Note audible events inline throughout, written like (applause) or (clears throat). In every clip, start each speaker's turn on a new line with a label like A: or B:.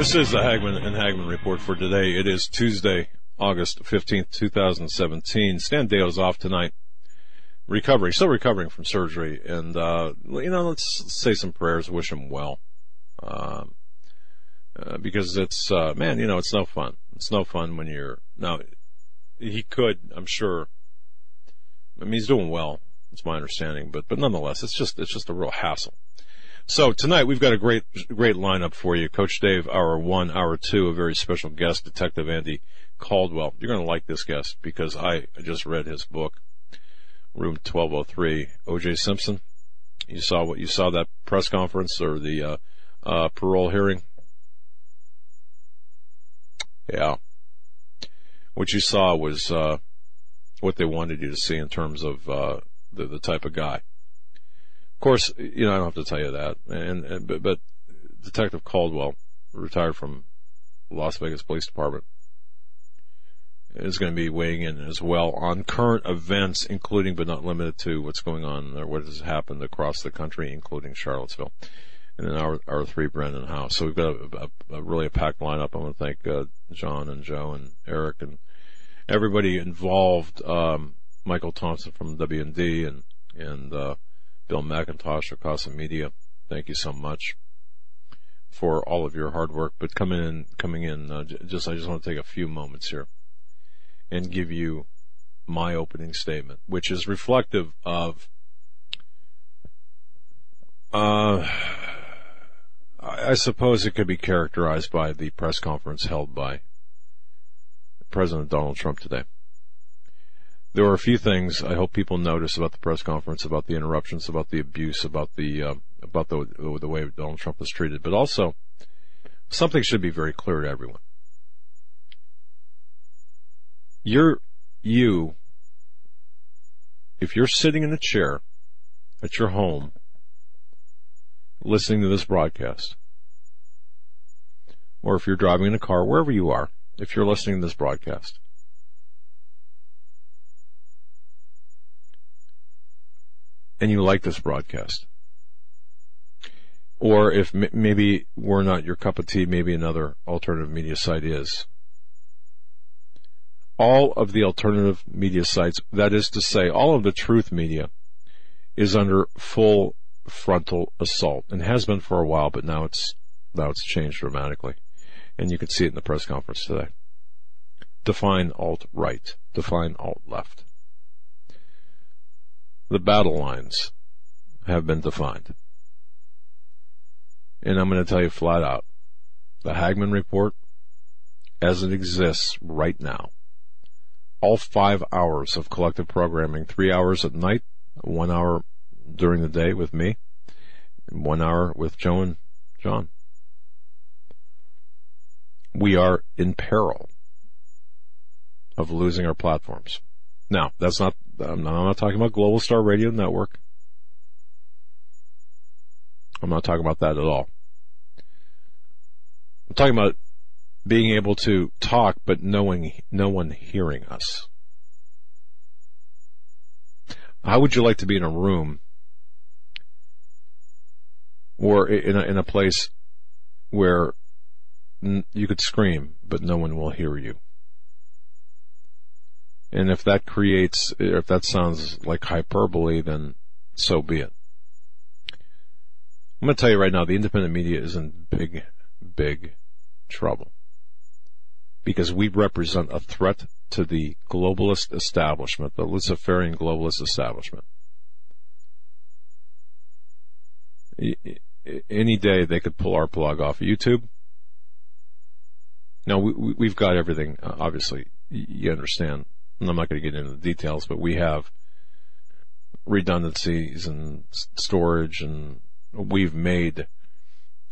A: This is the Hagmann and Hagmann report for today. It is Tuesday, August 15th, 2017. Stan Dale is off tonight. Recovery, still recovering from surgery. And, uh, you know, let's say some prayers, wish him well. Um, uh, because it's, uh, man, you know, it's no fun. It's no fun when you're, now, he could, I'm sure, I mean, he's doing well. It's my understanding, but, but nonetheless, it's just, it's just a real hassle. So tonight we've got a great, great lineup for you. Coach Dave, hour one, hour two, a very special guest, Detective Andy Caldwell. You're going to like this guest because I just read his book, Room 1203, O.J. Simpson. You saw what you saw that press conference or the, uh, uh, parole hearing. Yeah. What you saw was, uh, what they wanted you to see in terms of, uh, the, the type of guy. Of course, you know, I don't have to tell you that. And, and but, but Detective Caldwell, retired from Las Vegas Police Department, is going to be weighing in as well on current events, including but not limited to what's going on or what has happened across the country, including Charlottesville. And then our, our three Brannon Howse. So we've got a, a, a really a packed lineup. I want to thank, uh, John and Joe and Eric and everybody involved, um, Michael Thompson from W&D and, and, uh, Bill McIntosh of Casa Media. Thank you so much for all of your hard work. But coming in, coming in, uh, just I just want to take a few moments here and give you my opening statement, which is reflective of. Uh, I suppose it could be characterized by the press conference held by President Donald Trump today there were a few things I hope people notice about the press conference, about the interruptions, about the abuse, about the uh, about the the way Donald Trump was treated, but also something should be very clear to everyone. You're you if you're sitting in a chair at your home listening to this broadcast, or if you're driving in a car, wherever you are, if you're listening to this broadcast, and you like this broadcast. Or if m- maybe we're not your cup of tea, maybe another alternative media site is. All of the alternative media sites, that is to say, all of the truth media, is under full frontal assault and has been for a while, but now it's now it's changed dramatically, and you can see it in the press conference today. Define alt right, define alt left the battle lines have been defined. And I'm going to tell you flat out, the Hagmann report, as it exists right now, all five hours of collective programming, three hours at night, one hour during the day with me, one hour with Joe and John. We are in peril of losing our platforms. Now, that's not, I'm not, I'm not talking about Global Star Radio Network. I'm not talking about that at all. I'm talking about being able to talk, but knowing no one hearing us. How would you like to be in a room or in a, in a place where you could scream, but no one will hear you? And if that creates, if that sounds like hyperbole, then so be it. I'm going to tell you right now, the independent media is in big, big trouble. Because we represent a threat to the globalist establishment, the Luciferian globalist establishment. Any day they could pull our plug off of YouTube. Now we, have got everything, obviously, you understand I'm not going to get into the details, but we have redundancies and storage and we've made,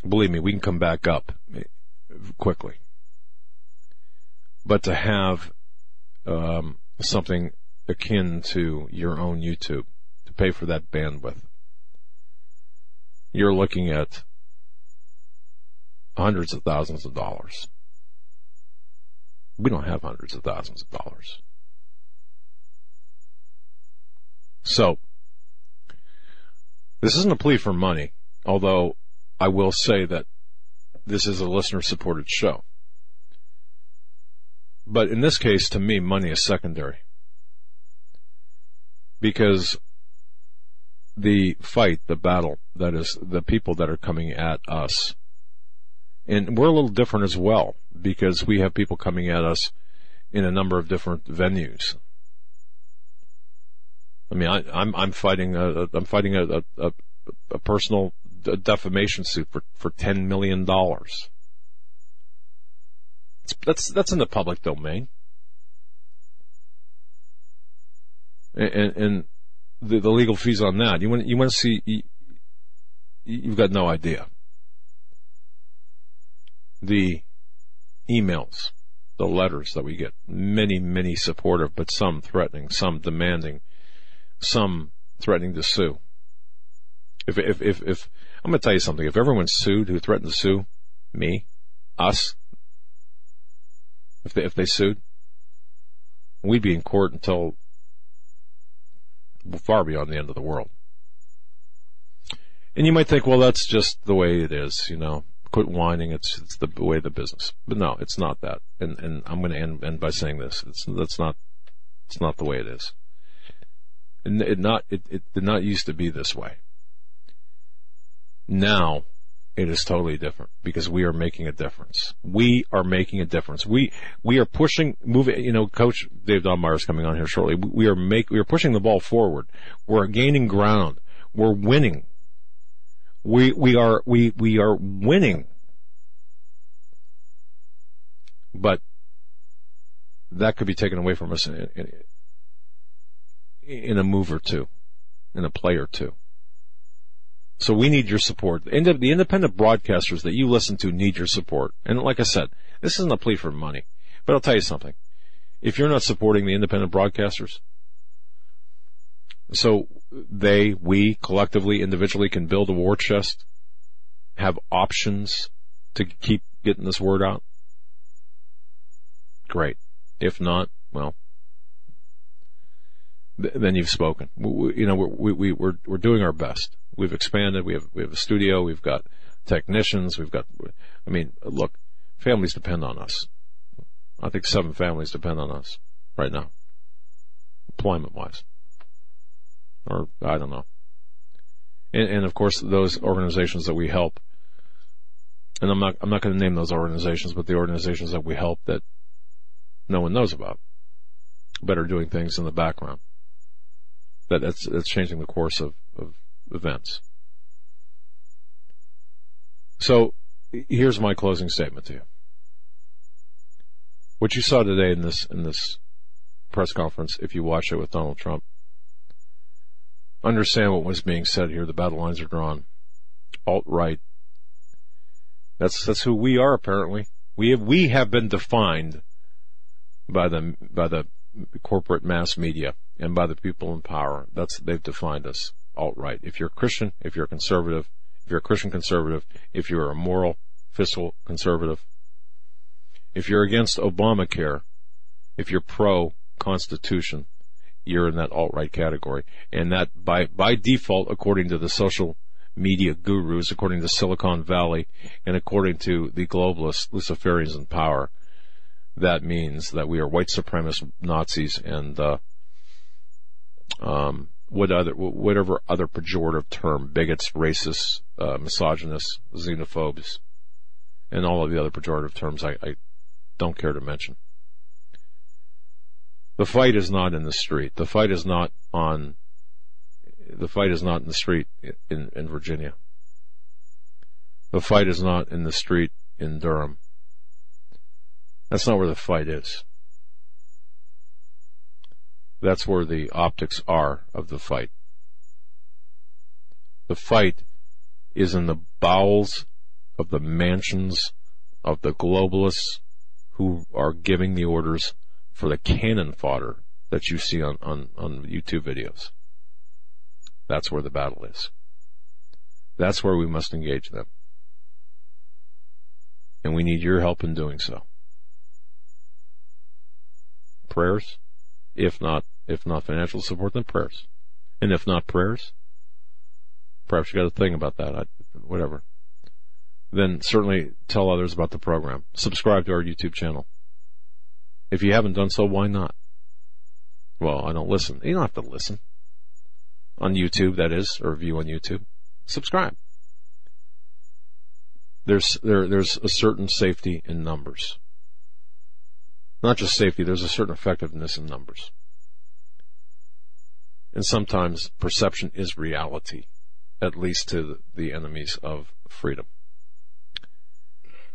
A: believe me, we can come back up quickly. but to have um, something akin to your own YouTube to pay for that bandwidth. You're looking at hundreds of thousands of dollars. We don't have hundreds of thousands of dollars. So, this isn't a plea for money, although I will say that this is a listener supported show. But in this case, to me, money is secondary. Because the fight, the battle, that is the people that are coming at us and we're a little different as well because we have people coming at us in a number of different venues. I mean, I, am I'm, I'm fighting a I'm fighting a, a, a personal defamation suit for for ten million dollars. That's that's in the public domain, and and, and the, the legal fees on that. You want you want to see? You, you've got no idea the emails, the letters that we get. Many, many supportive, but some threatening, some demanding, some threatening to sue. If, if, if, if, I'm going to tell you something. If everyone sued who threatened to sue me, us, if they, if they sued, we'd be in court until far beyond the end of the world. And you might think, well, that's just the way it is, you know quit whining. It's it's the way of the business. But no, it's not that. And and I'm going to end, end by saying this. It's that's not it's not the way it is. It not it, it did not used to be this way. Now it is totally different because we are making a difference. We are making a difference. We we are pushing moving. You know, Coach Dave Daubenmire is coming on here shortly. We are make we are pushing the ball forward. We're gaining ground. We're winning we we are we we are winning, but that could be taken away from us in, in, in a move or two, in a play or two. So we need your support. The independent broadcasters that you listen to need your support. And like I said, this isn't a plea for money, but I'll tell you something. If you're not supporting the independent broadcasters, so they, we collectively, individually can build a war chest, have options to keep getting this word out. Great. If not, well, then you've spoken. We, you know, we, we, we're, we're doing our best. We've expanded. We have, we have a studio. We've got technicians. We've got, I mean, look, families depend on us. I think seven families depend on us right now, employment wise or I don't know. And, and of course, those organizations that we help, and I'm not I'm not going to name those organizations, but the organizations that we help that no one knows about, but are doing things in the background. That that's that's changing the course of, of events. So here's my closing statement to you. What you saw today in this in this press conference, if you watch it with Donald Trump, understand what was being said here. The battle lines are drawn. Alt right. That's that's who we are. Apparently, we have we have been defined by the by the corporate mass media and by the people in power. That's they've defined us. Alt right. If you're a Christian, if you're a conservative, if you're a Christian conservative, if you're a moral fiscal conservative, if you're against Obamacare, if you're pro Constitution, you're in that alt-right category. And that by, by default, according to the social media gurus, according to Silicon Valley, and according to the globalists, Luciferians in power, that means that we are white supremacist Nazis and, uh, um, what other, whatever other pejorative term, bigots, racists, uh, misogynists, xenophobes, and all of the other pejorative terms I, I don't care to mention. The fight is not in the street. The fight is not on, the fight is not in the street in, in Virginia. The fight is not in the street in Durham. That's not where the fight is. That's where the optics are of the fight. The fight is in the bowels of the mansions of the globalists who are giving the orders for the cannon fodder that you see on, on, on YouTube videos. That's where the battle is. That's where we must engage them. And we need your help in doing so. Prayers, if not, if not financial support, then prayers. And if not prayers, perhaps you got a thing about that, I, whatever. Then certainly tell others about the program. Subscribe to our YouTube channel. If you haven't done so, why not? Well, I don't listen. You don't have to listen. On YouTube, that is, or view on YouTube. Subscribe. There's, there, there's a certain safety in numbers. Not just safety, there's a certain effectiveness in numbers. And sometimes perception is reality, at least to the enemies of freedom.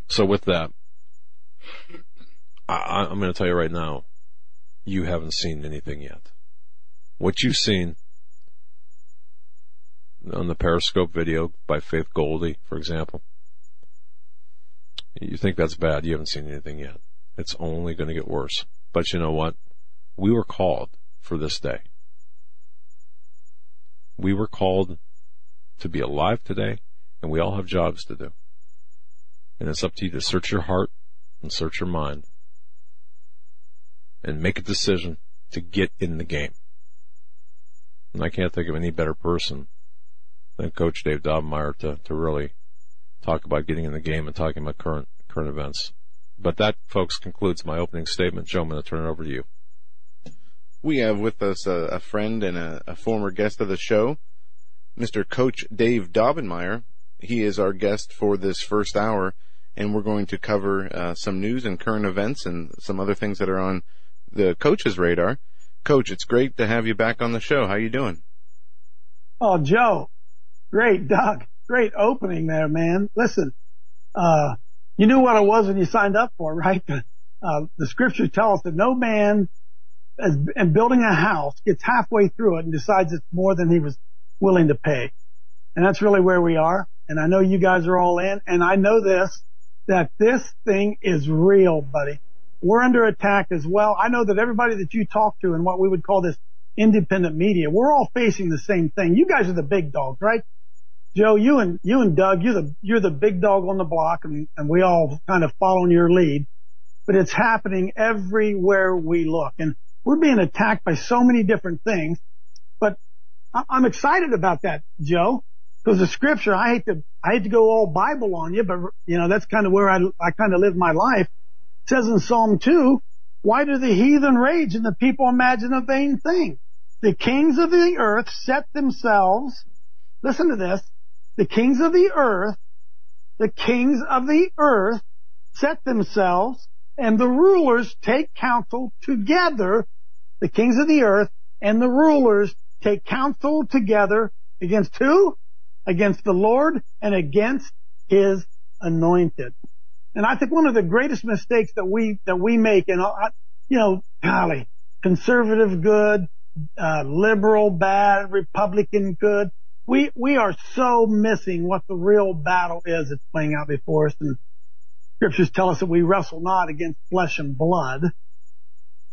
A: So with that, I, am going to tell you right now, you haven't seen anything yet. What you've seen on the Periscope video by Faith Goldy, for example, you think that's bad. You haven't seen anything yet. It's only going to get worse. But you know what? We were called for this day. We were called to be alive today, and we all have jobs to do. And it's up to you to search your heart and search your mind and make a decision to get in the game. And I can't think of any better person than Coach Dave Daubenmire to, to really talk about getting in the game and talking about current current events. But that, folks, concludes my opening statement. Joe, I'm going to turn it over to you.
B: We have with us a, a friend and a, a, former guest of the show, Mr. Coach Dave Daubenmire. He is our guest for this first hour, and we're going to cover uh, some news and current events and some other things that are on the coach's radar. Coach, it's great to have you back on the show. How you doing?
C: Oh, Joe, great, Doug, great opening there, man. Listen, uh, you knew what it was when you signed up for, right? Uh, the scriptures tell us that no man as, and building a house gets halfway through it and decides it's more than he was willing to pay. And that's really where we are. And I know you guys are all in and I know this, that this thing is real, buddy. We're under attack as well. I know that everybody that you talk to in what we would call this independent media, we're all facing the same thing. You guys are the big dogs, right? Joe, you and you and Doug, you're the you're the big dog on the block, and, and we all kind of following your lead. But it's happening everywhere we look, and we're being attacked by so many different things. But I'm excited about that, Joe, because the scripture. I hate to I hate to go all Bible on you, but you know that's kind of where I I kind of live my life. It says in Psalm two, why do the heathen rage and the people imagine a vain thing? The kings of the earth set themselves. Listen to this the kings of the earth, the kings of the earth set themselves and the rulers take counsel together. The kings of the earth and the rulers take counsel together against who? Against the Lord and against his anointed. And I think one of the greatest mistakes that we, that we make, and uh, you know, golly, conservative good, uh, liberal bad, Republican good we we are so missing what the real battle is that's playing out before us. And scriptures tell us that we wrestle not against flesh and blood.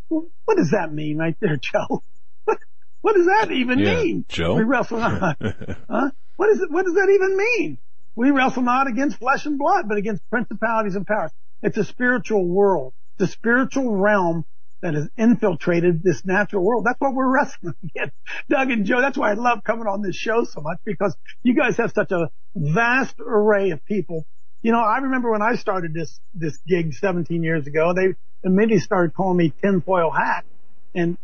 C: What does that mean right there, (laughs) Joe? What, what does that even
A: yeah,
C: mean?
A: Joe?
C: We wrestle not. (laughs) huh? What is it? What does that even mean? We wrestle not against flesh and blood, but against principalities and powers. It's a spiritual world. the spiritual realm that has infiltrated this natural world. That's what we're wrestling (laughs) against. Doug and Joe, that's why I love coming on this show so much because you guys have such a vast array of people. You know, I remember when I started this, this gig 17 years ago, they immediately started calling me tinfoil hat. And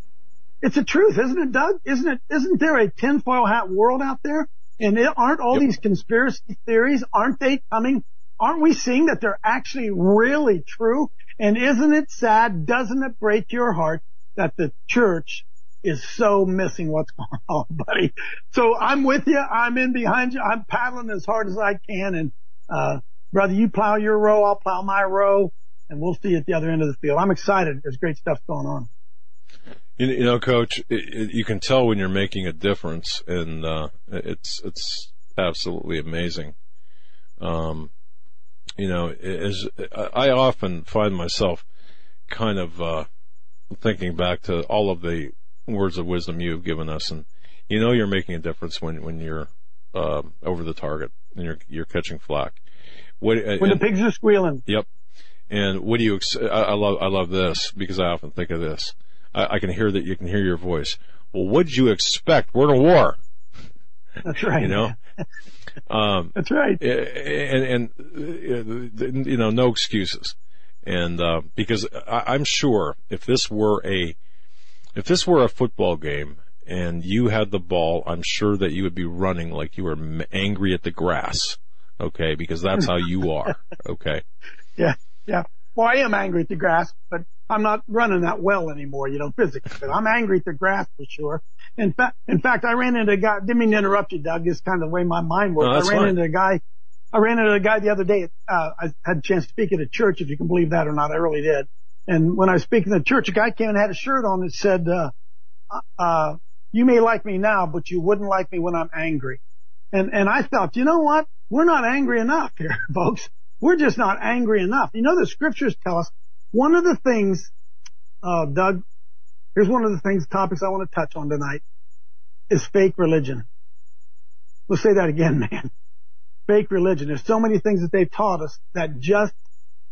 C: it's a truth, isn't it, Doug? Isn't it, isn't there a tinfoil hat world out there? And it, aren't all yep. these conspiracy theories, aren't they coming? Aren't we seeing that they're actually really true? And isn't it sad? Doesn't it break your heart that the church is so missing what's going (laughs) on, buddy? So I'm with you. I'm in behind you. I'm paddling as hard as I can. And, uh, brother, you plow your row. I'll plow my row and we'll see you at the other end of the field. I'm excited. There's great stuff going on.
A: You, know, coach, it, it, you can tell when you're making a difference and, uh, it's, it's absolutely amazing. Um, you know, as I often find myself kind of uh, thinking back to all of the words of wisdom you've given us, and you know you're making a difference when when you're uh, over the target and you're you're catching flack.
C: What, when and, the pigs are squealing.
A: Yep. And what do you? Ex- I, I, love I love this because I often think of this. I, I can hear that you can hear your voice. Well, what did you expect? We're in a war.
C: That's right.
A: you know. (laughs)
C: Um, That's right.
A: And, and, you know, no excuses. And, uh, because I, I'm sure if this were a, if this were a football game and you had the ball, I'm sure that you would be running like you were angry at the grass. Okay. Because that's how you are. (laughs) Okay.
C: Yeah. Yeah. Well, I am angry at the grass, but I'm not running that well anymore, you know, physically, but I'm angry at the grass for sure. In fact, in fact, I ran into a guy, didn't mean to interrupt you, Doug. It's kind of the way my mind works.
A: No,
C: I ran
A: fine.
C: into a guy, I ran into a guy the other day. Uh, I had a chance to speak at a church, if you can believe that or not. I really did. And when I was speaking at the church, a guy came and had a shirt on that said, uh, uh, you may like me now, but you wouldn't like me when I'm angry. And, and I thought, you know what? We're not angry enough here, (laughs) folks. We're just not angry enough. You know, the scriptures tell us one of the things, uh, Doug, here's one of the things, topics I want to touch on tonight is fake religion. We'll say that again, (laughs) man. Fake religion. There's so many things that they've taught us that just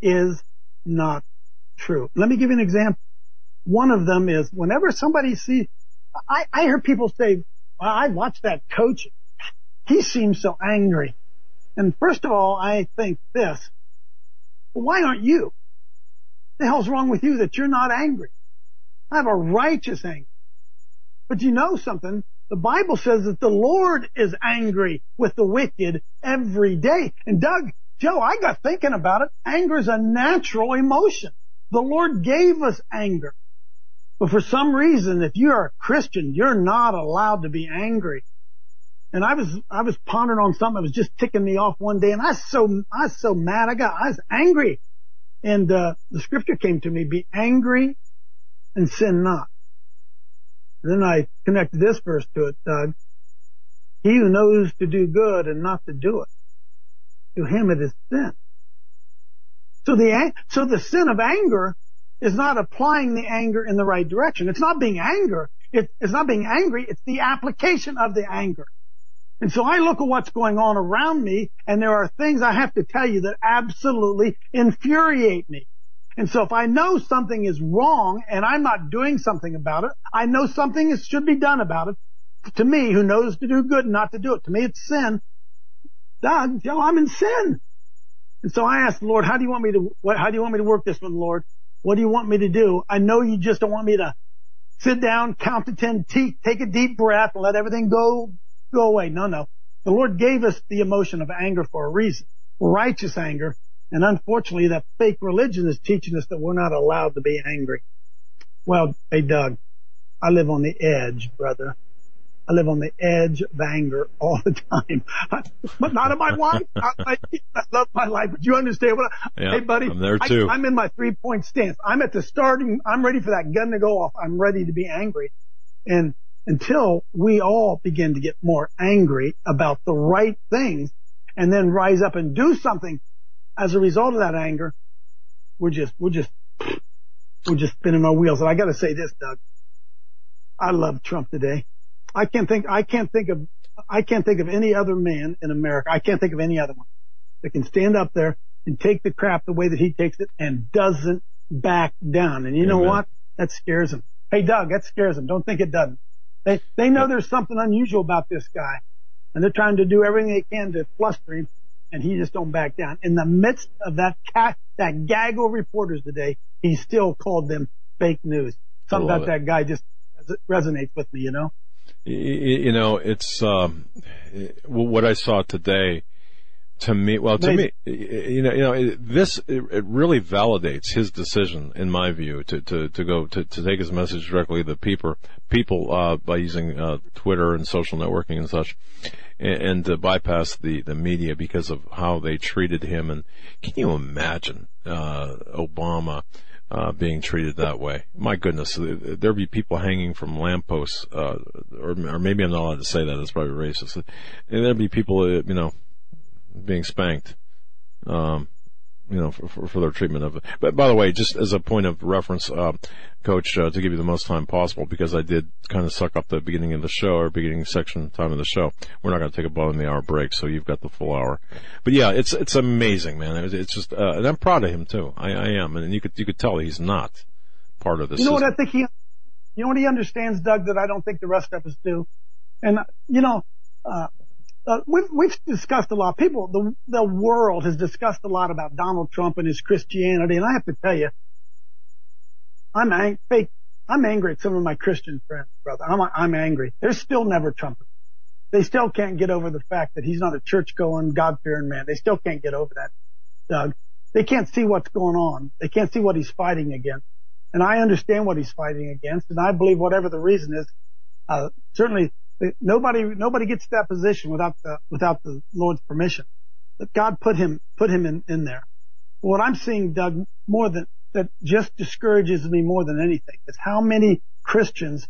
C: is not true. Let me give you an example. One of them is whenever somebody sees, I, I hear people say, well, I watched that coach. He seems so angry. And first of all, I think this, why aren't you? The hell's wrong with you that you're not angry? I have a righteous anger. But you know something? The Bible says that the Lord is angry with the wicked every day. And Doug, Joe, I got thinking about it. Anger is a natural emotion. The Lord gave us anger. But for some reason, if you're a Christian, you're not allowed to be angry. And I was, I was pondering on something that was just ticking me off one day and I was so, I was so mad. I got, I was angry. And, uh, the scripture came to me, be angry and sin not. then I connected this verse to it, Doug. He who knows to do good and not to do it, to him it is sin. So the, so the sin of anger is not applying the anger in the right direction. It's not being anger. It, it's not being angry. It's the application of the anger. And so I look at what's going on around me and there are things I have to tell you that absolutely infuriate me. And so if I know something is wrong and I'm not doing something about it, I know something is, should be done about it. To me, who knows to do good and not to do it. To me, it's sin. Doug, Joe, I'm in sin. And so I asked the Lord, how do you want me to, what, how do you want me to work this one, Lord? What do you want me to do? I know you just don't want me to sit down, count to ten, take a deep breath and let everything go go away. No, no. The Lord gave us the emotion of anger for a reason. Righteous anger. And unfortunately that fake religion is teaching us that we're not allowed to be angry. Well, hey Doug, I live on the edge, brother. I live on the edge of anger all the time, but not of my wife. I, I, I, love my life, but you understand what? I,
A: yeah,
C: hey, buddy,
A: I'm there too.
C: I, am in my three point stance. I'm at the starting. I'm ready for that gun to go off. I'm ready to be angry, and until we all begin to get more angry about the right things and then rise up and do something as a result of that anger, we're just, we're just, we're just spinning our wheels. And I gotta say this, Doug. I love Trump today. I can't think, I can't think of, I can't think of any other man in America. I can't think of any other one that can stand up there and take the crap the way that he takes it and doesn't back down. And you know what? That scares him. Hey, Doug, that scares him. Don't think it doesn't. They, they know there's something unusual about this guy and they're trying to do everything they can to fluster him and he just don't back down. In the midst of that cat, that gaggle of reporters today, he still called them fake news. Something about
A: it.
C: that guy just resonates with me, you know?
A: You know, it's, um, what I saw today to me, well, to me, you know, you know, this it really validates his decision, in my view, to to to go to to take his message directly to the people people uh, by using uh, Twitter and social networking and such, and, and, to bypass the the media because of how they treated him. And can you imagine uh, Obama? Uh, being treated that way. My goodness, there'd be people hanging from lampposts, uh, or, or maybe I'm not allowed to say that. It's probably racist. And there'd be people, uh, you know, being spanked. Um, you know, for, for, for, their treatment of it. But by the way, just as a point of reference, uh, coach, uh, to give you the most time possible, because I did kind of suck up the beginning of the show or beginning section time of the show. We're not going to take a bottom of the hour break, so you've got the full hour. But yeah, it's, it's amazing, man. It's, just, uh, and I'm proud of him too. I, I am. And you could, you could tell he's not part of this.
C: You know
A: system.
C: what I think he, you know what he understands, Doug, that I don't think the rest of us do? And, you know, uh, uh, we've, we've discussed a lot. People, the, the world has discussed a lot about Donald Trump and his Christianity. And I have to tell you, I'm ang- fake. I'm angry at some of my Christian friends, brother. I'm, I'm angry. They're still never Trumpers. They still can't get over the fact that he's not a church going, God fearing man. They still can't get over that, Doug. They can't see what's going on. They can't see what he's fighting against. And I understand what he's fighting against. And I believe whatever the reason is, uh, certainly nobody, nobody gets that position without the, without the Lord's permission. That God put him, put him in, in there. What I'm seeing, Doug, more than, that just discourages me more than anything is how many Christians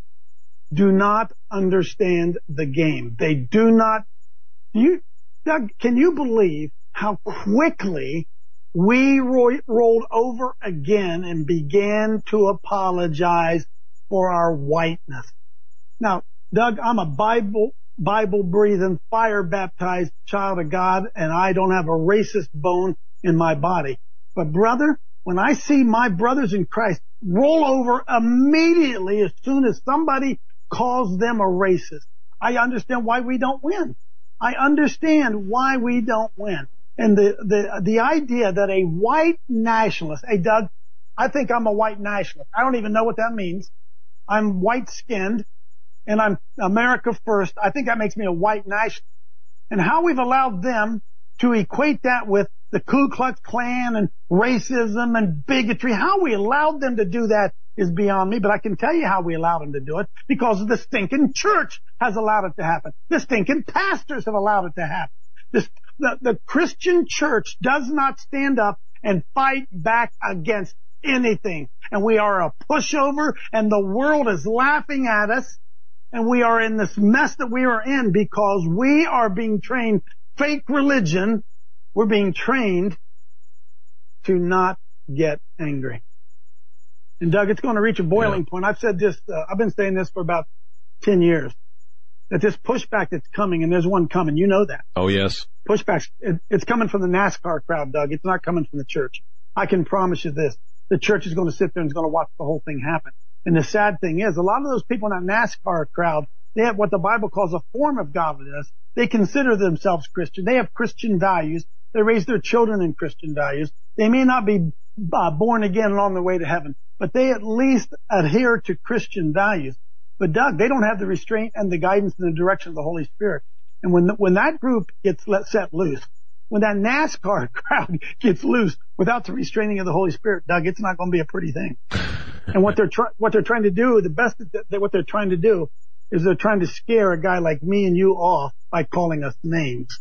C: do not understand the game. They do not, you, Doug, can you believe how quickly we ro- rolled over again and began to apologize for our whiteness? Now, Doug, I'm a Bible, Bible breathing, fire baptized child of God and I don't have a racist bone in my body. But brother, when I see my brothers in Christ roll over immediately as soon as somebody calls them a racist, I understand why we don't win. I understand why we don't win. And the, the, the idea that a white nationalist, hey Doug, I think I'm a white nationalist. I don't even know what that means. I'm white skinned and I'm America first, I think that makes me a white nationalist. And how we've allowed them to equate that with the Ku Klux Klan and racism and bigotry, how we allowed them to do that is beyond me, but I can tell you how we allowed them to do it because the stinking church has allowed it to happen. The stinking pastors have allowed it to happen. This, the, the Christian church does not stand up and fight back against anything. And we are a pushover and the world is laughing at us and we are in this mess that we are in because we are being trained fake religion. We're being trained to not get angry. And Doug, it's going to reach a boiling yeah. point. I've said this, uh, I've been saying this for about 10 years that this pushback that's coming and there's one coming. You know that.
A: Oh yes.
C: Pushback. It, it's coming from the NASCAR crowd, Doug. It's not coming from the church. I can promise you this. The church is going to sit there and is going to watch the whole thing happen. And the sad thing is, a lot of those people in that NASCAR crowd, they have what the Bible calls a form of godliness. They consider themselves Christian. They have Christian values. They raise their children in Christian values. They may not be uh, born again along the way to heaven, but they at least adhere to Christian values. But Doug, they don't have the restraint and the guidance and the direction of the Holy Spirit. And when when that group gets let set loose, when that NASCAR (laughs) crowd gets loose without the restraining of the Holy Spirit, Doug, it's not going to be a pretty thing and what they're trying, what they're trying to do, the best that, that what they're trying to do is they're trying to scare a guy like me and you off by calling us names.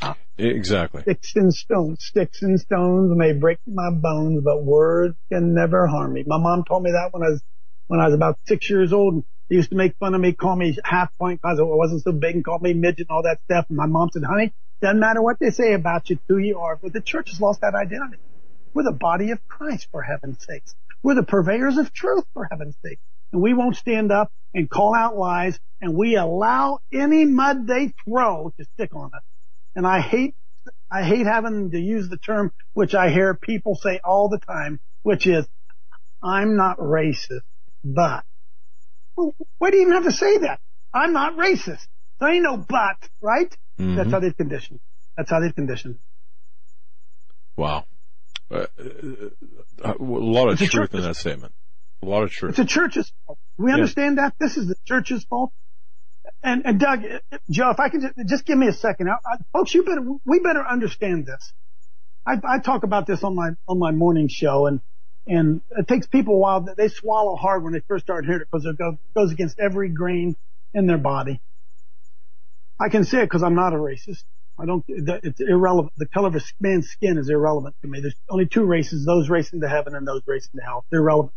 A: Uh, exactly.
C: Sticks and stones, sticks and stones may break my bones, but words can never harm me. My mom told me that when I was, when I was about six years old and they used to make fun of me, call me half point because I wasn't so big and call me midget and all that stuff. And my mom said, honey, doesn't matter what they say about you, who you are, but the church has lost that identity. We're the body of Christ for heaven's sakes. We're the purveyors of truth for heaven's sake. And we won't stand up and call out lies and we allow any mud they throw to stick on us. And I hate, I hate having to use the term which I hear people say all the time, which is, I'm not racist, but. Well, why do you even have to say that? I'm not racist. There ain't no but, right? Mm-hmm. That's how they've conditioned. That's how they've conditioned.
A: Wow. Uh, uh, a lot of it's truth in that statement. A lot of truth.
C: It's a church's fault. We understand yeah. that this is the church's fault. And, and Doug, uh, Joe, if I can just, just give me a second, I, I, folks, you better, we better understand this. I, I talk about this on my on my morning show, and and it takes people a while. They swallow hard when they first start hearing it because it goes, goes against every grain in their body. I can say it because I'm not a racist. I don't, it's irrelevant. The color of a man's skin is irrelevant to me. There's only two races, those racing to heaven and those racing to hell. They're irrelevant.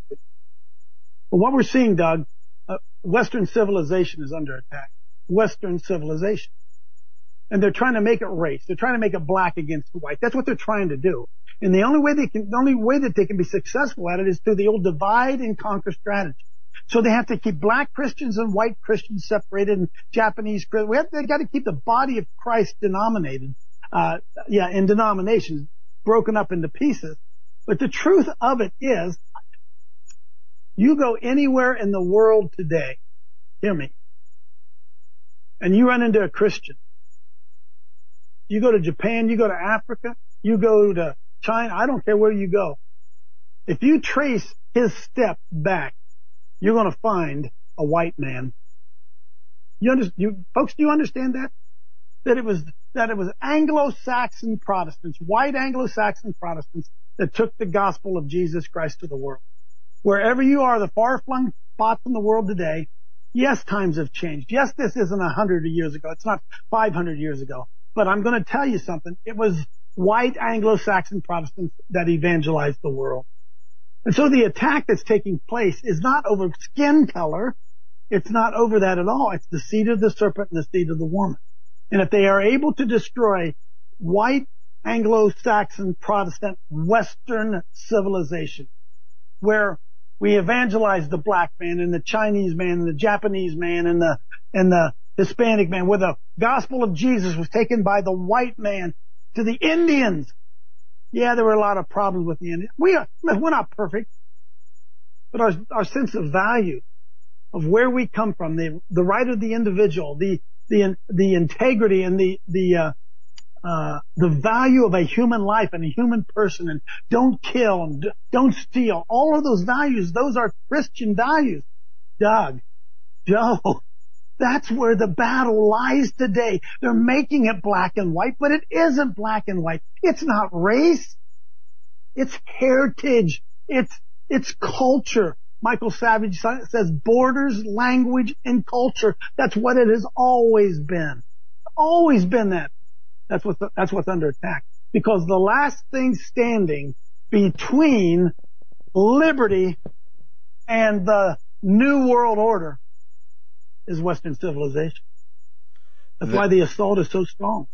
C: But what we're seeing, Doug, uh, Western civilization is under attack. Western civilization. and they're trying to make it race. They're trying to make it black against white. That's what they're trying to do. And the only way they can, the only way that they can be successful at it is through the old divide and conquer strategy. So they have to keep black Christians and white Christians separated and Japanese Christians. Have, they got to keep the body of Christ denominated, uh, yeah, in denominations broken up into pieces. But the truth of it is, you go anywhere in the world today, hear me, and you run into a Christian. You go to Japan, you go to Africa, you go to China, I don't care where you go. If you trace his step back, you're going to find a white man. You understand, you, folks, do you understand that? That it was, that it was Anglo-Saxon Protestants, white Anglo-Saxon Protestants that took the gospel of Jesus Christ to the world. Wherever you are, the far-flung spots in the world today, yes, times have changed. Yes, this isn't a hundred years ago. It's not 500 years ago. But I'm going to tell you something. It was white Anglo-Saxon Protestants that evangelized the world. And so the attack that's taking place is not over skin color. It's not over that at all. It's the seed of the serpent and the seed of the woman. And if they are able to destroy white Anglo-Saxon Protestant Western civilization, where we evangelize the black man and the Chinese man and the Japanese man and the, and the Hispanic man, where the gospel of Jesus was taken by the white man to the Indians. Yeah, there were a lot of problems with the Indians. We are, we're not perfect, but our, our sense of value of where we come from, the, the right of the individual, the, the, the integrity and the, the, uh, uh, the value of a human life and a human person and don't kill and don't steal. All of those values, those are Christian values. Doug, Joe, that's where the battle lies today. They're making it black and white, but it isn't black and white. It's not race. It's heritage. It's, it's culture. Michael Savage says borders, language, and culture. That's what it has always been. Always been that. That's what's, that's what's under attack. Because the last thing standing between liberty and the new world order is Western civilization. That's that, why the assault is so strong.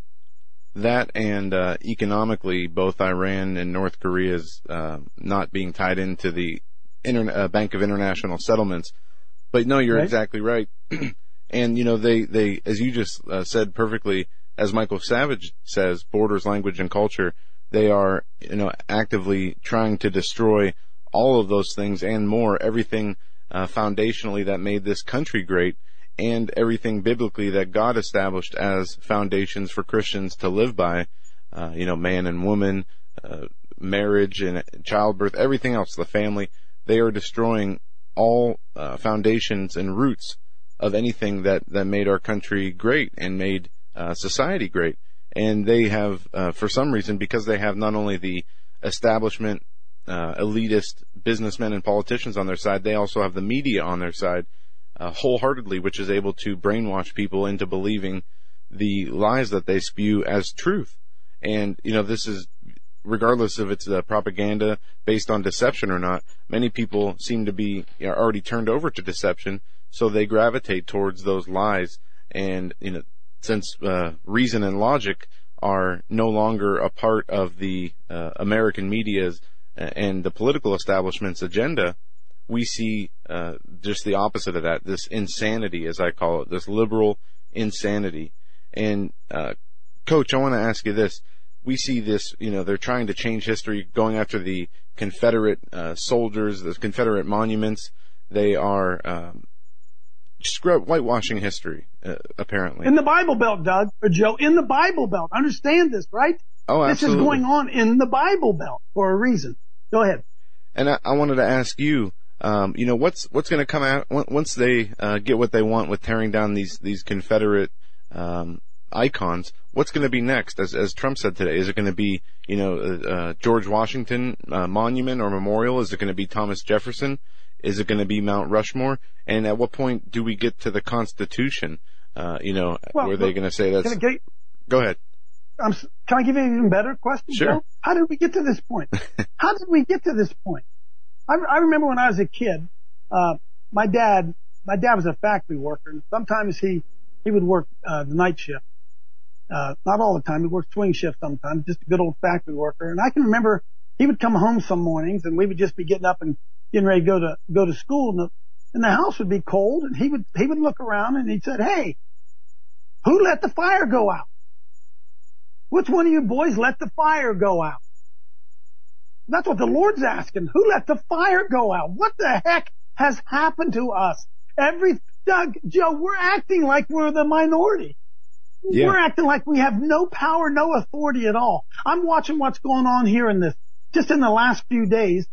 B: That and uh, economically, both Iran and North Korea's uh, not being tied into the Inter- uh, Bank of International Settlements. But no, you're right. exactly right. (clears throat) and you know, they they as you just uh, said perfectly as Michael Savage says, borders, language, and culture, they are, you know, actively trying to destroy all of those things and more, everything uh, foundationally that made this country great and everything biblically that God established as foundations for Christians to live by, uh, you know, man and woman, uh, marriage and childbirth, everything else, the family, they are destroying all uh, foundations and roots of anything that, that made our country great and made uh, society great. And they have, uh, for some reason, because they have not only the establishment, uh, elitist businessmen and politicians on their side, they also have the media on their side uh, wholeheartedly, which is able to brainwash people into believing the lies that they spew as truth. And, you know, this is, regardless of it's the propaganda based on deception or not, many people seem to be you know, already turned over to deception, so they gravitate towards those lies. And, you know, since uh, reason and logic are no longer a part of the uh, American media's uh, and the political establishment's agenda, we see uh, just the opposite of that. This insanity, as I call it, this liberal insanity. And uh, Coach, I want to ask you this: We see this, you know, they're trying to change history, going after the Confederate uh, soldiers, the Confederate monuments. They are um, scrub whitewashing history, uh, apparently.
C: In the Bible Belt, Doug, or Joe, in the Bible Belt. Understand this, right?
B: Oh, absolutely.
C: This is going on in the Bible Belt for a reason. Go ahead.
B: And I, I wanted to ask you, um, you know, what's what's going to come out once they uh, get what they want with tearing down these these Confederate um, icons? What's going to be next? As as Trump said today, is it going to be you know uh, uh, George Washington uh, monument or memorial? Is it going to be Thomas Jefferson? Is it going to be Mount Rushmore? And at what point do we get to the Constitution? Uh, you know, well, were they going to say that's? Get, go ahead.
C: Um, can I give you an even better question?
B: Sure. Joe?
C: How did we get to this point? (laughs) How did we get to this point? I, I remember when I was a kid, uh, my dad, my dad was a factory worker and sometimes he, he would work, uh, the night shift. uh, not all the time. He worked swing shift sometimes, just a good old factory worker. And I can remember he would come home some mornings and we would just be getting up and getting ready to go to, go to school and the, and the house would be cold and he would, he would look around and he said, Hey, who let the fire go out? Which one of you boys let the fire go out? That's what the Lord's asking. Who let the fire go out? What the heck has happened to us? Every, Doug, Joe, we're acting like we're the minority. Yeah. We're acting like we have no power, no authority at all. I'm watching what's going on here in this, just in the last few days.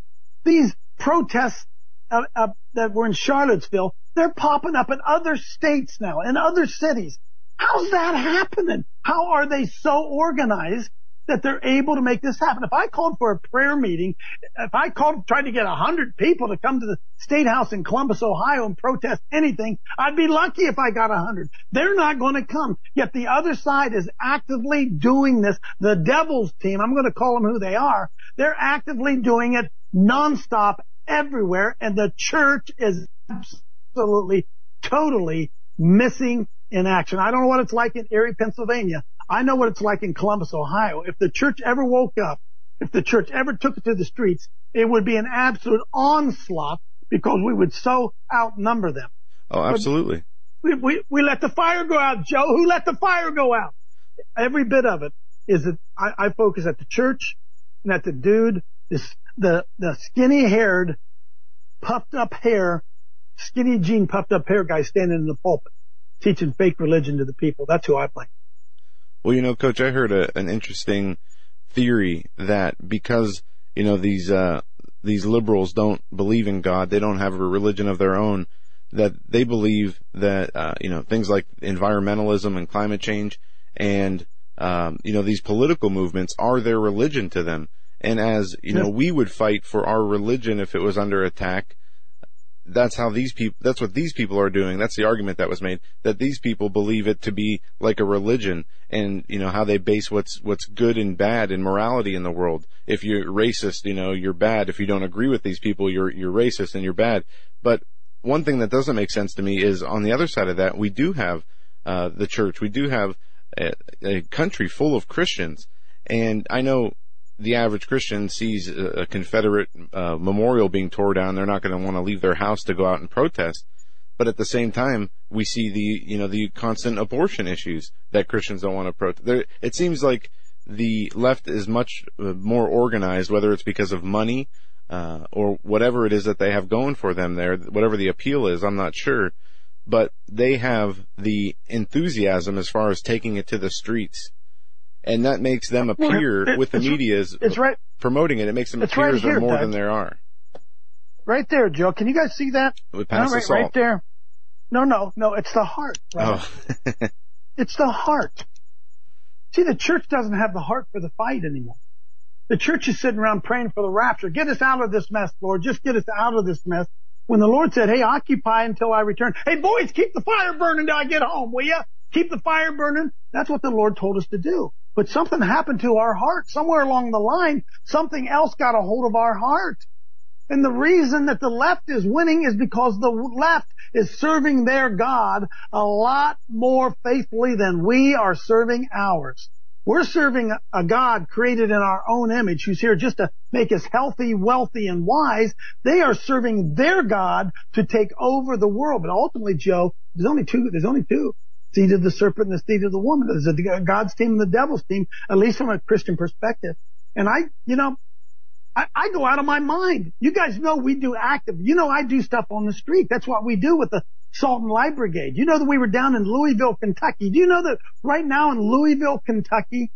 C: These protests uh, uh, that were in Charlottesville, they're popping up in other states now, in other cities. How's that happening? How are they so organized that they're able to make this happen. If I called for a prayer meeting, if I called tried to get a hundred people to come to the state house in Columbus, Ohio and protest anything, I'd be lucky if I got a hundred. They're not going to come. Yet the other side is actively doing this. The devil's team, I'm going to call them who they are. They're actively doing it nonstop everywhere and the church is absolutely, totally missing in action. I don't know what it's like in Erie, Pennsylvania, I know what it's like in Columbus, Ohio. If the church ever woke up, if the church ever took it to the streets, it would be an absolute onslaught because we would so outnumber them.
B: Oh, absolutely.
C: We, we, we let the fire go out, Joe. Who let the fire go out? Every bit of it is that I, I focus at the church and at the dude, this, the, the skinny haired, puffed up hair, skinny jean puffed up hair guy standing in the pulpit teaching fake religion to the people. That's who I blame.
B: Well, you know, coach, I heard a, an interesting theory that because, you know, these, uh, these liberals don't believe in God, they don't have a religion of their own, that they believe that, uh, you know, things like environmentalism and climate change and, um, you know, these political movements are their religion to them. And as, you know, we would fight for our religion if it was under attack, that's how these people, that's what these people are doing. That's the argument that was made, that these people believe it to be like a religion and, you know, how they base what's, what's good and bad and morality in the world. If you're racist, you know, you're bad. If you don't agree with these people, you're, you're racist and you're bad. But one thing that doesn't make sense to me is on the other side of that, we do have, uh, the church. We do have a, a country full of Christians. And I know the average Christian sees a Confederate uh, memorial being torn down, they're not going to want to leave their house to go out and protest. But at the same time, we see the you know the constant abortion issues that Christians don't want to protest. it seems like the left is much uh, more organized, whether it's because of money uh, or whatever it is that they have going for them there, whatever the appeal is. I'm not sure, but they have the enthusiasm as far as taking it to the streets and that makes them appear well, it, with the media as
C: it's right,
B: promoting it. It makes them appear right as more than there are.
C: Right there, Joe. Can you guys see that?
B: We pass
C: no, right,
B: the
C: right there. No, no, no. It's the heart. Right? Oh. (laughs) (laughs) it's the heart. See, the church doesn't have the heart for the fight anymore. The church is sitting around praying for the rapture. Get us out of this mess, Lord. Just get us out of this mess. When the Lord said, hey, occupy until I return. Hey, boys, keep the fire burning till I get home, will you? Keep the fire burning. That's what the Lord told us to do. But something happened to our heart. Somewhere along the line, something else got a hold of our heart. And the reason that the left is winning is because the left is serving their God a lot more faithfully than we are serving ours. We're serving a God created in our own image who's here just to make us healthy, wealthy, and wise. They are serving their God to take over the world. But ultimately, Joe, there's only two, there's only two seed of the serpent and the seed of the woman. There's a God's team and the devil's team, at least from a Christian perspective. And I, you know, I, I go out of my mind. You guys know we do active. You know I do stuff on the street. That's what we do with the Salt and Light Brigade. You know that we were down in Louisville, Kentucky. Do you know that right now in Louisville, Kentucky,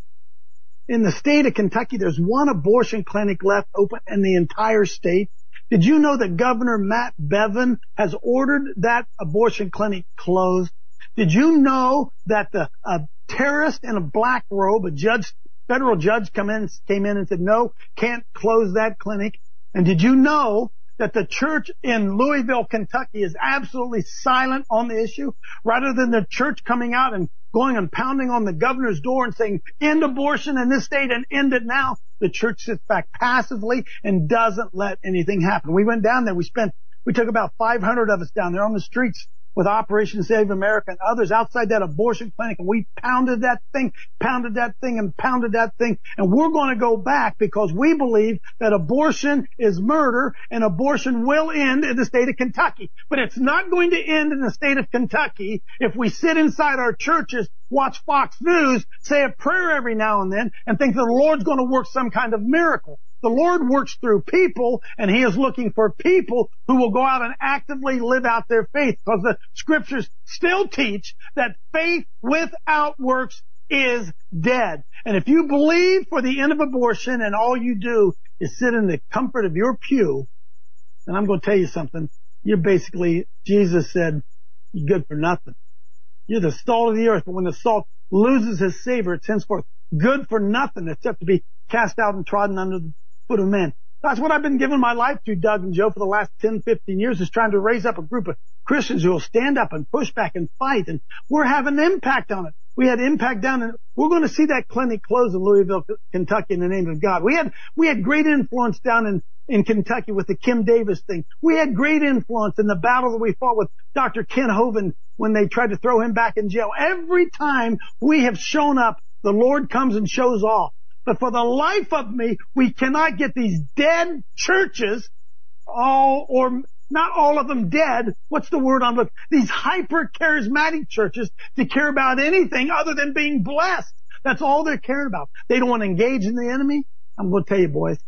C: in the state of Kentucky, there's one abortion clinic left open in the entire state? Did you know that Governor Matt Bevin has ordered that abortion clinic closed? Did you know that the a terrorist in a black robe, a judge, federal judge come in, came in and said, no, can't close that clinic? And did you know that the church in Louisville, Kentucky is absolutely silent on the issue rather than the church coming out and going and pounding on the governor's door and saying, end abortion in this state and end it now. The church sits back passively and doesn't let anything happen. We went down there. We spent, we took about 500 of us down there on the streets with Operation Save America and others outside that abortion clinic and we pounded that thing, pounded that thing and pounded that thing. And we're going to go back because we believe that abortion is murder and abortion will end in the state of Kentucky. But it's not going to end in the state of Kentucky if we sit inside our churches, watch Fox News, say a prayer every now and then and think that the Lord's going to work some kind of miracle. The Lord works through people and He is looking for people who will go out and actively live out their faith because the scriptures still teach that faith without works is dead. And if you believe for the end of abortion and all you do is sit in the comfort of your pew, then I'm going to tell you something. You're basically, Jesus said, you're good for nothing. You're the salt of the earth, but when the salt loses his savor, it's henceforth good for nothing except to be cast out and trodden under the foot of men. That's what I've been giving my life to, Doug and Joe, for the last 10, 15 years is trying to raise up a group of Christians who will stand up and push back and fight. And we're having impact on it. We had impact down and we're going to see that clinic close in Louisville, Kentucky in the name of God. We had, we had great influence down in, in Kentucky with the Kim Davis thing. We had great influence in the battle that we fought with Dr. Kent Hovind when they tried to throw him back in jail. Every time we have shown up, the Lord comes and shows off. But for the life of me, we cannot get these dead churches, all or not all of them dead. What's the word on? These hyper charismatic churches to care about anything other than being blessed. That's all they're caring about. They don't want to engage in the enemy. I'm going to tell you boys,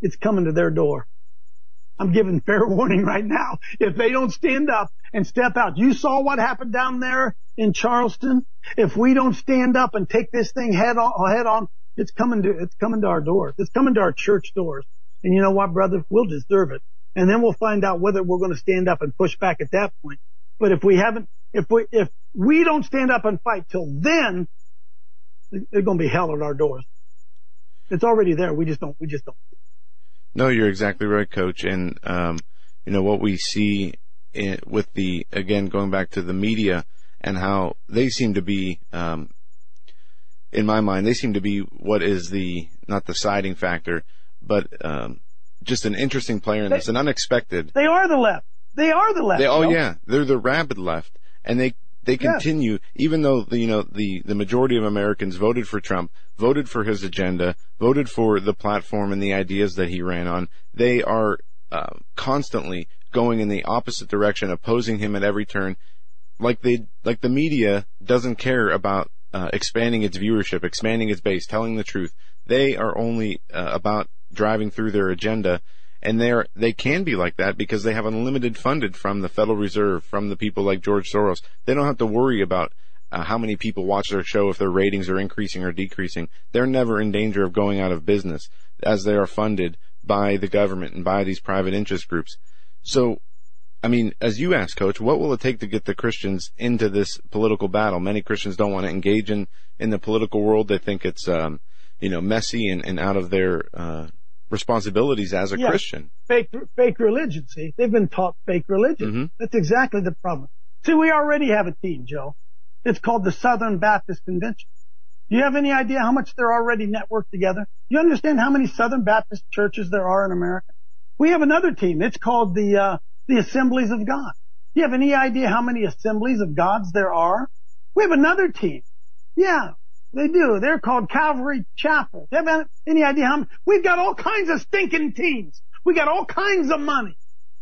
C: it's coming to their door. I'm giving fair (laughs) warning right now. If they don't stand up and step out, you saw what happened down there in Charleston. If we don't stand up and take this thing head on, head on, it's coming to, it's coming to our doors. It's coming to our church doors. And you know what, brother? We'll deserve it. And then we'll find out whether we're going to stand up and push back at that point. But if we haven't, if we, if we don't stand up and fight till then, there's going to be hell at our doors. It's already there. We just don't, we just don't.
B: No, you're exactly right, coach. And, um, you know, what we see in, with the, again, going back to the media and how they seem to be, um, in my mind, they seem to be what is the, not the siding factor, but, um, just an interesting player in they, this, an unexpected.
C: They are the left. They are the left.
B: They, oh yeah, they're the rabid left, and they they continue, yes. even though the, you know the the majority of Americans voted for Trump, voted for his agenda, voted for the platform and the ideas that he ran on. They are uh, constantly going in the opposite direction, opposing him at every turn. Like they, like the media doesn't care about uh, expanding its viewership, expanding its base, telling the truth. They are only uh, about driving through their agenda and they're they can be like that because they have unlimited funded from the Federal Reserve, from the people like George Soros. They don't have to worry about uh, how many people watch their show if their ratings are increasing or decreasing. They're never in danger of going out of business as they are funded by the government and by these private interest groups. So, I mean, as you asked, Coach, what will it take to get the Christians into this political battle? Many Christians don't want to engage in in the political world. They think it's um, you know messy and, and out of their uh, responsibilities as a yeah, Christian.
C: Fake, fake religion. See, they've been taught fake religion. Mm-hmm. That's exactly the problem. See, we already have a team, Joe. It's called the Southern Baptist Convention. Do you have any idea how much they're already networked together? Do you understand how many Southern Baptist churches there are in America? We have another team. It's called the, uh, the Assemblies of God. Do you have any idea how many Assemblies of Gods there are? We have another team. Yeah, they do. They're called Calvary Chapel. You have any idea how many? We've got all kinds of stinking teams. We got all kinds of money.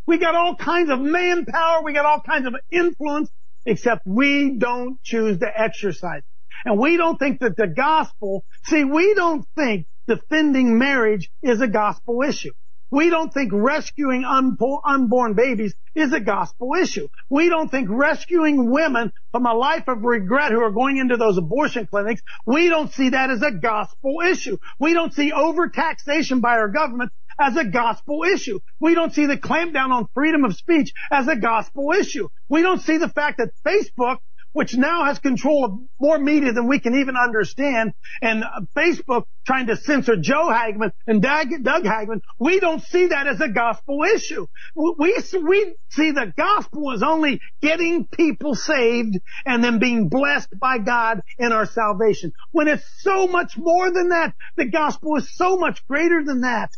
C: We got all kinds of manpower. We got all kinds of influence, except we don't choose to exercise. And we don't think that the gospel, see, we don't think defending marriage is a gospel issue. We don't think rescuing unborn babies is a gospel issue. We don't think rescuing women from a life of regret who are going into those abortion clinics, we don't see that as a gospel issue. We don't see overtaxation by our government as a gospel issue. We don't see the clampdown on freedom of speech as a gospel issue. We don't see the fact that Facebook which now has control of more media than we can even understand, and Facebook trying to censor Joe Hagmann and Doug, Hagmann, we don't see that as a gospel issue. We, we see the gospel as only getting people saved and then being blessed by God in our salvation. When it's so much more than that, the gospel is so much greater than that.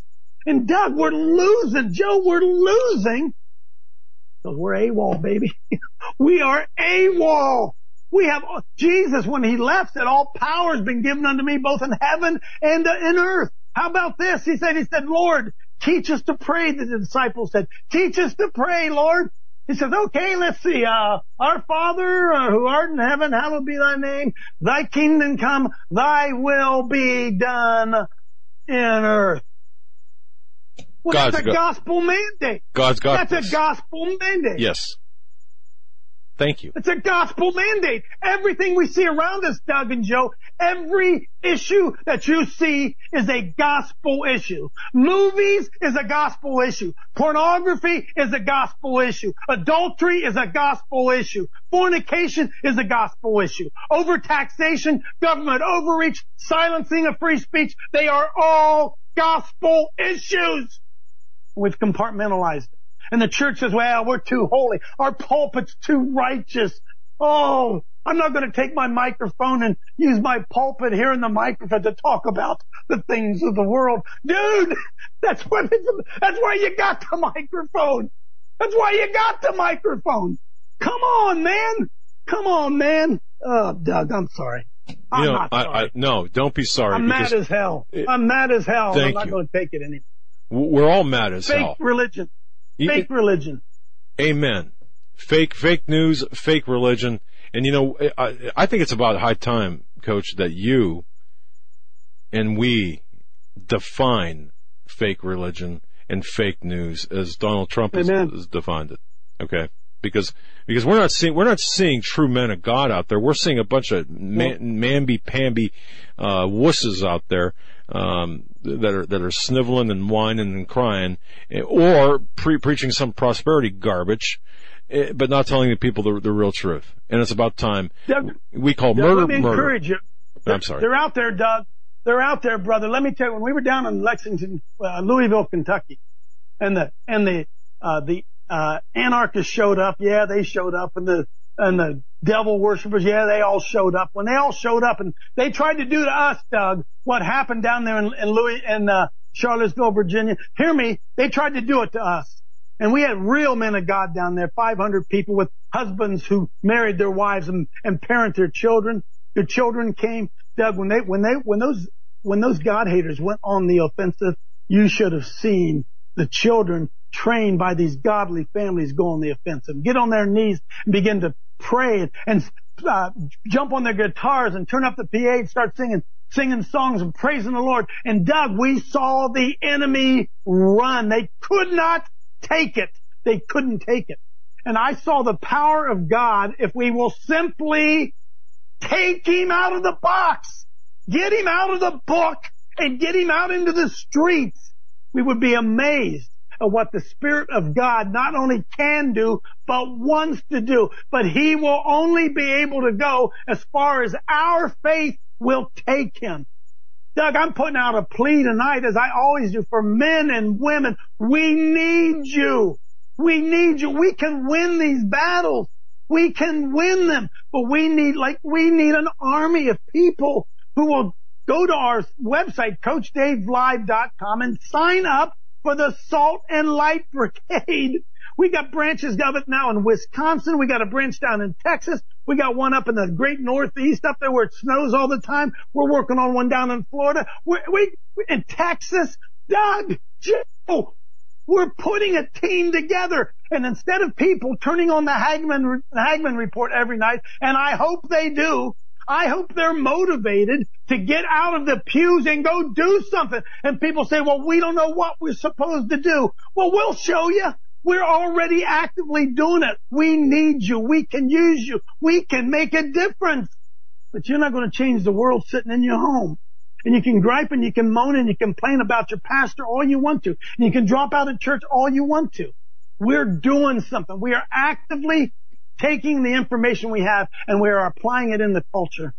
C: And Doug, we're losing. Joe, we're losing Because we're AWOL, baby. (laughs) we are AWOL. We have Jesus when he left said, all power has been given unto me both in heaven and in earth. How about this? He said, he said, Lord, teach us to pray. The disciples said, teach us to pray, Lord. He says, okay, let's see, uh, our Father uh, who art in heaven, hallowed be thy name. Thy kingdom come, thy will be done in earth. Well,
A: God's
C: that's a
A: go-
C: gospel mandate.
A: God's got
C: That's
A: this.
C: a gospel mandate.
A: Yes. Thank you.
C: It's a gospel mandate. Everything we see around us, Doug and Joe, every issue that you see is a gospel issue. Movies is a gospel issue. Pornography is a gospel issue. Adultery is a gospel issue. Fornication is a gospel issue. Overtaxation, government overreach, silencing of free speech, they are all gospel issues. We've compartmentalized it. And the church says, well, we're too holy. Our pulpit's too righteous. Oh, I'm not going to take my microphone and use my pulpit here in the microphone to talk about the things of the world. Dude, (laughs) that's what, that's why you got the microphone. That's why you got the microphone. Come on, man. Come on, man. Oh, Doug, I'm sorry. I'm
A: you know,
C: not
A: I,
C: sorry.
A: I, no, don't be sorry
C: I'm mad as hell.
A: it-
C: I'm mad as hell. and I'm not
A: you.
C: going to take it anymore.
A: We're all mad as
C: Fake
A: hell.
C: Fake
A: religion.
C: Fake religion.
A: Amen. Fake, fake news, fake religion. And you know, I, I think it's about high time, coach, that you and we define fake religion and fake news as Donald Trump has, has defined it. Okay. Because, because we're not seeing, we're not seeing true men of God out there. We're seeing a bunch of man, mamby-pamby, uh, wusses out there, um, that are, that are sniveling and whining and crying, or pre- preaching some prosperity garbage, eh, but not telling the people the, the real truth. And it's about time.
C: Doug,
A: We call
C: Doug,
A: murder
C: let me
A: murder.
C: encourage you.
A: I'm sorry.
C: They're out there, Doug. They're out there, brother. Let me tell you, when we were down in Lexington, uh, Louisville, Kentucky, and the and the uh, the uh, anarchists showed up. Yeah, they showed up, and the and the devil worshippers. Yeah, they all showed up. When they all showed up, and they tried to do to us, Doug, what happened down there in, in Louis in uh, Charlottesville, Virginia. Hear me? They tried to do it to us. And we had real men of God down there, 500 people with husbands who married their wives and, and parent their children. Their children came. Doug, when they, when they, when those, when those God haters went on the offensive, you should have seen the children trained by these godly families go on the offensive. Get on their knees and begin to pray and, uh, jump on their guitars and turn up the PA and start singing, singing songs and praising the Lord. And Doug, we saw the enemy run. They could not take it. They couldn't take it. And I saw the power of God if we will simply take him out of the box, get him out of the book and get him out into the streets. We would be amazed at what the Spirit of God not only can do, but wants to do. But he will only be able to go as far as our faith will take him. Doug, I'm putting out a plea tonight, as I always do, for men and women. We need you. We need you. We can win these battles. We can win them, but we need, like, we need an army of people who will go to our website, CoachDaveLive.com and sign up for the Salt and Light (laughs) Brigade. We got branches of it now in Wisconsin. We got a branch down in Texas. We got one up in the great Northeast up there where it snows all the time. We're working on one down in Florida. We, we in Texas. Doug, Joe, we're putting a team together. And instead of people turning on the Hagmann, Hagmann report every night, and I hope they do, I hope they're motivated to get out of the pews and go do something. And people say, well, we don't know what we're supposed to do. Well, we'll show you. We're already actively doing it. We need you. We can use you. We can make a difference. But you're not going to change the world sitting in your home. And you can gripe and you can moan and you complain about your pastor all you want to. And you can drop out of church all you want to. We're doing something. We are actively taking the information we have and we are applying it in the culture.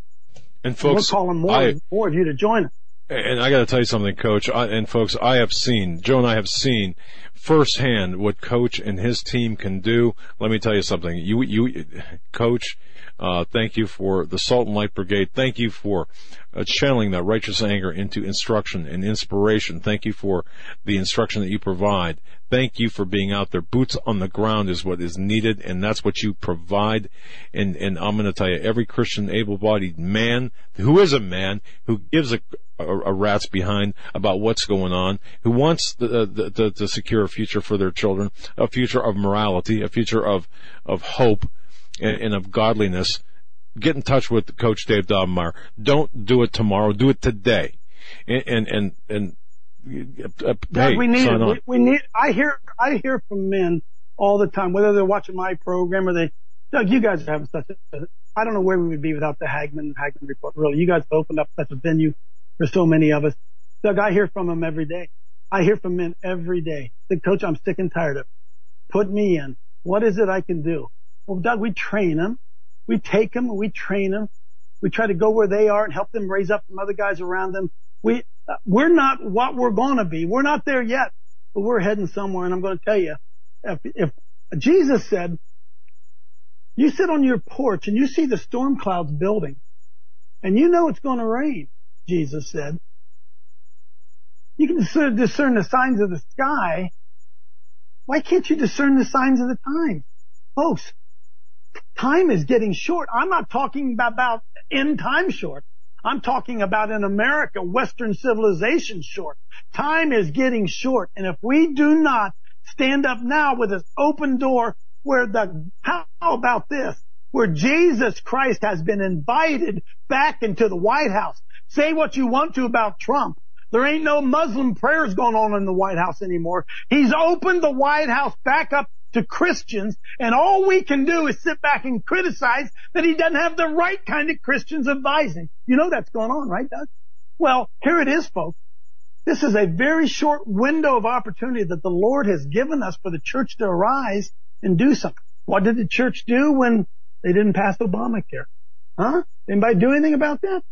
A: And
C: And
A: folks,
C: we're calling more,
A: I,
C: more of you to join us.
A: And I got to tell you something, Coach. I, and folks, I have seen Joe and I have seen firsthand what Coach and his team can do. Let me tell you something. You, you, Coach, uh, thank you for the Salt and Light Brigade. Thank you for uh, channeling that righteous anger into instruction and inspiration. Thank you for the instruction that you provide. Thank you for being out there. Boots on the ground is what is needed, and that's what you provide. And, and I'm going to tell you, every Christian able-bodied man who is a man who gives a, a, a rat's behind about what's going on, who wants the, the, to secure a future for their children, a future of morality, a future of, of hope, and, and of godliness, get in touch with Coach Dave Daubenmire. Don't do it tomorrow. Do it today. And, and, and, and uh,
C: Doug,
A: hey,
C: we need
A: sign
C: it.
A: on.
C: We, we need. I hear. I hear from men all the time, whether they're watching my program or they. Doug, you guys are having such a. I don't know where we would be without the Hagmann Hagmann report. Really, you guys have opened up such a venue for so many of us. Doug, I hear from them every day. I hear from men every day. The coach, I'm sick and tired of. Put me in. What is it I can do? Well, Doug, we train them. We take them and we train them. We try to go where they are and help them raise up some other guys around them. We, uh, we're not what we're going to be. We're not there yet, but we're heading somewhere. And I'm going to tell you, if, if Jesus said, you sit on your porch and you see the storm clouds building and you know it's going to rain, Jesus said, you can discern, discern the signs of the sky. Why can't you discern the signs of the time? Folks, time is getting short. I'm not talking about in time short. I'm talking about in America, Western civilization short. Time is getting short. And if we do not stand up now with this open door where the, how about this? Where Jesus Christ has been invited back into the White House. Say what you want to about Trump. There ain't no Muslim prayers going on in the White House anymore. He's opened the White House back up to Christians and all we can do is sit back and criticize that he doesn't have the right kind of Christians advising. You know that's going on, right, Doug? Well, here it is, folks. This is a very short window of opportunity that the Lord has given us for the church to arise and do something. What did the church do when they didn't pass Obamacare? Huh? Anybody do anything about that?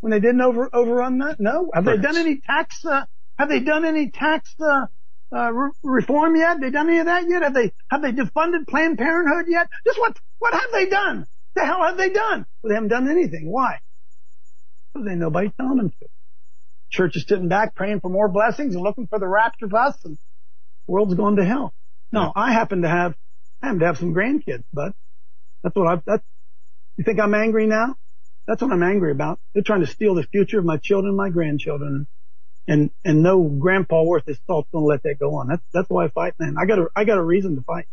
C: When they didn't over, overrun that? No. Have they done any tax, uh, have they done any tax, uh, uh, re- reform yet? They done any of that yet? Have they, have they defunded Planned Parenthood yet? Just what, what have they done? The hell have they done? Well, they haven't done anything. Why? Because ain't nobody telling them to. Church is sitting back praying for more blessings and looking for the rapture of us and the world's going to hell. No, I happen to have, I happen to have some grandkids, but that's what I, that's, you think I'm angry now? That's what I'm angry about. They're trying to steal the future of my children and my grandchildren. And, and no grandpa worth his salt's gonna let that go on. That's, that's why I fight, man. I got a, I got a reason to fight.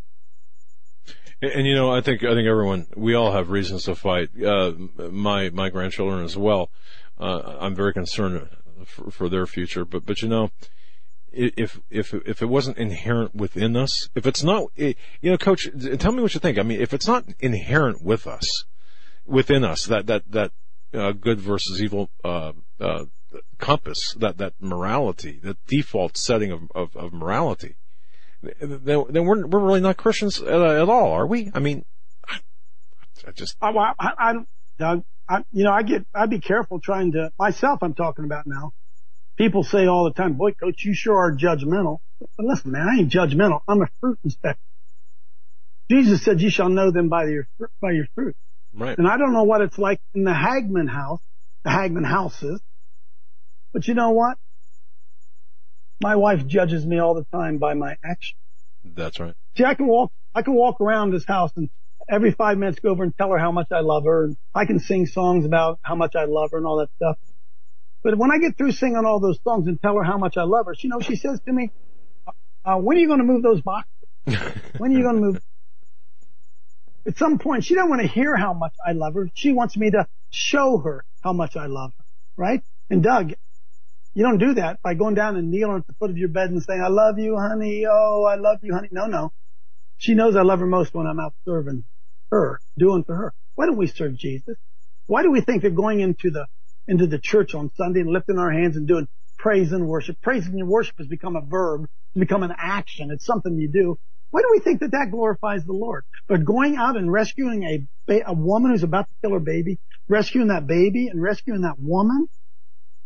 A: And, and, you know, I think I think everyone we all have reasons to fight. Uh, my my grandchildren as well. Uh, I'm very concerned for, for their future. But but you know, if if if it wasn't inherent within us, if it's not, you know, Coach, tell me what you think. I mean, if it's not inherent with us, within us, that that that uh, good versus evil uh, uh, compass, that that morality, that default setting of of, of morality, then, then we're we're really not Christians at, at all, are we? I mean, I, I just oh,
C: I, I, I, Doug, I, you know, I get, I'd be careful trying to, myself I'm talking about now. People say all the time, boy, coach, you sure are judgmental. But listen, man, I ain't judgmental. I'm a fruit inspector. Jesus said, you shall know them by your, by your fruit.
A: right.
C: And I don't know what it's like in the Hagmann house, the Hagmann houses, but you know what? My wife judges me all the time by my actions.
A: That's right.
C: See, I can walk, I can walk around this house and every five minutes go over and tell her how much I love her. And I can sing songs about how much I love her and all that stuff. But when I get through singing all those songs and tell her how much I love her, she knows she says to me, uh, when are you going to move those boxes? (laughs) When are you going to move? At some point, she doesn't want to hear how much I love her. She wants me to show her how much I love her, right? And Doug, you don't do that by going down and kneeling at the foot of your bed and saying, I love you, honey. Oh, I love you, honey. No, no. She knows I love her most when I'm out serving her, doing for her. Why don't we serve Jesus? Why do we think that going into the, into the church on Sunday and lifting our hands and doing praise and worship, praise and worship has become a verb, become an action. It's something you do. Why do we think that that glorifies the Lord? But going out and rescuing a, a woman who's about to kill her baby, rescuing that baby and rescuing that woman,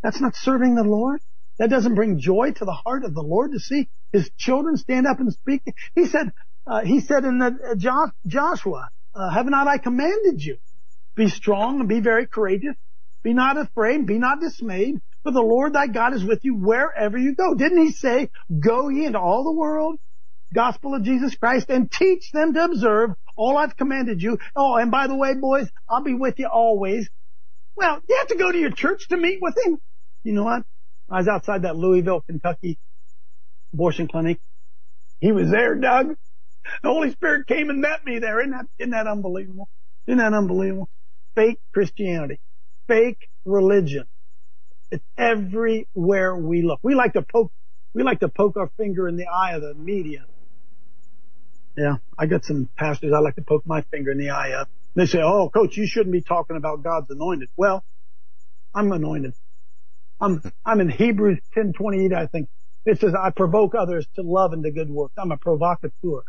C: that's not serving the Lord. That doesn't bring joy to the heart of the Lord to see his children stand up and speak. He said, uh, he said in the, uh, Joshua, uh, have not I commanded you? Be strong and be very courageous. Be not afraid, be not dismayed, for the Lord thy God is with you wherever you go. Didn't he say, go ye into all the world, gospel of Jesus Christ, and teach them to observe all I've commanded you. Oh, and by the way, boys, I'll be with you always. Well, you have to go to your church to meet with him. You know what? I was outside that Louisville, Kentucky abortion clinic. He was there, Doug. The Holy Spirit came and met me there. Isn't that, isn't that unbelievable? Isn't that unbelievable? Fake Christianity. Fake religion. It's everywhere we look. We like to poke, we like to poke our finger in the eye of the media. Yeah, I got some pastors I like to poke my finger in the eye of. They say, oh, coach, you shouldn't be talking about God's anointed. Well, I'm anointed. I'm, I'm in Hebrews 10:28, I think. It says, I provoke others to love and to good works. I'm a provocateur.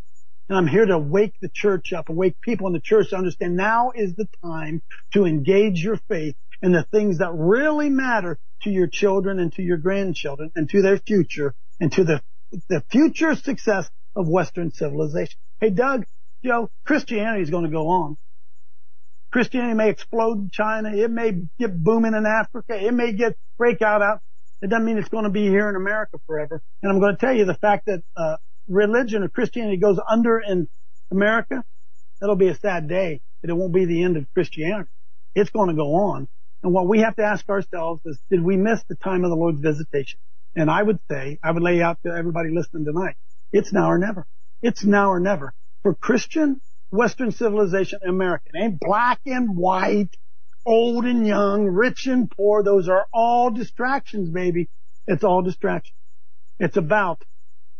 C: And I'm here to wake the church up and wake people in the church to understand now is the time to engage your faith in the things that really matter to your children and to your grandchildren and to their future and to the, the future success of Western civilization. Hey, Doug, Joe, Christianity is going to go on. Christianity may explode in China. It may get booming in Africa. It may get break out out. It doesn't mean it's going to be here in America forever. And I'm going to tell you the fact that uh, religion or Christianity goes under in America, that'll be a sad day, but it won't be the end of Christianity. It's going to go on. And what we have to ask ourselves is, did we miss the time of the Lord's visitation? And I would say, I would lay out to everybody listening tonight, it's now or never. It's now or never. For Christian Western civilization American. ain't black and white, old and young, rich and poor. Those are all distractions, baby. It's all distractions. It's about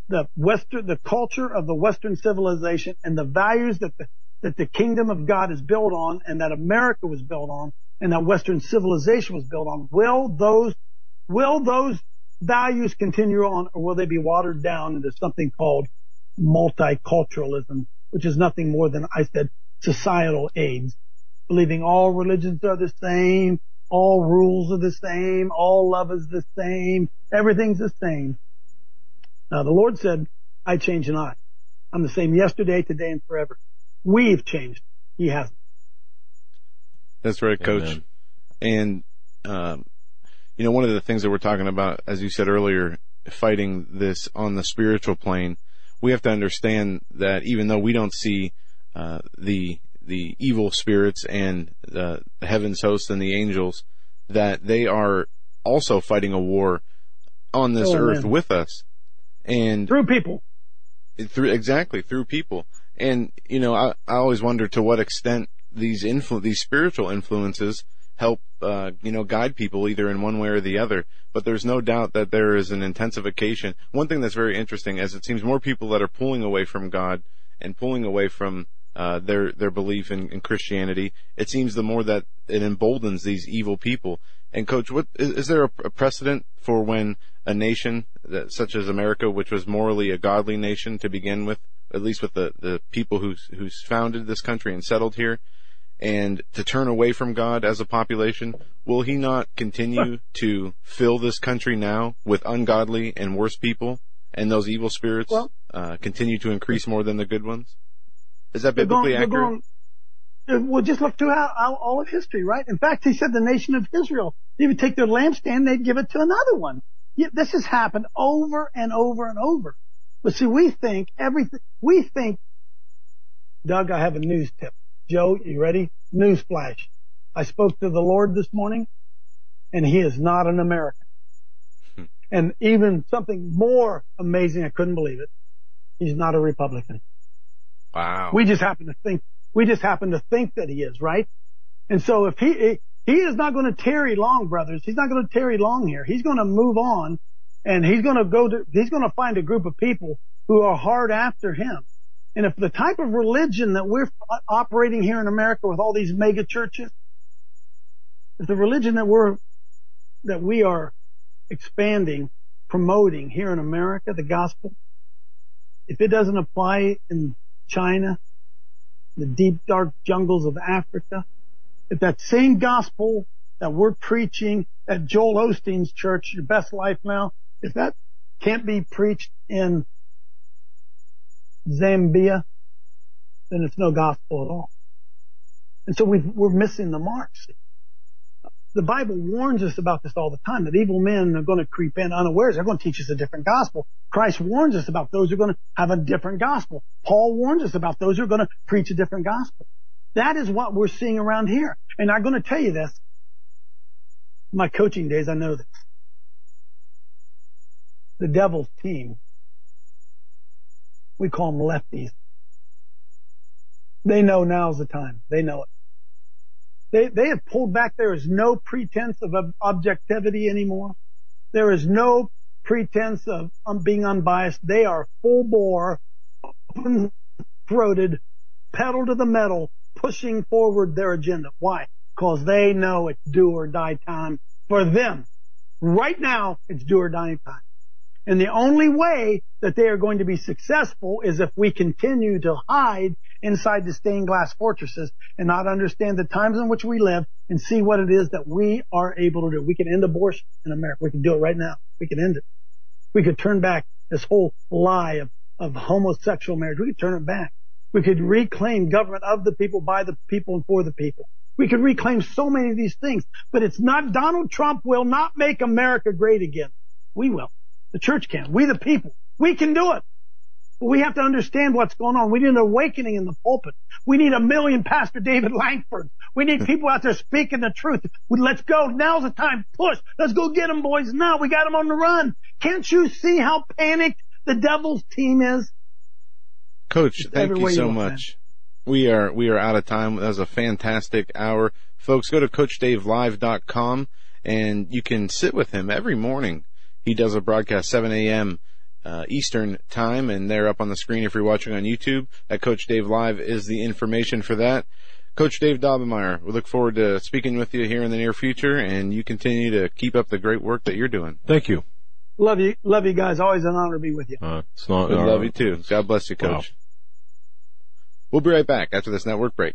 C: the Western, the culture of the Western civilization and the values that the, that the kingdom of God is built on and that America was built on and that Western civilization was built on. Will those, will those values continue on or will they be watered down into something called multiculturalism which is nothing more than I said societal AIDS, believing all religions are the same, all rules are the same, all love is the same, everything's the same. Now the Lord said, I change not. I'm the same yesterday, today, and forever. We've changed. He hasn't.
B: That's right, coach. Amen. And, um, you know, one of the things that we're talking about, as you said earlier, fighting this on the spiritual plane we have to understand that even though we don't see uh, the the evil spirits and the heavens host and the angels, that they are also fighting a war on this oh, earth man. with us, and
C: through people.
B: Through exactly through people, and you know, I I always wonder to what extent these influ- these spiritual influences help, uh, you know, guide people either in one way or the other. But there's no doubt that there is an intensification. One thing that's very interesting is it seems more people that are pulling away from God and pulling away from uh, their their belief in, in, Christianity. It seems the more that it emboldens these evil people. And coach, what is, is there a, a, precedent for when a nation that, such as America, which was morally a godly nation to begin with, at least with the the people who's who's founded this country and settled here, and to turn away from God as a population, will he not continue to fill this country now with ungodly and worse people and those evil spirits well, uh, continue to increase more than the good ones? Is that biblically going, accurate?
C: Going, well, just look throughout all of history, right? In fact, he said the nation of Israel, they would take their lampstand, they'd give it to another one. Yeah, this has happened over and over and over. But see, we think everything, we think, Doug, I have a news tip. Joe, you ready? Newsflash. I spoke to the Lord this morning and he is not an American. Hmm. and even something more amazing, I couldn't believe it. He's not a Republican.
B: Wow.
C: We just happen to think, we just happen to think that he is, right? And so if he, he is not going to tarry long, brothers. He's not going to tarry long here. He's going to move on and he's going to go to, he's going to find a group of people who are hard after him. And if the type of religion that we're operating here in America with all these mega churches, if the religion that we're, that we are expanding, promoting here in America, the gospel, if it doesn't apply in China, the deep dark jungles of Africa, if that same gospel that we're preaching at Joel Osteen's church, your best life now, if that can't be preached in Zambia, then it's no gospel at all. And so we are missing the mark. The Bible warns us about this all the time, that evil men are going to creep in unawares. They're going to teach us a different gospel. Christ warns us about those who are going to have a different gospel. Paul warns us about those who are going to preach a different gospel. That is what we're seeing around here. And I'm going to tell you this. My coaching days, I know this. The devil's team, we call them lefties. They know now's the time. They know it. They, they have pulled back. There is no pretense of objectivity anymore. There is no pretense of um, being unbiased. They are full bore, open throated, pedal to the metal, pushing forward their agenda. Why? Because they know it's do or die time for them. Right now, it's do or die time. And the only way that they are going to be successful is if we continue to hide inside the stained glass fortresses and not understand the times in which we live and see what it is that we are able to do. We can end abortion in America. We can do it right now. We can end it. We could turn back this whole lie of, of homosexual marriage. We could turn it back. We could reclaim government of the people, by the people, and for the people. We could reclaim so many of these things, but it's not, Donald Trump will not make America great again. We will. The church can. We the people. We can do it. But we have to understand what's going on. We need an awakening in the pulpit. We need a million Pastor David Langford. We need people out there speaking the truth. Let's go. Now's the time. Push. Let's go get them, boys. Now we got them on the run. Can't you see how panicked the devil's team is?
B: Coach, thank you so you much. We are we are out of time. That was a fantastic hour. Folks, go to CoachDaveLive.com and you can sit with him every morning he does a broadcast 7 a.m. Uh, Eastern time, and they're up on the screen if you're watching on YouTube. At Coach Dave Live is the information for that. Coach Dave Daubenmire, we look forward to speaking with you here in the near future, and you continue to keep up the great work that you're doing.
A: Thank you.
C: Love you, love you guys. Always an honor to be with you.
A: Uh, it's not.
B: love you too. God bless you, Coach. Wow. We'll be right back after this network break.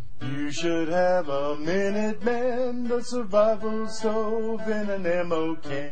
D: You should have a Minuteman, the survival stove and an ammo can.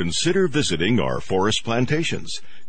E: Consider visiting our forest plantations.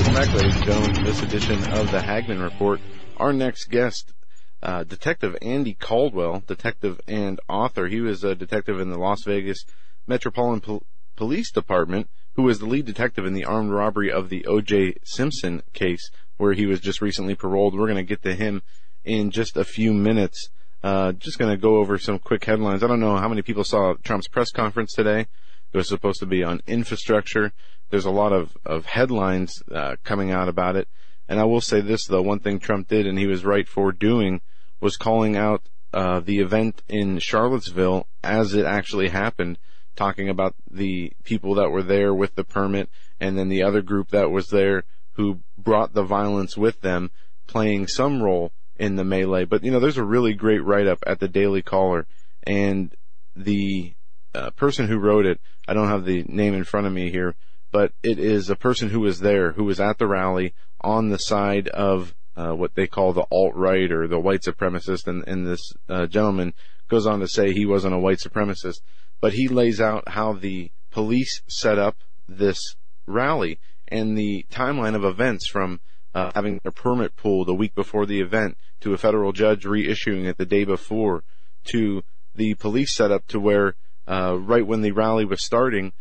B: Welcome back, ladies and gentlemen, to this edition of the Hagmann Report. Our next guest, uh, Detective Andy Caldwell, detective and author. He was a detective in the Las Vegas Metropolitan Pol- Police Department, who was the lead detective in the armed robbery of the O.J. Simpson case, where he was just recently paroled. We're going to get to him in just a few minutes. Uh, just going to go over some quick headlines. I don't know how many people saw Trump's press conference today. It was supposed to be on infrastructure. There's a lot of, of headlines uh, coming out about it. And I will say this, though, one thing Trump did, and he was right for doing, was calling out uh, the event in Charlottesville as it actually happened, talking about the people that were there with the permit, and then the other group that was there who brought the violence with them, playing some role in the melee. But, you know, there's a really great write-up at the Daily Caller, and the uh, person who wrote it, I don't have the name in front of me here, but it is a person who was there, who was at the rally on the side of uh, what they call the alt-right or the white supremacist, and, and this uh, gentleman goes on to say he wasn't a white supremacist, but he lays out how the police set up this rally and the timeline of events from uh, having a permit pulled a week before the event to a federal judge reissuing it the day before to the police setup to where uh, right when the rally was starting,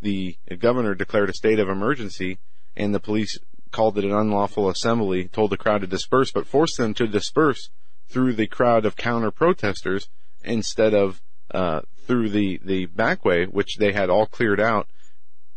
B: the governor declared a state of emergency, and the police called it an unlawful assembly, told the crowd to disperse, but forced them to disperse through the crowd of counter protesters instead of uh, through the the back way, which they had all cleared out,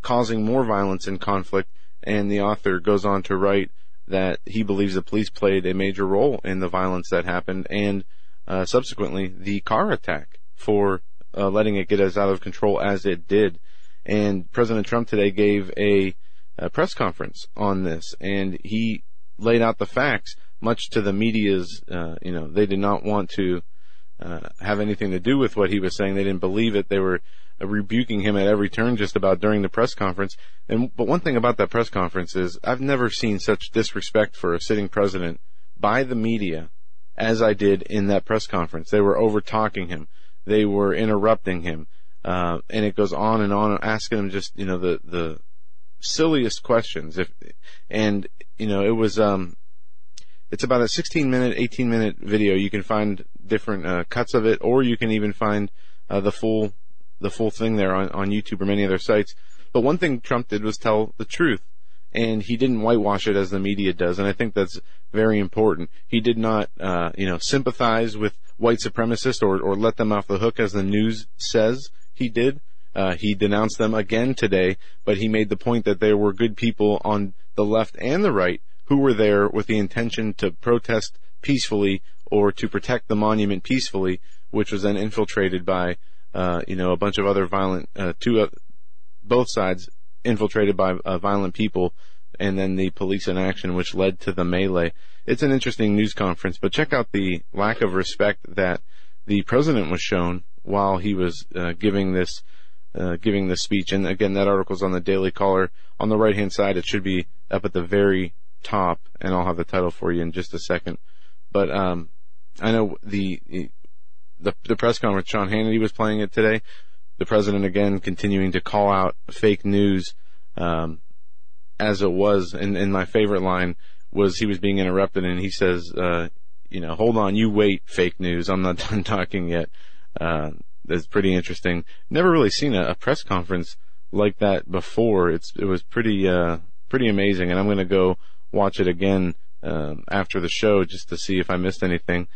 B: causing more violence and conflict. And the author goes on to write that he believes the police played a major role in the violence that happened, and uh, subsequently the car attack for uh, letting it get as out of control as it did. And President Trump today gave a, a, press conference on this, and he laid out the facts, much to the media's, uh, you know, they did not want to uh, have anything to do with what he was saying. They didn't believe it. They were uh, rebuking him at every turn just about during the press conference. And but one thing about that press conference is I've never seen such disrespect for a sitting president by the media as I did in that press conference. They were over talking him. They were interrupting him. Uh, and it goes on and on, asking him just, you know, the, the silliest questions. If, and, you know, it was, um, it's about a 16 minute, 18 minute video. You can find different, uh, cuts of it, or you can even find, uh, the full, the full thing there on, on YouTube or many other sites. But one thing Trump did was tell the truth. And he didn't whitewash it as the media does, and I think that's very important. He did not, uh, you know, sympathize with white supremacists or, or let them off the hook as the news says he did. Uh, he denounced them again today, but he made the point that there were good people on the left and the right who were there with the intention to protest peacefully or to protect the monument peacefully, which was then infiltrated by, uh, you know, a bunch of other violent, uh, two, uh, both sides infiltrated by uh, violent people and then the police in action, which led to the melee. It's an interesting news conference, but check out the lack of respect that the president was shown while he was uh, giving this uh, giving this speech. And again, that article's on the Daily Caller. On the right hand side, it should be up at the very top, and I'll have the title for you in just a second. But um, I know the, the the press conference. Sean Hannity was playing it today. The president again continuing to call out fake news. Um, as it was. And, and my favorite line was he was being interrupted and he says, uh, you know, hold on, you wait, fake news. I'm not (laughs) done talking yet. Uh, that's pretty interesting. Never really seen a, a, press conference like that before. It's, it was pretty, uh, pretty amazing. And I'm going to go watch it again, um, after the show just to see if I missed anything.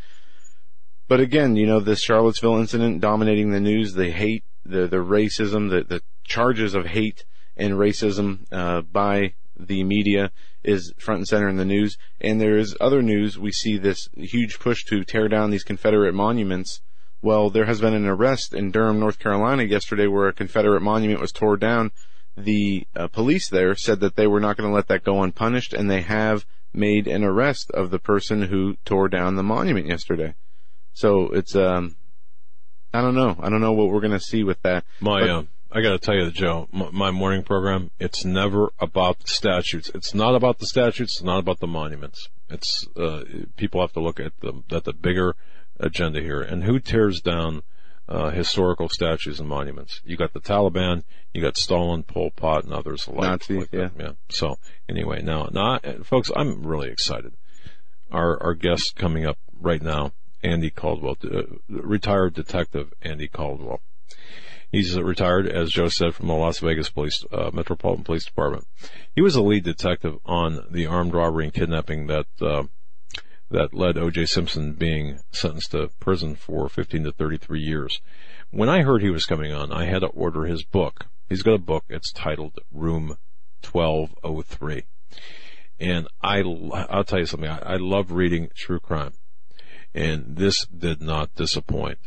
B: But again, you know, this Charlottesville incident dominating the news, the hate, the, the racism, the, the charges of hate and racism uh, by the media is front and center in the news. And there is other news. We see this huge push to tear down these Confederate monuments. Well, there has been an arrest in Durham, North Carolina yesterday where a Confederate monument was torn down. The uh, police there said that they were not going to let that go unpunished and they have made an arrest of the person who tore down the monument yesterday. So it's, um, I don't know. I don't know what we're going to see with that.
A: My,
B: But-
A: uh, I got to tell you, Joe, m- my morning program, it's never about the statutes. It's not about the statutes. It's not about the monuments. It's uh, people have to look at the at the bigger agenda here. And who tears down uh, historical statues and monuments? You got the Taliban, you got Stalin, Pol Pot, and others alike.
B: Nazis,
A: like that. yeah. So anyway, now, now, folks, I'm really excited. Our our guest coming up right now, Andy Caldwell, uh, retired detective Andy Caldwell. He's uh, retired, as Joe said, from the Las Vegas Police uh, Metropolitan Police Department. He was a lead detective on the armed robbery and kidnapping that uh, that led O.J. Simpson being sentenced to prison for 15 to 33 years. When I heard he was coming on, I had to order his book. He's got a book. It's titled Room 1203. And I, I'll tell you something. I, I love reading true crime, and this did not disappoint.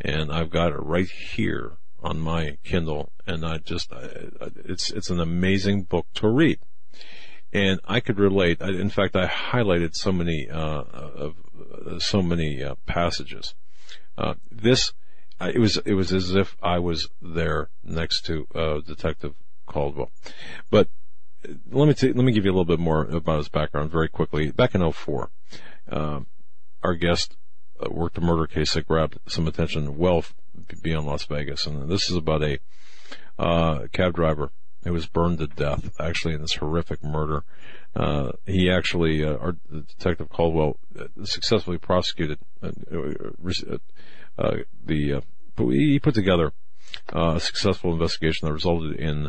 A: And I've got it right here on my Kindle, and I just, it's it's an amazing book to read, and I could relate. In fact, I highlighted so many uh, of uh, so many uh, passages. Uh, this, it was it was as if I was there next to uh, Detective Caldwell, but uh, let me t- let me give you a little bit more about his background very quickly. Back in 04, um, our guest uh, worked a murder case that grabbed some attention well beyond Las Vegas, and this is about a uh, cab driver who was burned to death, actually in this horrific murder. Uh, he actually, uh, our detective Caldwell, uh, successfully prosecuted uh, the. He put together a successful investigation that resulted in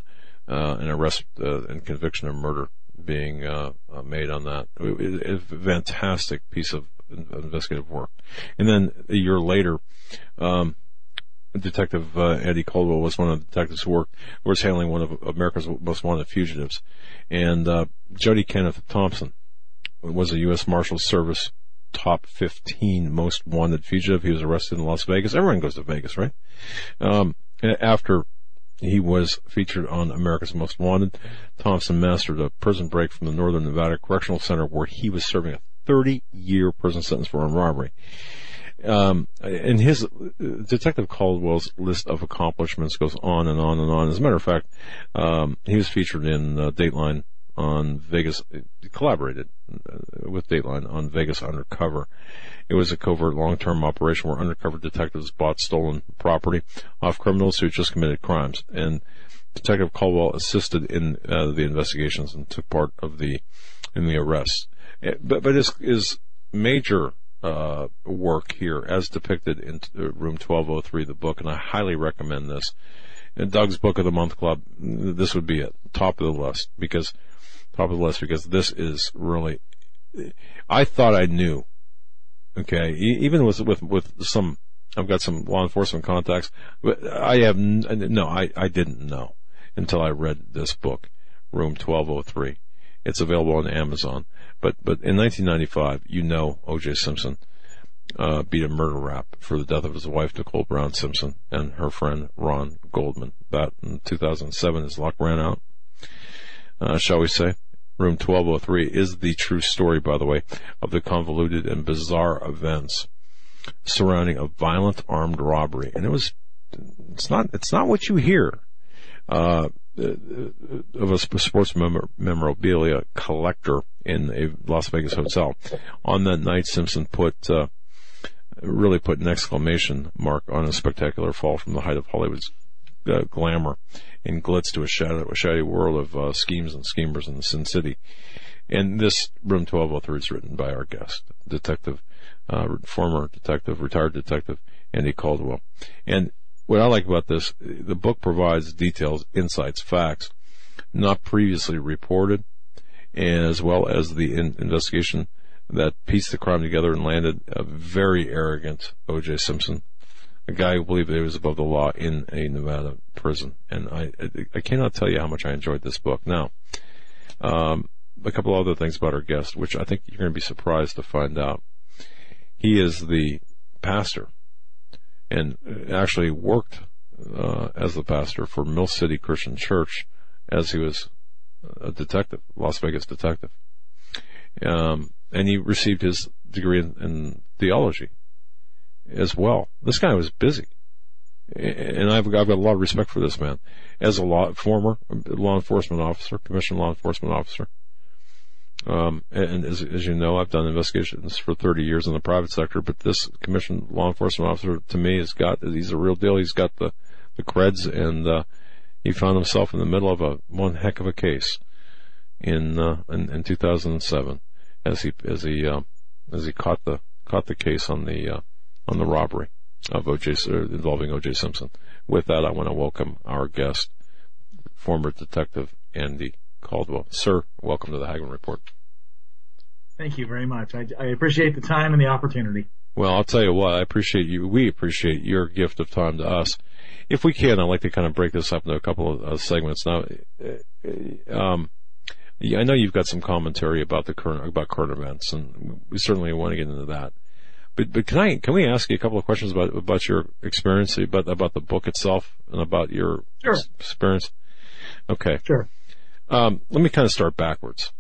A: uh, an arrest and conviction of murder being uh, uh, made on that. It, it, fantastic piece of investigative work. And then a year later, um, Detective uh, Eddie Caldwell was one of the detectives who worked was handling one of America's most wanted fugitives, and uh, Jody Kenneth Thompson was a U.S. Marshals Service top 15 most wanted fugitive. He was arrested in Las Vegas. Everyone goes to Vegas, right? Um, after he was featured on America's Most Wanted, Thompson mastered a prison break from the Northern Nevada Correctional Center where he was serving a 30 year prison sentence for armed robbery. Um, and his Detective Caldwell's list of accomplishments goes on and on and on. As a matter of fact, um, he was featured in uh, Dateline on Vegas, collaborated uh, with Dateline on Vegas Undercover. It was a covert long-term operation where undercover detectives bought stolen property off criminals who just committed crimes. And Detective Caldwell assisted in uh, the investigations and took part of the in the arrests. Eh, But but his his major uh, work here, as depicted in uh, Room 1203, the book, and I highly recommend this. In Doug's Book of the Month Club, this would be it, top of the list, because the list because this is really. I thought I knew. Okay, even with with with some, I've got some law enforcement contacts, but I have no, I I didn't know until I read this book, Room 1203. It's available on Amazon. But but in 1995, you know, O.J. Simpson uh, beat a murder rap for the death of his wife, Nicole Brown Simpson, and her friend Ron Goldman. That in 2007, his luck ran out. Uh, shall we say? Room 1203 is the true story, by the way, of the convoluted and bizarre events surrounding a violent armed robbery. And it was, it's not, it's not what you hear. Uh, of a sports memor- memorabilia collector in a Las Vegas hotel. On that night, Simpson put, uh, really put an exclamation mark on a spectacular fall from the height of Hollywood's uh, glamour and glitz to a shadow, a shady world of uh, schemes and schemers in the Sin City. And this Room 1203 is written by our guest, Detective, uh, former detective, retired detective, Andy Caldwell. And what I like about this, the book provides details, insights, facts, not previously reported, as well as the in- investigation that pieced the crime together and landed a very arrogant O.J. Simpson, a guy who believed that he was above the law in a Nevada prison. And I, I cannot tell you how much I enjoyed this book. Now, um, a couple other things about our guest, which I think you're going to be surprised to find out. He is the pastor and actually worked uh, as the pastor for Mill City Christian Church as he was a detective, Las Vegas detective. Um, and he received his degree in, in, theology as well. This guy was busy. And I've, I've got a lot of respect for this man. As a law, former law enforcement officer, commissioned law enforcement officer, um, and as, as, you know, I've done investigations for 30 years in the private sector, but this commissioned law enforcement officer to me has got, he's a real deal. He's got the, the creds and, uh, he found himself in the middle of a one heck of a case in, uh, in, in 2007 as he, as he, uh, as he caught the, caught the case on the, uh, on the robbery of OJ, uh, involving OJ Simpson. With that, I want to welcome our guest, former detective Andy Caldwell. Sir, welcome to the Hagmann Report.
F: Thank you very much. I, I, appreciate the time and the opportunity.
A: Well, I'll tell you what, I appreciate you. We appreciate your gift of time to us. If we can, I'd like to kind of break this up into a couple of uh, segments. Now, uh, um, yeah, I know you've got some commentary about the current about current events, and we certainly want to get into that. But but can I can we ask you a couple of questions about about your experience, about about the book itself, and about your
F: sure.
A: experience? Okay.
F: Sure.
A: Um, let me kind of start backwards.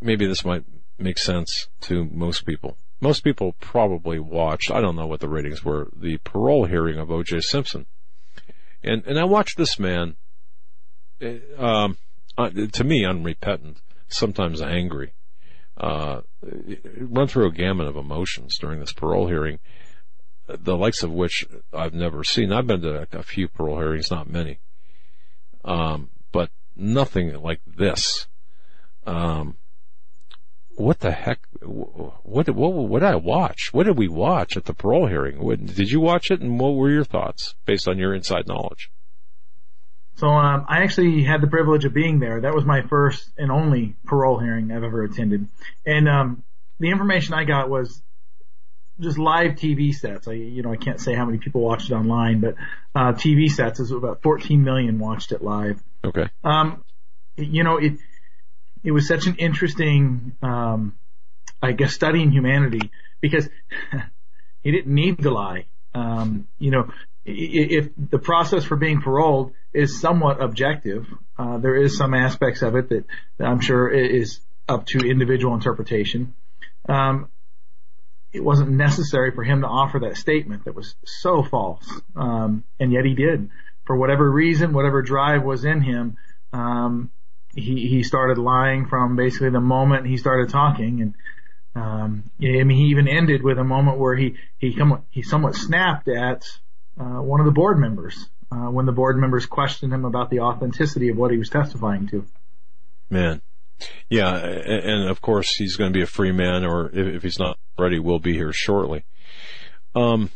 A: Maybe this might make sense to most people. Most people probably watched, I don't know what the ratings were, the parole hearing of O.J. Simpson. And, and I watched this man, eh, um, uh, to me, unrepentant, sometimes angry, uh, run through a gamut of emotions during this parole hearing, the likes of which I've never seen. I've been to a few parole hearings, not many. Um, but nothing like this. Um, what the heck? What, what, what did I watch? What did we watch at the parole hearing? What, did you watch it and what were your thoughts based on your inside knowledge?
F: So, um, I actually had the privilege of being there. That was my first and only parole hearing I've ever attended. And, um, the information I got was just live TV sets. I, you know, I can't say how many people watched it online, but, uh, TV sets is about 14 million watched it live.
A: Okay.
F: Um, you know, it, it was such an interesting, um, I guess studying humanity because (laughs) he didn't need to lie. Um, you know, if the process for being paroled is somewhat objective, uh, there is some aspects of it that, that I'm sure is up to individual interpretation. Um, it wasn't necessary for him to offer that statement that was so false, um, and yet he did. For whatever reason, whatever drive was in him, um, he he started lying from basically the moment he started talking, and um, I mean he even ended with a moment where he he come he somewhat snapped at uh, one of the board members uh, when the board members questioned him about the authenticity of what he was testifying to.
A: Man, yeah, and, of course he's going to be a free man, or if, he's not ready, we'll be here shortly. Um,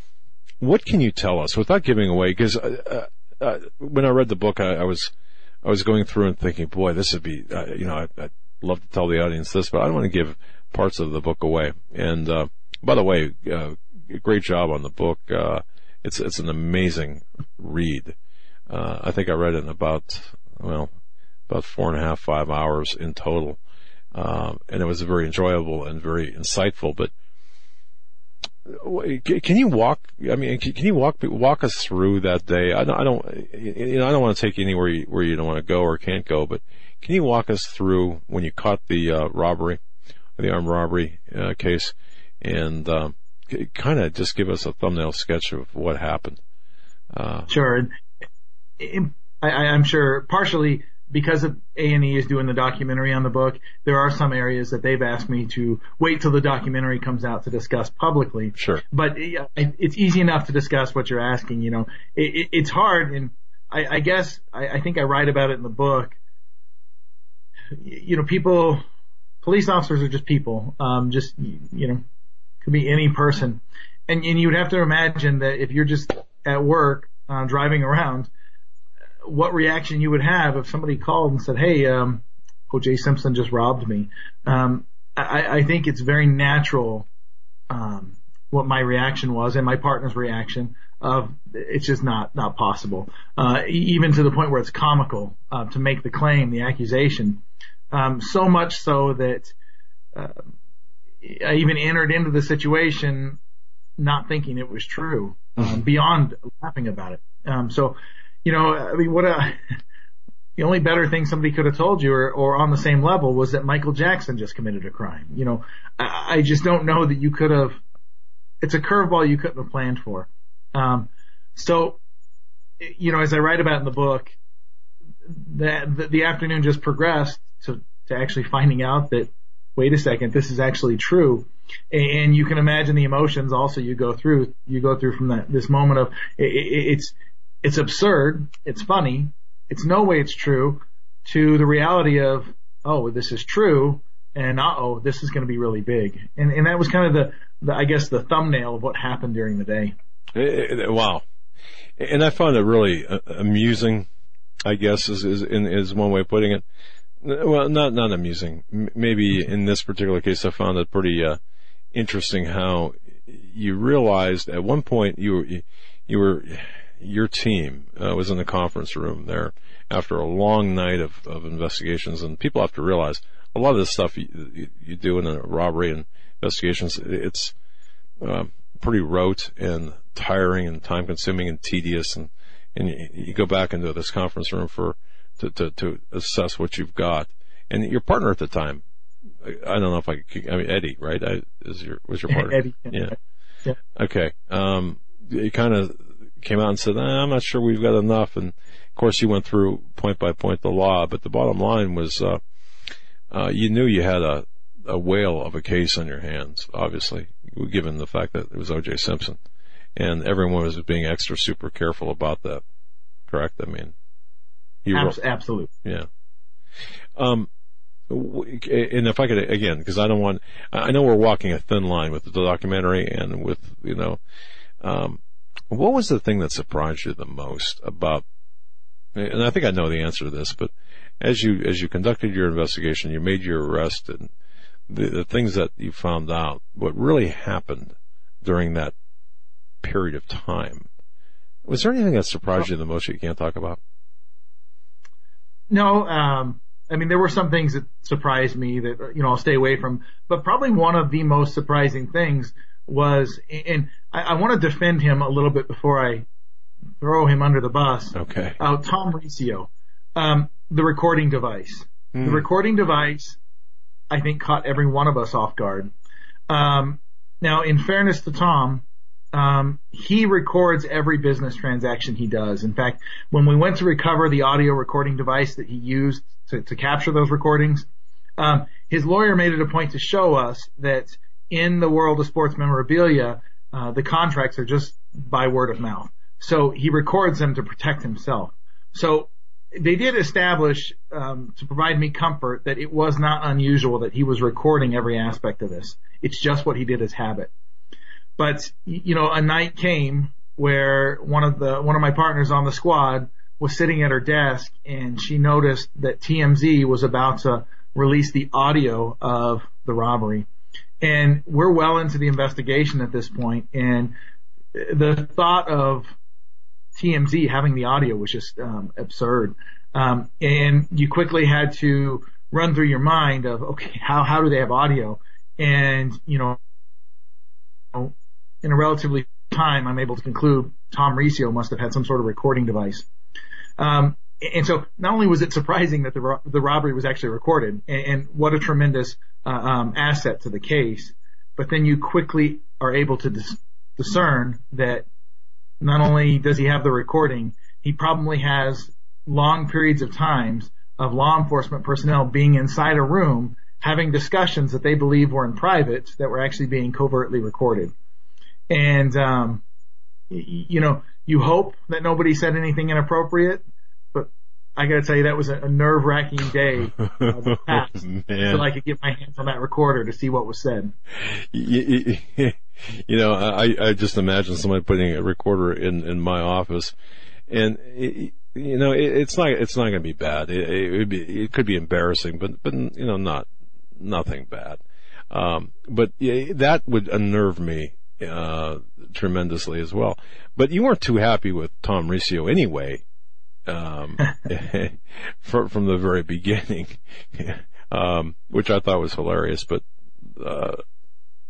A: what can you tell us without giving away? Because uh, uh, uh, when I read the book, I, I, was I was going through and thinking, boy, this would be, uh, you know, I, would love to tell the audience this, but I don't want to give parts of the book away. And uh, by the way, uh, great job on the book. It's it's an amazing read. I think I read it in about well about four and a half, five hours in total. Um, and it was very enjoyable and very insightful. But can you walk? I mean, can you walk walk us through that day? I don't, I don't, you know, I don't want to take you anywhere you, where you don't want to go or can't go. But can you walk us through when you caught the uh, robbery, the armed robbery uh, case, and um, kind of just give us a thumbnail sketch of what happened?
F: Uh, sure. I, I'm sure partially because A&E is doing the documentary on the book, there are some areas that they've asked me to wait till the documentary comes out to discuss publicly.
A: Sure.
F: But it's easy enough to discuss what you're asking, you know. It, it's hard, and I, I guess I, I think I write about it in the book. You know, people, police officers are just people. Um, just, you know, could be any person. And, and you would have to imagine that if you're just at work, uh, driving around, what reaction you would have if somebody called and said, "Hey, um, O.J. Simpson just robbed me." Um, I, I think it's very natural um, what my reaction was and my partner's reaction of it's just not not possible. Uh, even to the point where it's comical uh, to make the claim, the accusation. Um, so much so that uh, I even entered into the situation not thinking it was true, um, mm-hmm. beyond laughing about it. Um, so, you know, I mean, what a the only better thing somebody could have told you or, or on the same level was that Michael Jackson just committed a crime. You know, I, I just don't know that you could have, it's a curveball you couldn't have planned for. Um, so, you know, as I write about in the book, that the, the afternoon just progressed to, to actually finding out that, wait a second, this is actually true. And you can imagine the emotions also you go through, you go through from that, this moment of, it, it, it's, it's absurd, it's funny, it's no way it's true to the reality of, oh, this is true and uh oh, this is going to be really big. And, and that was kind of the, the, I guess the thumbnail of what happened during the day.
A: Wow. And I found it really uh, amusing, I guess is, is, is one way of putting it. Well, not, not amusing. Maybe in this particular case, I found it pretty, uh, interesting how you realized at one point you were, you were, your team uh, was in the conference room there after a long night of, of investigations, and people have to realize a lot of this stuff you, you, you do in a robbery and investigations, it's uh, pretty rote and tiring and time consuming and tedious, and and you, you go back into this conference room for to, to to assess what you've got, and your partner at the time. I don't know if I, I mean Eddie, right? I, is your was your partner?
F: Eddie.
A: Yeah. yeah. Okay. Um, you kind of came out and said, I'm not sure we've got enough. And of course, you went through point by point the law, but the bottom line was, uh, uh, you knew you had a, a whale of a case on your hands, obviously, given the fact that it was O.J. Simpson. And everyone was being extra super careful about that. Correct? I mean,
F: you Abs- absolutely.
A: Yeah. Um, and if I could again, because I don't want, I know we're walking a thin line with the documentary and with you know, um, what was the thing that surprised you the most about? And I think I know the answer to this, but as you as you conducted your investigation, you made your arrest, and the, the things that you found out, what really happened during that period of time. Was there anything that surprised you the most that you can't talk about?
F: No, um, I mean there were some things that surprised me that you know I'll stay away from, but probably one of the most surprising things was, and I, I want to defend him a little bit before I throw him under the bus.
A: Okay.
F: Uh, Tom Riccio, um, the recording device. Mm. The recording device, I think, caught every one of us off guard. Um, now, in fairness to Tom, um, he records every business transaction he does. In fact, when we went to recover the audio recording device that he used to, to capture those recordings, um, his lawyer made it a point to show us that in the world of sports memorabilia, uh, the contracts are just by word of mouth. So he records them to protect himself. So they did establish um, to provide me comfort that it was not unusual that he was recording every aspect of this. It's just what he did as habit. But you know, a night came where one of the one of my partners on the squad was sitting at her desk and she noticed that TMZ was about to release the audio of the robbery. And we're well into the investigation at this point, and the thought of TMZ having the audio was just um, absurd. Um, and you quickly had to run through your mind of, okay, how how do they have audio? And you know, in a relatively time, I'm able to conclude Tom Riccio must have had some sort of recording device. Um, and so not only was it surprising that the ro- the robbery was actually recorded, and, and what a tremendous uh, um, asset to the case, but then you quickly are able to dis- discern that not only does he have the recording, he probably has long periods of times of law enforcement personnel being inside a room having discussions that they believe were in private that were actually being covertly recorded. And um, you know, you hope that nobody said anything inappropriate, but I got to tell you, that was a, nerve wracking day uh, past, so I could get my hands on that recorder to see what was said.
A: You, (laughs) you know, I, I just imagine somebody putting a recorder in, in my office and, it, you know, it, it's not, it's not going to be bad. It, it, be, it could be embarrassing, but, but, you know, not, nothing bad. Um, but yeah, that would unnerve me uh, tremendously as well. But you weren't too happy with Tom Riccio anyway, um, (laughs) from, from the very beginning, (laughs) um, which I thought was hilarious. But uh,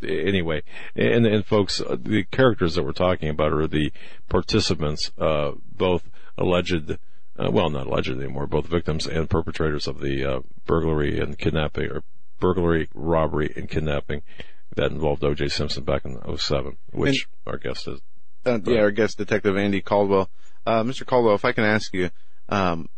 A: anyway, and and folks, uh, the characters that we're talking about are the participants, uh, both alleged. Uh, well, not alleged anymore, both victims and perpetrators of the uh, burglary and kidnapping, or burglary, robbery, and kidnapping that involved O.J. Simpson back in 07, which and, our guest is.
B: Uh, yeah, our guest detective Andy Caldwell. Uh, Mr. Caldwell, if I can ask you, um,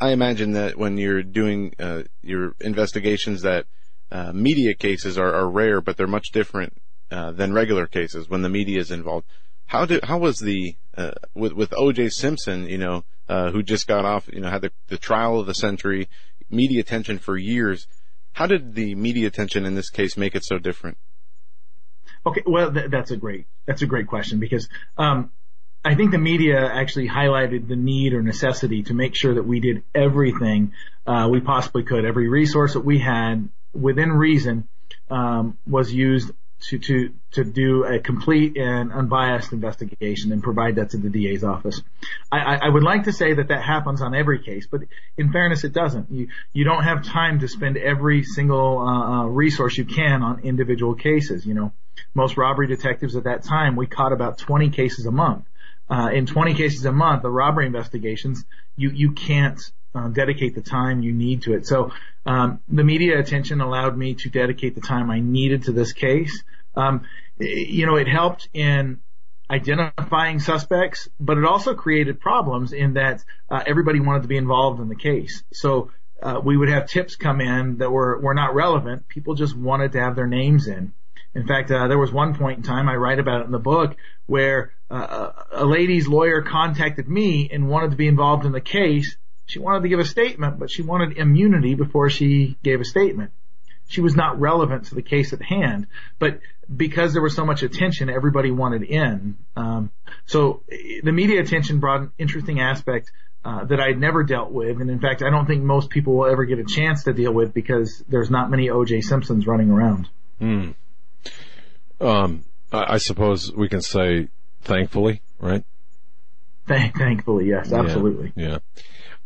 B: I imagine that when you're doing uh, your investigations, that uh, media cases are, are, rare, but they're much different uh, than regular cases when the media is involved. How did how was the uh, with with O.J. Simpson? You know, who just got off, you know, had the, the trial of the century, media attention for years. How did the media attention in this case make it so different?
F: Okay, well, th- that's a great that's a great question because um, I think the media actually highlighted the need or necessity to make sure that we did everything uh, we possibly could. Every resource that we had within reason um, was used to, to, to do a complete and unbiased investigation and provide that to the DA's office. I, I would like to say that that happens on every case, but in fairness, it doesn't. You, you don't have time to spend every single uh, uh, resource you can on individual cases. You know, most robbery detectives at that time, we caught about 20 cases a month. Uh, in 20 cases a month, the robbery investigations, you, you can't uh, dedicate the time you need to it. So um, the media attention allowed me to dedicate the time I needed to this case. Um, you know, it helped in identifying suspects, but it also created problems in that uh, everybody wanted to be involved in the case. So uh, we would have tips come in that were were not relevant. People just wanted to have their names in. In fact, uh, there was one point in time I write about it in the book where uh, a lady's lawyer contacted me and wanted to be involved in the case. She wanted to give a statement, but she wanted immunity before she gave a statement. She was not relevant to the case at hand, but because there was so much attention, everybody wanted in. Um, so the media attention brought an interesting aspect uh, that I'd never dealt with, and in fact, I don't think most people will ever get a chance to deal with because there's not many O.J. Simpsons running around.
A: Hmm. Um, I, I suppose we can say thankfully, right?
F: Thank, thankfully, yes, absolutely.
A: Yeah. yeah.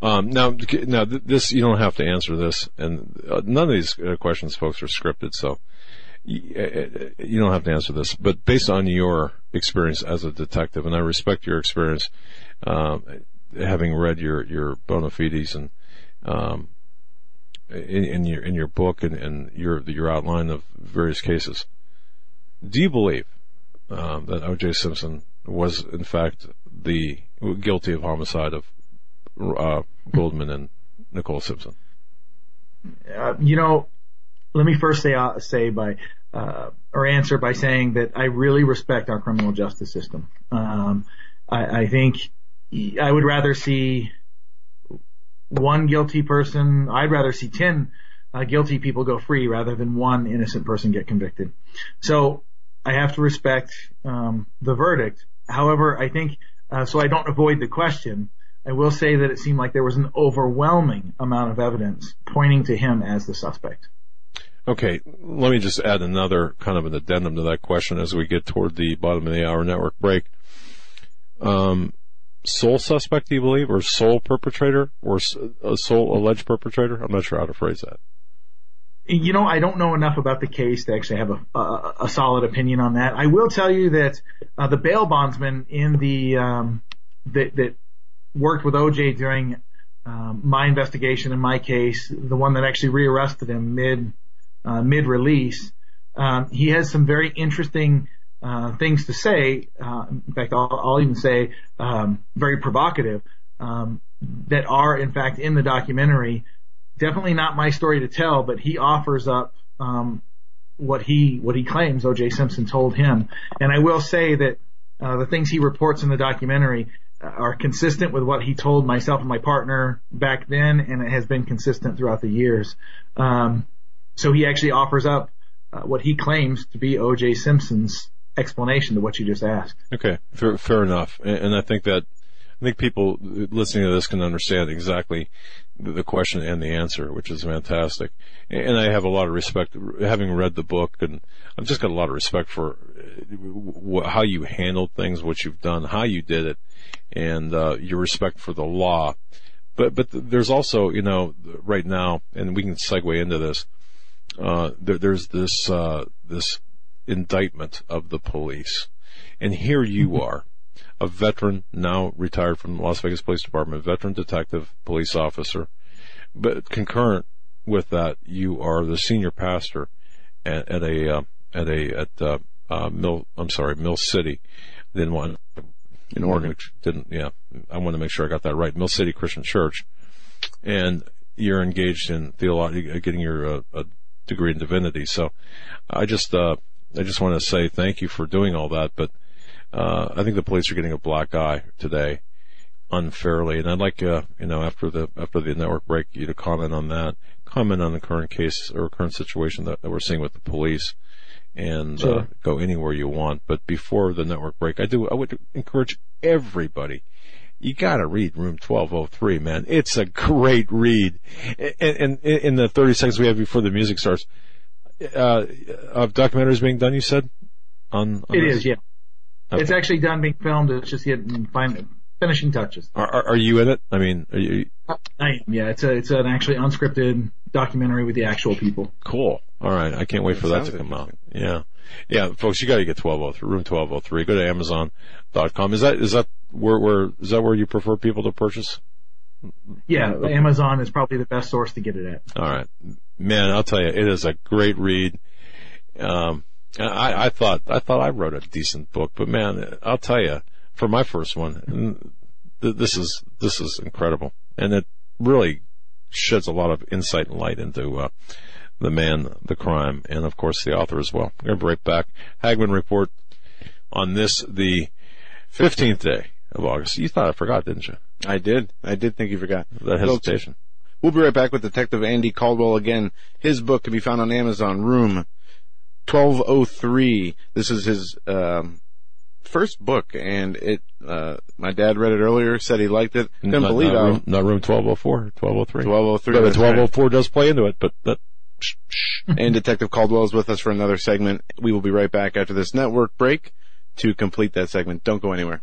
A: Um, now, now this you don't have to answer this, and uh, none of these uh, questions, folks, are scripted, so you, don't have to answer this. But based on your experience as a detective, and I respect your experience, um, having read your your bona fides and um, in, in, your in your book and, and your your outline of various cases. Do you believe um, that O.J. Simpson was in fact the guilty of homicide of uh, Goldman and Nicole Simpson?
F: Uh, you know, let me first say uh, say by uh, or answer by saying that I really respect our criminal justice system. Um, I, I think I would rather see one guilty person. I'd rather see ten uh, guilty people go free rather than one innocent person get convicted. So I have to respect um, the verdict. However, I think uh, so I don't avoid the question. I will say that it seemed like there was an overwhelming amount of evidence pointing to him as the suspect.
A: Okay, let me just add another kind of an addendum to that question as we get toward the bottom of the hour network break. Um, sole suspect, do you believe, or sole perpetrator, or a sole alleged perpetrator? I'm not sure how to phrase that.
F: You know, I don't know enough about the case to actually have a, a, a solid opinion on that. I will tell you that uh, the bail bondsman in the um, that, that worked with OJ during um, my investigation in my case, the one that actually rearrested him mid uh, mid release, um, he has some very interesting uh, things to say. Uh, in fact, I'll, I'll even say um, very provocative um, that are in fact in the documentary definitely not my story to tell, but he offers up um, what he what he claims O.J. Simpson told him. And I will say that uh, the things he reports in the documentary are consistent with what he told myself and my partner back then, and it has been consistent throughout the years. Um, so he actually offers up uh, what he claims to be O.J. Simpson's explanation to what you just asked.
A: Okay, fair, fair enough, and, and I think that I think people listening to this can understand exactly the question and the answer, which is fantastic. And I have a lot of respect, having read the book, and I've just got a lot of respect for wh- how you handled things, what you've done, how you did it, and uh, your respect for the law. But but there's also you know right now, and we can segue into this. Uh, there, there's this uh, this indictment of the police, and here you are, a veteran now retired from the Las Vegas Police Department, veteran detective, police officer, but concurrent with that, you are the senior pastor at, at a uh, at a at uh, uh, Mill. I'm sorry, Mill City. Didn't want in Oregon. Didn't yeah. I want to make sure I got that right. Mill City Christian Church, and you're engaged in theology, getting your uh, degree in divinity. So, I just uh, I just want to say thank you for doing all that. But uh, I think the police are getting a black eye today unfairly, and I'd like uh, you know after the after the network break you to comment on that comment on the current case or current situation that, that we're seeing with the police and uh, sure. uh, go anywhere you want. But before the network break, I do I would encourage everybody. You got to read Room 1203, man. It's a great read. And, in the 30 seconds we have before the music starts, uh, of documentaries being done, you said? On,
F: on it this? is, yeah. Okay. It's actually done being filmed. It's just getting finishing touches.
A: Are, are, are, you in it? I mean, are you?
F: I am. Yeah, it's a it's an actually unscripted documentary with the actual people.
A: Cool. All right, I can't wait for that to come out. Yeah, yeah, folks, you got to get twelve oh three room twelve oh three. Go to Amazon.com. Is that is that where where is that where you prefer people to purchase?
F: Yeah, okay. Amazon is probably the best source to get it at.
A: All right, man, I'll tell you, it is a great read. Um, I, I thought I thought I wrote a decent book, but man, I'll tell you for my first one. This is this is incredible, and it really sheds a lot of insight and light into uh, the man, the crime, and of course the author as well. We're going to be right back. Hagmann report on this the fifteenth day of August. You thought I forgot, didn't you?
B: I did. I did think you forgot.
A: That hesitation.
B: We'll be right back with Detective Andy Caldwell again. His book can be found on Amazon. Room 1203. This is his um, first book, and it. Uh, my dad read it earlier, said he liked it. Couldn't not, believe
A: not. Room, not room 1204, 1203.
B: 1203.
A: But 1204 right. does play into it, but that. (laughs)
B: and Detective Caldwell is with us for another segment. We will be right back after this network break to complete that segment. Don't go anywhere.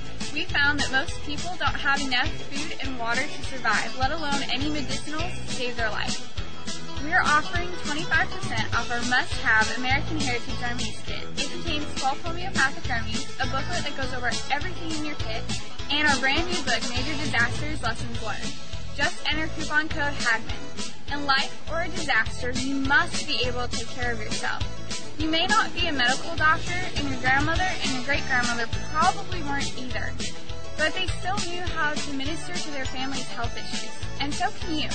G: we found that most people don't have enough food and water to survive, let alone any medicinals to save their life. We are offering 25% off our must-have American Heritage Remedies kit. It contains 12 homeopathic remedies, a booklet that goes over everything in your kit, and our brand new book, Major Disasters Lessons Learned. Just enter coupon code HAGMANN. In life or a disaster, you must be able to take care of yourself. You may not be a medical doctor, and your grandmother and your great grandmother probably weren't either, but they still knew how to minister to their family's health issues, and so can you.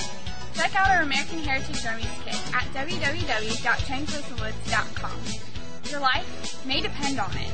G: Check out our American Heritage Remedies Kit at www.chainpostwoods.com. Your life may depend on it.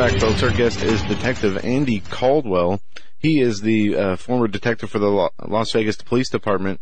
B: Back, folks. Our guest is Detective Andy Caldwell. He is the uh, former detective for the Las Vegas Police Department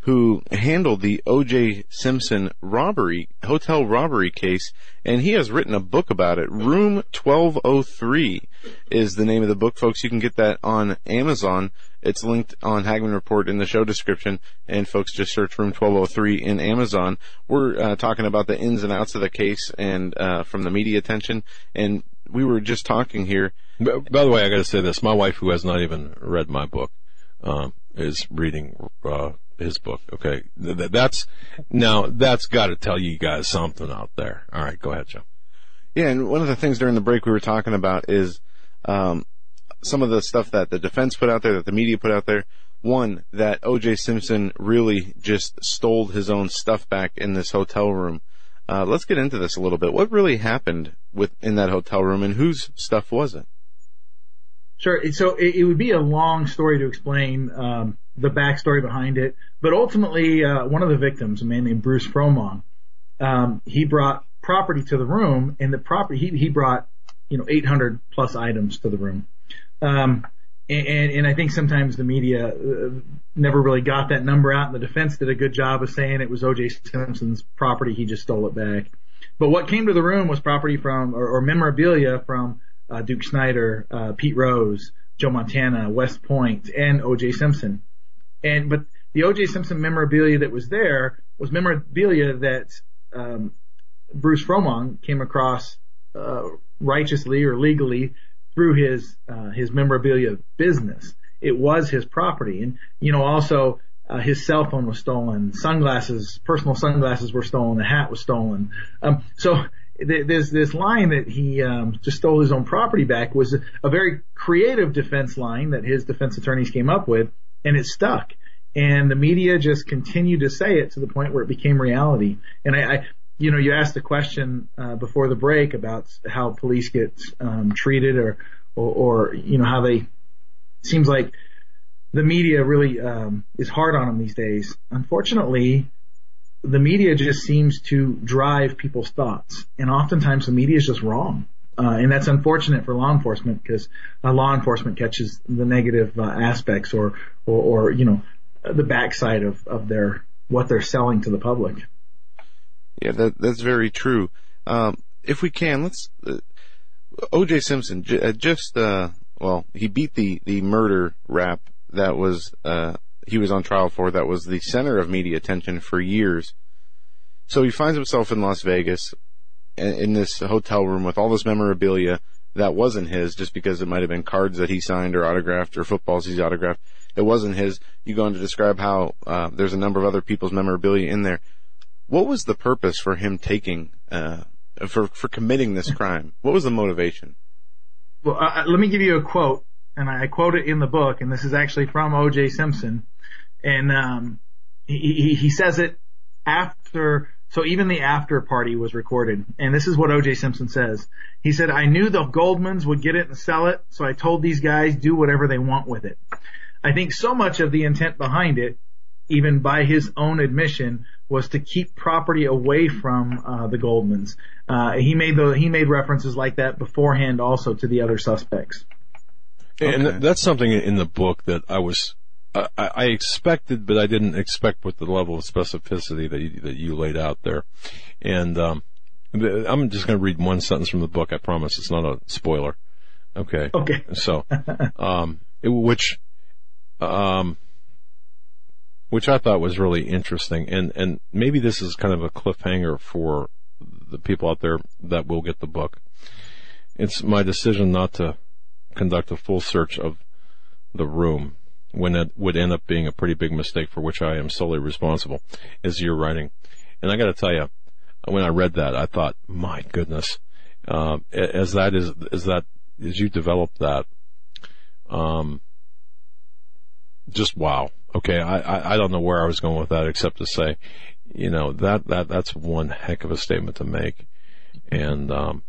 B: who handled the O.J. Simpson robbery, hotel robbery case, and he has written a book about it. Room 1203 is the name of the book, folks. You can get that on Amazon. It's linked on Hagmann Report in the show description, and folks just search Room 1203 in Amazon. We're uh, talking about the ins and outs of the case and uh, from the media attention, and we were just talking here.
A: By, by the way, I got to say this: my wife, who has not even read my book, um, is reading uh, his book. Okay, Th- that's now that's got to tell you guys something out there. All right, go ahead, Joe.
B: Yeah, and one of the things during the break we were talking about is um, some of the stuff that the defense put out there, that the media put out there. One, that O.J. Simpson really just stole his own stuff back in this hotel room. Uh, let's get into this a little bit. What really happened with in that hotel room, and whose stuff was it?
F: Sure. So it, it would be a long story to explain um, the backstory behind it, but ultimately, uh, one of the victims, a man named Bruce Fromong, um, he brought property to the room, and the property he he brought you know 800 plus items to the room. Um, and, and I think sometimes the media uh, never really got that number out, and the defense did a good job of saying it was O.J. Simpson's property. He just stole it back. But what came to the room was property from, or, or memorabilia from uh, Duke Snider, uh, Pete Rose, Joe Montana, West Point, and O.J. Simpson. And but the O.J. Simpson memorabilia that was there was memorabilia that um, Bruce Fromong came across uh, righteously or legally through his uh, his memorabilia business. It was his property, and you know also uh, his cell phone was stolen, sunglasses, personal sunglasses were stolen, the hat was stolen. Um, so th- there's this line that he um, just stole his own property back was a, very creative defense line that his defense attorneys came up with, and it stuck. And the media just continued to say it to the point where it became reality. And I, I you know, you asked the question uh, before the break about how police get um, treated, or, or, or you know how they seems like the media really um, is hard on them these days. Unfortunately, the media just seems to drive people's thoughts, and oftentimes the media is just wrong. Uh, and that's unfortunate for law enforcement because uh, law enforcement catches the negative uh, aspects or, or, or, you know, the backside of, of their, what they're selling to the public.
B: Yeah, that, that's very true. Um, if we can, let's, uh, O.J. Simpson, j- uh, just, uh, well, he beat the, the murder rap that was, uh, he was on trial for that was the center of media attention for years. So he finds himself in Las Vegas in, in this hotel room with all this memorabilia that wasn't his just because it might have been cards that he signed or autographed or footballs he's autographed. It wasn't his. You go on to describe how, uh, there's a number of other people's memorabilia in there. What was the purpose for him taking, uh, for, for committing this crime? What was the motivation?
F: Well, uh, let me give you a quote, and I quote it in the book, and this is actually from O.J. Simpson, and um, he, he, he says it after. So even the after party was recorded, and this is what O.J. Simpson says. He said, "I knew the Goldmans would get it and sell it, so I told these guys do whatever they want with it." I think so much of the intent behind it, even by his own admission, was to keep property away from uh, the Goldmans. Uh, he made the he made references like that beforehand, also to the other suspects.
A: And th- that's something in the book that I was, I, I expected, but I didn't expect with the level of specificity that you, that you laid out there. And, um, I'm just going to read one sentence from the book. I promise it's not a spoiler. Okay.
F: Okay.
A: So, um, it- which um, which I thought was really interesting, and and maybe this is kind of a cliffhanger for the people out there that will get the book. It's my decision not to conduct a full search of the room when it would end up being a pretty big mistake for which I am solely responsible is your writing. And I got to tell you, when I read that, I thought, my goodness, uh, as that is, as that, as you develop that, um, just wow. Okay. I, I, I don't know where I was going with that except to say, you know, that, that, that's one heck of a statement to make. And, um,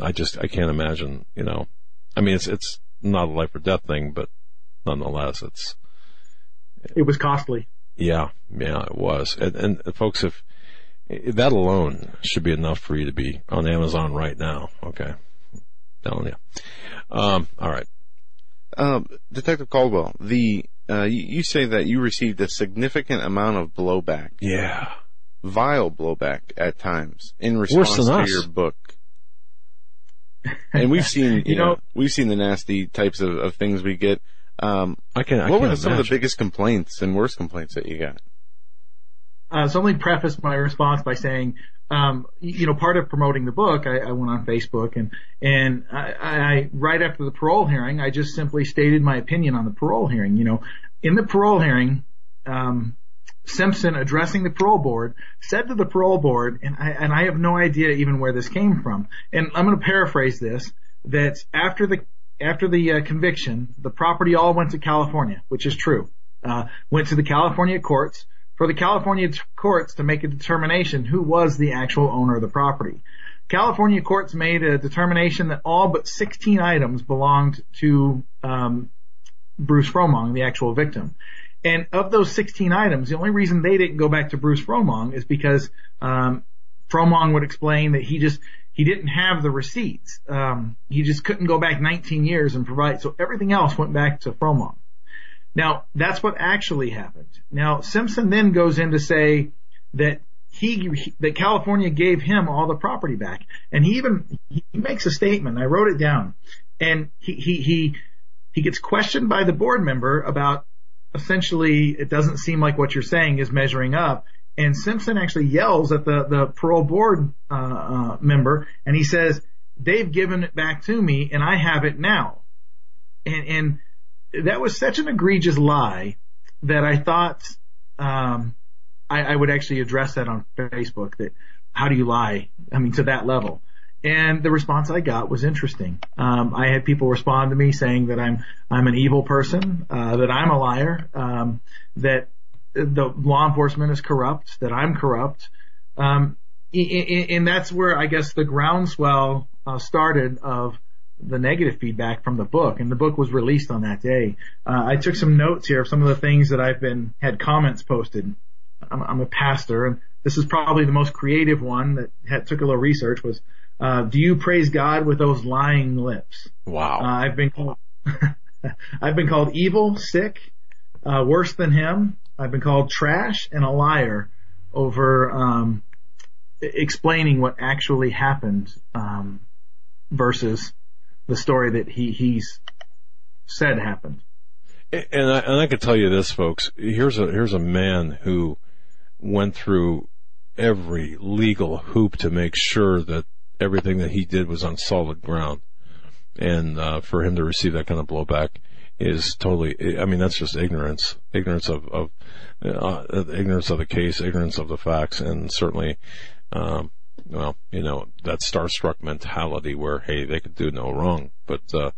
A: I just, I can't imagine, you know, I mean, it's, it's not a life or death thing, but nonetheless, it's,
F: It was costly.
A: yeah, yeah, it was. And, and folks, if that alone should be enough for you to be on Amazon right now. Okay. Telling you. Um, all right.
B: Um, Detective Caldwell, the uh, you, you say that you received a significant amount of blowback,
A: Yeah.
B: vile blowback at times in response to
A: us.
B: your book. And we've seen, (laughs) you,
F: You
B: know,
F: know-
B: we've seen the nasty types of, of things we get. Um,
A: I can, I
B: what were some of the biggest complaints and worst complaints that you got?
F: Uh, so let me preface my response by saying, um, you know, part of promoting the book, I, I went on Facebook and, and I, I, right after the parole hearing, I just simply stated my opinion on the parole hearing. You know, in the parole hearing, um, Simpson addressing the parole board said to the parole board, and I, and I have no idea even where this came from. And I'm going to paraphrase this, that after the, after the uh, conviction, the property all went to California, which is true. Uh, went to the California courts for the California courts to make a determination who was the actual owner of the property. California courts made a determination that all but 16 items belonged to um, Bruce Fromong, the actual victim. And of those 16 items, the only reason they didn't go back to Bruce Fromong is because um, Fromong would explain that he just he didn't have the receipts. Um, he just couldn't go back 19 years and provide. So everything else went back to Fromong. Now that's what actually happened. Now Simpson then goes in to say that he that California gave him all the property back, and he even he makes a statement. I wrote it down, and he he he he gets questioned by the board member about essentially it doesn't seem like what you're saying is measuring up. And Simpson actually yells at the the parole board uh, uh, member, and he says, "They've given it back to me, and I have it now." And, and that was such an egregious lie that I thought um, I, I would actually address that on Facebook. That how do you lie? I mean, to that level. And the response I got was interesting. Um, I had people respond to me saying that I'm I'm an evil person, uh, that I'm a liar, um, that the law enforcement is corrupt, that I'm corrupt, um, i- and that's where I guess the groundswell uh, started of the negative feedback from the book. And the book was released on that day. Uh, I took some notes here of some of the things that I've been had comments posted. I'm, I'm a pastor, and this is probably the most creative one that had, took a little research. Was uh, do you praise God with those lying lips?
A: Wow.
F: Uh, I've been called, (laughs) I've been called evil, sick, uh, worse than him. I've been called trash and a liar over um, explaining what actually happened um, versus the story that he he's said happened.
A: And I, and I can tell you this, folks. Here's a here's a man who went through every legal hoop to make sure that everything that he did was on solid ground. And uh, for him to receive that kind of blowback is totally. I mean, that's just ignorance, ignorance of of uh, ignorance of the case, ignorance of the facts, and certainly. Um, well, you know, that starstruck mentality where, hey, they could do no wrong, but, uh,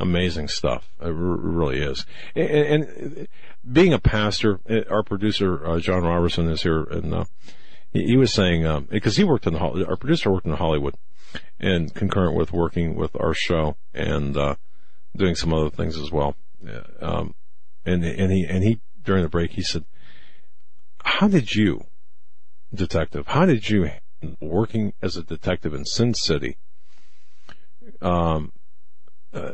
A: amazing stuff. It r- really is. And, and being a pastor, uh, our producer, uh, John Robertson is here and, uh, he, was saying, um, because he worked in the, our producer worked in Hollywood and concurrent with working with our show and, uh, doing some other things as well. Um, and, and he, and he, during the break, he said, how did you, detective, how did you, working as a detective in Sin City, um, uh,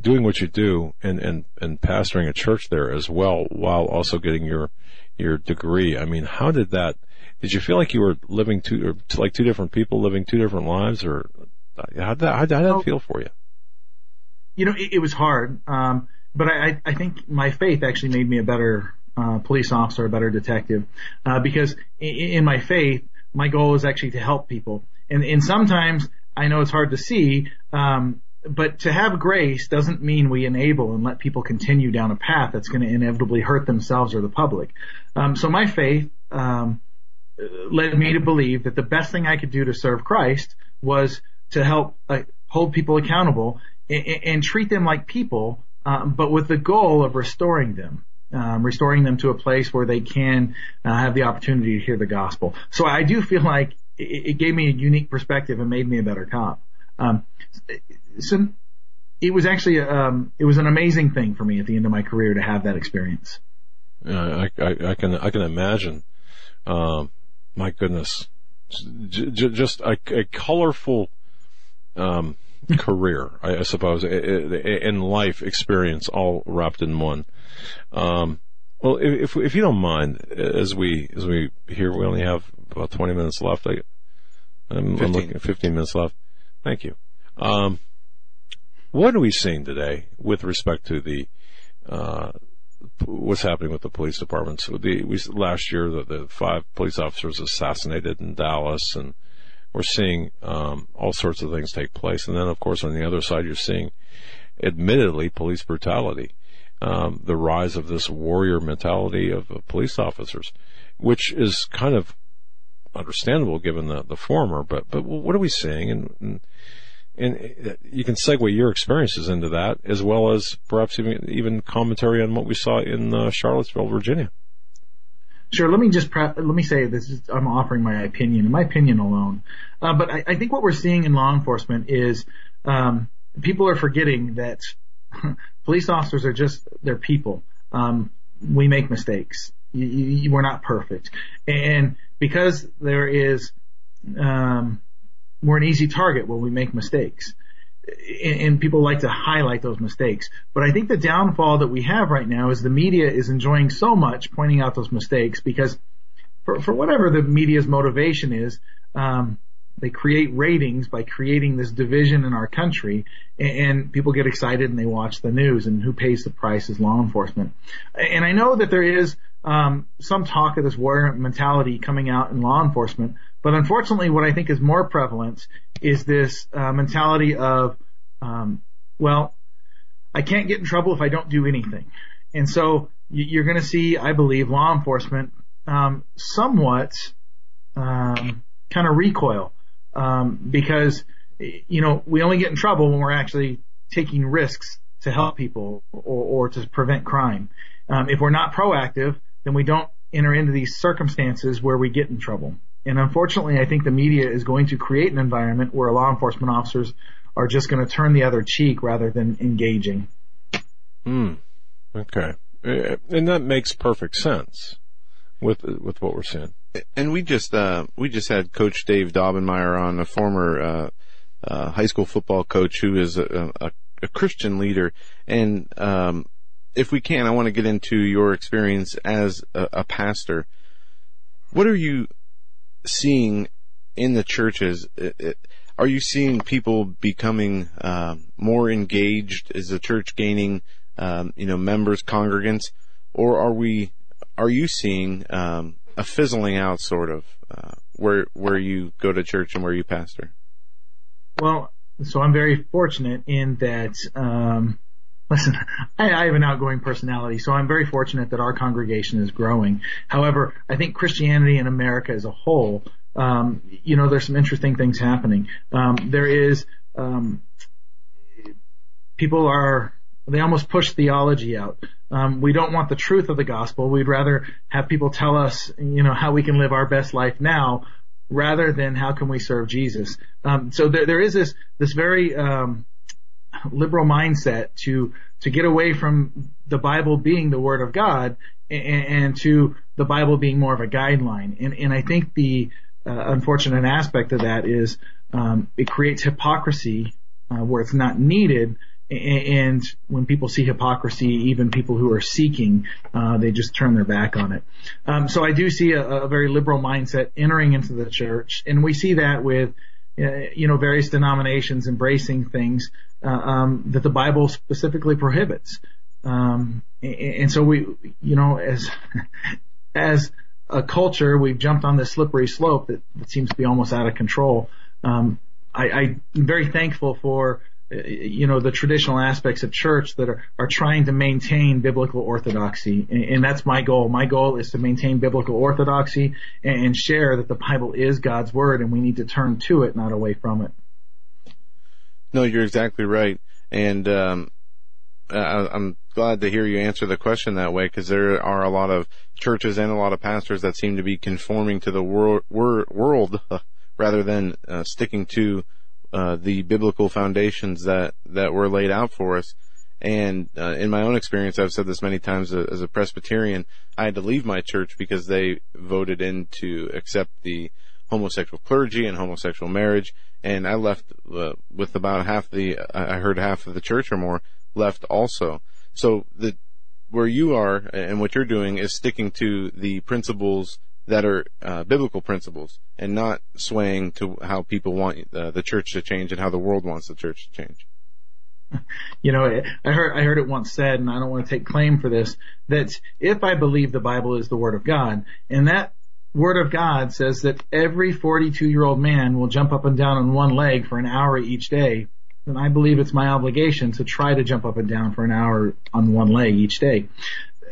A: doing what you do and, and, and pastoring a church there as well while also getting your, your degree. I mean, how did that, did you feel like you were living two, or like two different people living two different lives or how did that, how that feel for you?
F: you know, it, it was hard. Um, but I, I think my faith actually made me a better uh, police officer, a better detective, uh, because in, in my faith, my goal is actually to help people. And, and sometimes I know it's hard to see, um, but to have grace doesn't mean we enable and let people continue down a path that's going to inevitably hurt themselves or the public. Um, so my faith um, led me to believe that the best thing I could do to serve Christ was to help uh, hold people accountable and, and, treat them like people, um, but with the goal of restoring them. Um, restoring them to a place where they can uh, have the opportunity to hear the gospel. So I do feel like it, it gave me a unique perspective and made me a better cop. Um, so it was actually um, it was an amazing thing for me at the end of my career to have that experience.
A: I, I, I can I can imagine. Um, my goodness, j- j- just a, a colorful um, career, I, suppose, in life experience, all wrapped in one. Um, well, if if you don't mind, as we as we here, we only have about twenty minutes left. I, I'm, I'm looking at fifteen minutes left. Thank you. Um, what are we seeing today with respect to the uh, what's happening with the police departments? So the we, last year, the, the, five police officers assassinated in Dallas, and we're seeing um, all sorts of things take place. And then, of course, on the other side, you're seeing, admittedly, police brutality, um, the rise of this warrior mentality of, of police officers, which is kind of understandable given the, the former. But but what are we seeing? and, and and you can segue your experiences into that as well as perhaps even even commentary on what we saw in uh, Charlottesville, Virginia.
F: Sure. Let me just let me say this: is, I'm offering my opinion, my opinion alone. Uh, but I, I, think what we're seeing in law enforcement is um, people are forgetting that (laughs) police officers are just they're people. Um, we make mistakes. You, you, we're not perfect, and because there is um, we're an easy target when we make mistakes. And, people like to highlight those mistakes. But I think the downfall that we have right now is the media is enjoying so much pointing out those mistakes because for, for whatever the media's motivation is, um, they create ratings by creating this division in our country and, and, people get excited and they watch the news and who pays the price is law enforcement. And I know that there is um, some talk of this warrior mentality coming out in law enforcement, but unfortunately, what I think is more prevalent is this uh, mentality of, um, well, I can't get in trouble if I don't do anything. And so you're going to see, I believe, law enforcement um, somewhat um, kind of recoil um, because you know we only get in trouble when we're actually taking risks to help people or, or to prevent crime. Um, if we're not proactive, then we don't enter into these circumstances where we get in trouble. And unfortunately, I think the media is going to create an environment where law enforcement officers are just going to turn the other cheek rather than engaging.
A: Hmm. Okay. Uh, and that makes perfect sense with with what we're seeing.
B: And we just uh, we just had Coach Dave Daubenmire on, a former uh, uh, high school football coach who is a, a, a Christian leader. And um, if we can, I want to get into your experience as a, a pastor. What are you seeing in the churches? Are you seeing people becoming uh, more engaged? Is the church gaining, um, you know, members, congregants, or are we? Are you seeing um, a fizzling out, sort of, uh, where where you go to church and where you pastor?
F: Well, so I'm very fortunate in that. Um, listen, I, I, have an outgoing personality, so I'm very fortunate that our congregation is growing. However, I think Christianity in America as a whole, um, you know, there's some interesting things happening. Um, there is, um, people are, they almost push theology out. Um, we don't want the truth of the gospel. We'd rather have people tell us, you know, how we can live our best life now rather than how can we serve Jesus. Um, so there, there is this, this very, um, liberal mindset to to get away from the Bible being the Word of God and, and to the Bible being more of a guideline. And, and I think the uh, unfortunate aspect of that is um, it creates hypocrisy uh, where it's not needed. And when people see hypocrisy, even people who are seeking, uh, they just turn their back on it. Um, so I do see a, a very liberal mindset entering into the church, and we see that with uh, you know, various denominations embracing things um, that the Bible specifically prohibits. Um, and, and so we, you know, as (laughs) as a culture, we've jumped on this slippery slope that, that seems to be almost out of control. Um, I, I'm very thankful for uh, you know the traditional aspects of church that are, are trying to maintain biblical orthodoxy and, and that's my goal my goal is to maintain biblical orthodoxy and, and share that the bible is god's word and we need to turn to it not away from it
B: No, you're exactly right. And um, I, I'm glad to hear you answer the question that way because there are a lot of churches and a lot of pastors that seem to be conforming to the wor- wor- world rather than uh, sticking to uh, the biblical foundations that, that were laid out for us. And uh, in my own experience, I've said this many times uh, as a Presbyterian, I had to leave my church because they voted in to accept the homosexual clergy and homosexual marriage, and I left uh, with about half the I heard half of the church or more left also. So the where you are and what you're doing is sticking to the principles that are uh, biblical principles and not swaying to how people want uh, the church to change and how the world wants the church to change. (laughs)
F: you know, I heard I heard it once said, and I don't want to take claim for this, that if I believe the Bible is the Word of God, and that Word of God says that every 42 year old man will jump up and down on one leg for an hour each day, then I believe it's my obligation to try to jump up and down for an hour on one leg each day.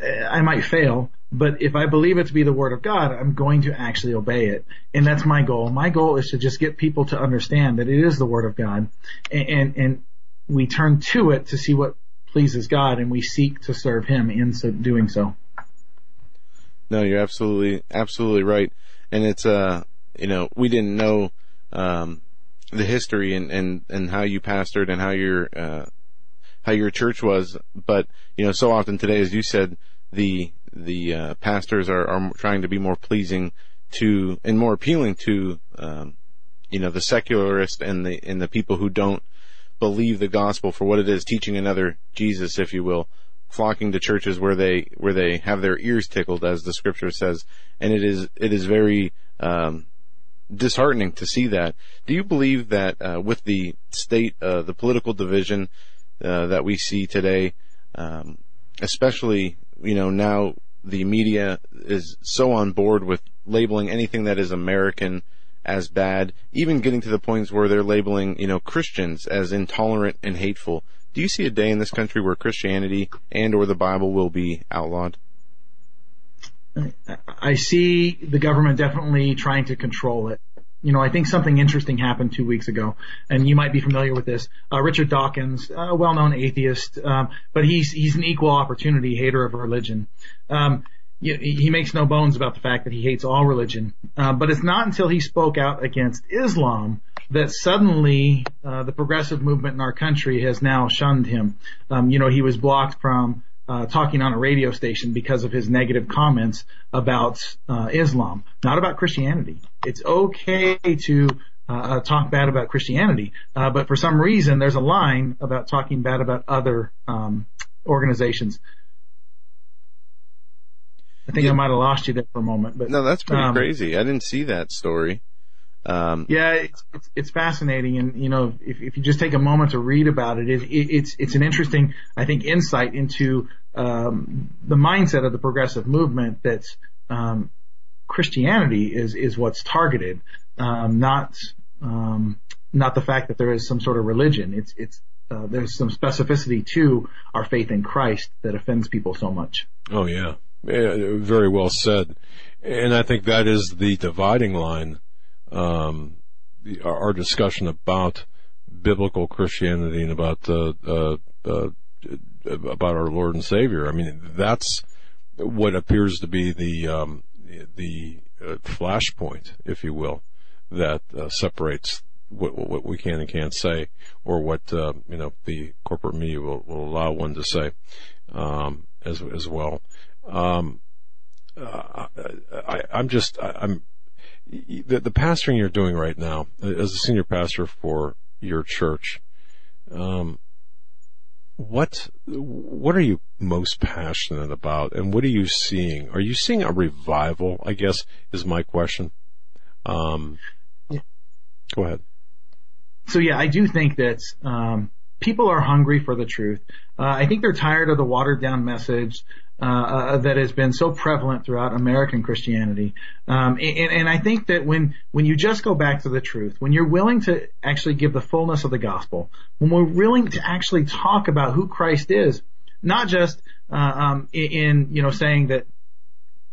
F: I might fail, but if I believe it to be the word of God, I'm going to actually obey it. And that's my goal. My goal is to just get people to understand that it is the word of God and, and, and we turn to it to see what pleases God and we seek to serve him in so doing so.
B: No, you're absolutely absolutely right. And it's uh you know, we didn't know um the history and and and how you pastored and how your uh how your church was, but you know, so often today as you said the the uh, pastors are are trying to be more pleasing to and more appealing to um you know, the secularist and the and the people who don't believe the gospel for what it is, teaching another Jesus, if you will, flocking to churches where they where they have their ears tickled, as the scripture says, and it is it is very um, disheartening to see that. Do you believe that uh, with the state, uh, the political division uh, that we see today, um, especially you know now the media is so on board with labeling anything that is American as bad, even getting to the points where they're labeling, you know, Christians as intolerant and hateful. Do you see a day in this country where Christianity and or the Bible will be outlawed?
F: I see the government definitely trying to control it. You know, I think something interesting happened two weeks ago, and you might be familiar with this. Uh, Richard Dawkins, a well-known atheist, um, but he's he's an equal opportunity hater of religion. Um, he makes no bones about the fact that he hates all religion. Uh, but it's not until he spoke out against Islam that suddenly uh, the progressive movement in our country has now shunned him. Um, you know, he was blocked from uh, talking on a radio station because of his negative comments about uh, Islam, not about Christianity. It's okay to uh, talk bad about Christianity, uh, but for some reason there's a line about talking bad about other um, organizations. I think
B: Yeah.
F: I might have lost you there for a moment, but
B: No, that's pretty
F: um,
B: crazy. I didn't see that story. Um,
F: Yeah, it's, it's it's fascinating, and you know, if if you just take a moment to read about it, it, it it's it's an interesting, I think, insight into um, the mindset of the progressive movement. that um, Christianity is is what's targeted, um, not um, not the fact that there is some sort of religion. It's it's uh, there's some specificity to our faith in Christ that offends people so much.
A: Oh yeah. yeah, very well said. And I think that is the dividing line. Um, the, our, discussion about biblical Christianity and about uh, uh, uh, about our Lord and Savior. I mean, that's what appears to be the um, the uh, flashpoint, if you will, that uh, separates what, what we can and can't say, or what uh, you know the corporate media will, will allow one to say um, as as well. Um, I, I'm just I, I'm the, the pastoring you're doing right now as a senior pastor for your church. Um, what what are you most passionate about, and what are you seeing? Are you seeing a revival? I guess is my question. Um,
F: Yeah.
A: Go ahead.
F: so yeah, I do think that um, people are hungry for the truth. Uh, I think they're tired of the watered down message uh, uh, that has been so prevalent throughout American Christianity. Um, and, and I think that when when you just go back to the truth, when you're willing to actually give the fullness of the gospel, when we're willing to actually talk about who Christ is, not just uh, um, in, you know saying that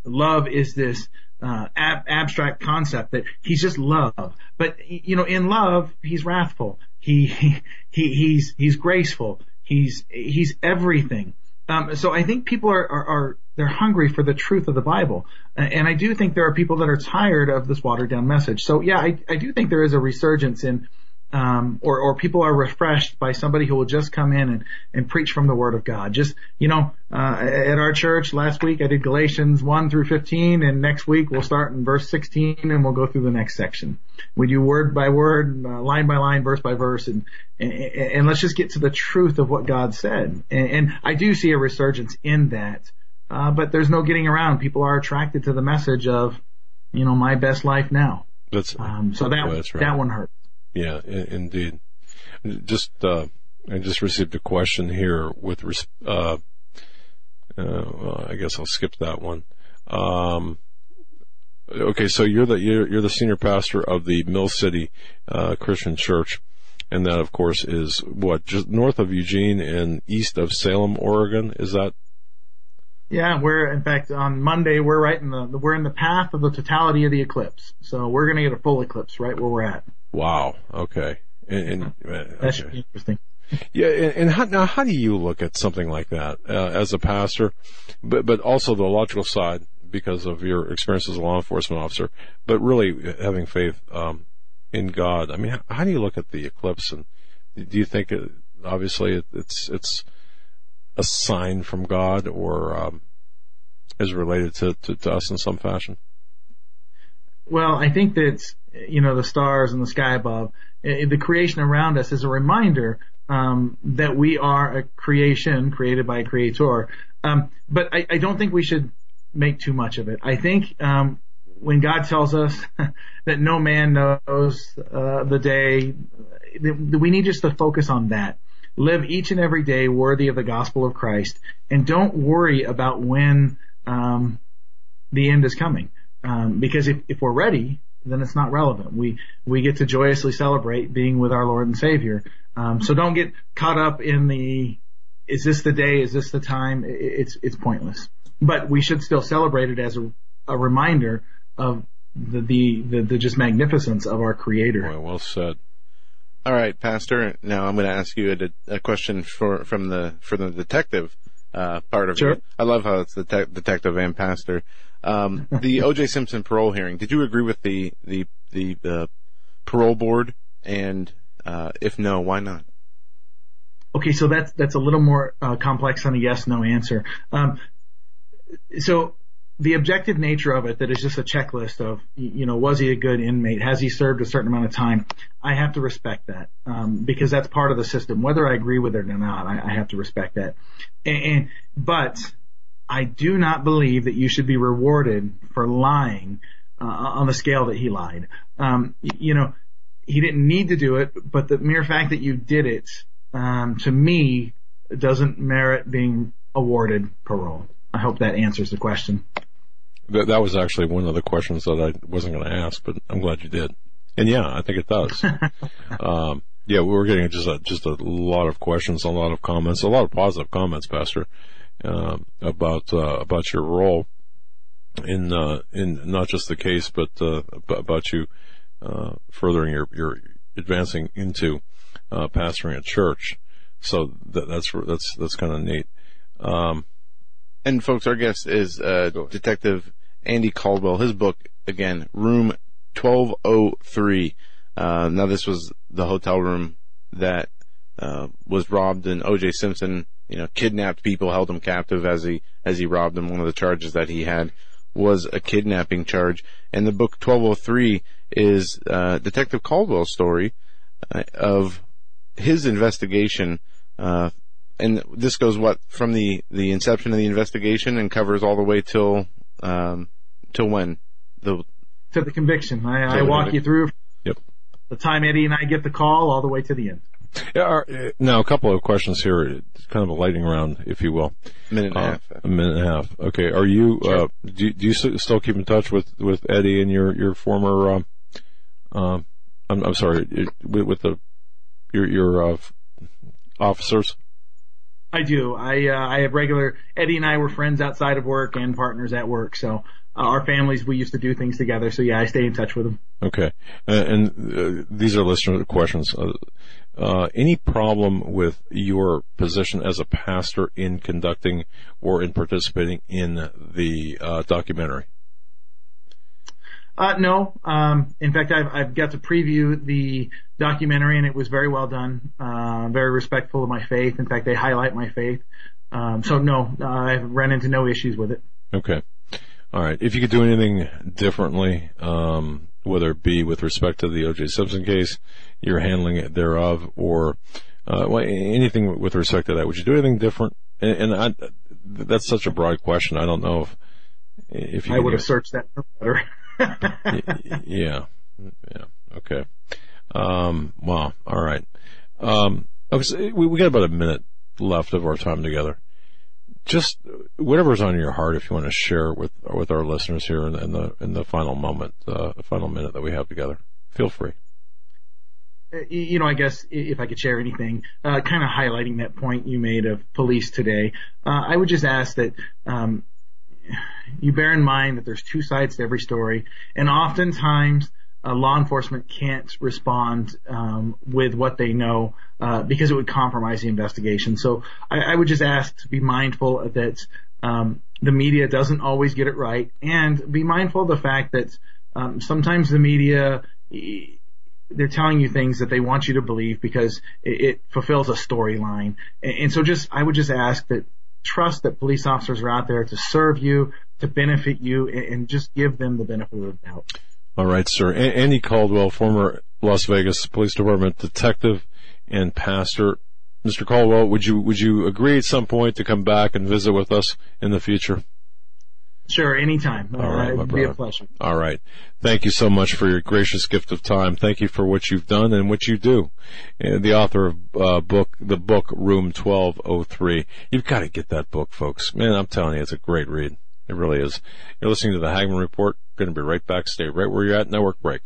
F: love is this uh, ab- abstract concept that he's just love. But you know, in love, he's wrathful. He, he, he's, he's graceful. He's, he's everything. Um, so I think people are, are, are, they're hungry for the truth of the Bible. And I do think there are people that are tired of this watered down message. So yeah, I, I do think there is a resurgence in um, or, or people are refreshed by somebody who will just come in and, and preach from the Word of God. Just, you know, uh, at our church last week I did Galatians 1 through 15 and next week we'll start in verse 16 and we'll go through the next section. We do word by word, uh, line by line, verse by verse and, and, and, let's just get to the truth of what God said. And, and I do see a resurgence in that. Uh, but there's no getting around. People are attracted to the message of, you know, my best life now.
A: That's,
F: um, so that,
A: that's right.
F: that one hurt.
A: Yeah, indeed. Just, uh, I just received a question here with, uh, uh, well, I guess I'll skip that one. Um, okay, so you're the you're, you're, the senior pastor of the Mill City uh, Christian Church, and that, of course, is what just north of Eugene and east of Salem, Oregon. Is that?
F: Yeah, we're in fact on Monday we're right in the we're in the path of the totality of the eclipse, so we're going to get a full eclipse right where we're at.
A: Wow. Okay. And, and
F: that should be interesting.
A: Yeah, and, and how, now how do you look at something like that uh, as a pastor, but but also the logical side because of your experience as a law enforcement officer, but really having faith um, in God. I mean, how, do you look at the eclipse, and do you think it, obviously it, it's it's a sign from God or um, is related to, to, to us in some fashion?
F: Well, I think that you know the stars and the sky above, the creation around us is a reminder um, that we are a creation created by a creator. Um, but I, I, don't think we should make too much of it. I think um, when God tells us (laughs) that no man knows uh, the day, we need just to focus on that. Live each and every day worthy of the gospel of Christ, and don't worry about when um, the end is coming. Um, because if, if we're ready, then it's not relevant. We we get to joyously celebrate being with our Lord and Savior. Um, so don't get caught up in the is this the day? Is this the time? It's it's pointless. But we should still celebrate it as a, a reminder of the, the the, the just magnificence of our Creator.
A: Boy, well said.
B: All right, Pastor. Now I'm going to ask you a, a question for from the for the detective uh, part of
F: sure.
B: it. I love how it's the te- detective and pastor. Um, the (laughs) O.J. Simpson parole hearing. Did you agree with the the the uh, parole board? And uh, if no, why not?
F: Okay, so that's that's a little more uh, complex than a yes no answer. Um, so the objective nature of it that is just a checklist of you know was he a good inmate? Has he served a certain amount of time? I have to respect that um, because that's part of the system. Whether i agree with it or not i, I have to respect that. And, and, but i do not believe that you should be rewarded for lying uh, on the scale that he lied. Um, you know he didn't need to do it but the mere fact that you did it um, to me doesn't merit being awarded parole. I hope that answers the question.
A: That, that was actually one of the questions that I wasn't going to ask, but I'm glad you did. And yeah, I think it does. (laughs) um, yeah, we were getting just a, just a lot of questions, a lot of comments, a lot of positive comments, Pastor, uh, about uh, about your role in uh, in not just the case, but uh, about you uh, furthering your your advancing into uh, pastoring a church. So that, that's that's that's kind of neat. Um,
B: and folks, our guest is uh, Detective Andy Caldwell. His book again, Room 1203. Uh, now this was the hotel room that uh, was robbed, and O.J. Simpson, you know, kidnapped people, held them captive as he as he robbed them. One of the charges that he had was a kidnapping charge, and the book 1203 is uh, Detective Caldwell's story uh, of his investigation uh, and this goes what from the the inception of the investigation and covers all the way till um, till when the
F: to the conviction. I, I walk you through.
A: Yep.
F: The time Eddie and I get the call all the way to the end.
A: Yeah, are, uh, now a couple of questions here, It's kind of a lightning round, if you will.
B: A minute and a
A: Uh,
B: half.
A: A minute and a half. Okay. Are you? Uh, do, do you still keep in touch with with Eddie and your your former? Um, um, I'm, I'm sorry, it- with, with the your your uh, officers.
F: I do. I uh, I have regular. Eddie and I were friends outside of work and partners at work. So uh, our families, we used to do things together. So yeah, I stay in touch with them.
A: Okay. Uh, and uh, these are listener questions. Uh, uh, any problem with your position as a pastor in conducting or in participating in the documentary?
F: Uh, no. Um, in fact, I've, I've got to preview the documentary and it was very well done. Uh, very respectful of my faith. In fact, they highlight my faith. Um, so no, uh, I've run into no issues with it.
A: Okay. All right. If you could do anything differently, um, whether it be with respect to the O.J. Simpson case, your handling it thereof, or uh, well, anything with respect to that, would you do anything different? And, and I, that's such a broad question. I don't know if if you
F: I would have searched that better. (laughs) (laughs)
A: Yeah, yeah, okay. Um, wow. All right. Um, we, we got about a minute left of our time together. Just whatever's on your heart, if you want to share with with our listeners here in, in the in the final moment, uh, the final minute that we have together, feel free.
F: Uh, you know, I guess if I could share anything, uh, kind of highlighting that point you made of police today, uh, I would just ask that um, you bear in mind that there's two sides to every story, and oftentimes uh, law enforcement can't respond um, with what they know uh, because it would compromise the investigation. So I, I would just ask to be mindful that um, the media doesn't always get it right, and be mindful of the fact that um, sometimes the media they're telling you things that they want you to believe because it, it fulfills a storyline. And, and so just, I would just ask that trust that police officers are out there to serve you, to benefit you, and, just give them the benefit of the doubt.
A: All right, sir. A- Andy Caldwell, former Las Vegas Police Department detective and pastor. Mr. Caldwell, would you would you agree at some point to come back and visit with us in the future?
F: Sure, anytime.
A: All right,
F: uh,
A: my
F: be a pleasure.
A: All right. Thank you so much for your gracious gift of time. Thank you for what you've done and what you do. And the author of uh, book, the book Room 1203. You've got to get that book, folks. Man, I'm telling you, it's a great read. It really is. You're listening to the Hagmann Report. Going to be right back. Stay right where you're at. Network break.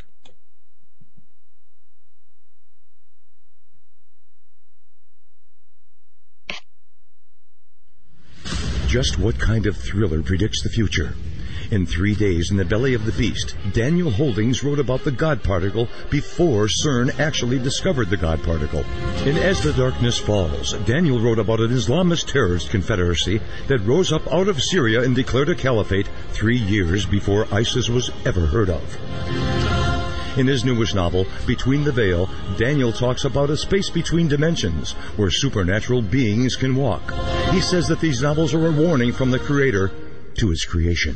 H: Just what kind of thriller predicts the future? In three days in the belly of the beast, Daniel Holdings wrote about the God particle before CERN actually discovered the God particle. In As the Darkness Falls, Daniel wrote about an Islamist terrorist confederacy that rose up out of Syria and declared a caliphate three years before ISIS was ever heard of. In his newest novel, Between the Veil, Daniel talks about a space between dimensions where supernatural beings can walk. He says that these novels are a warning from the Creator to his creation.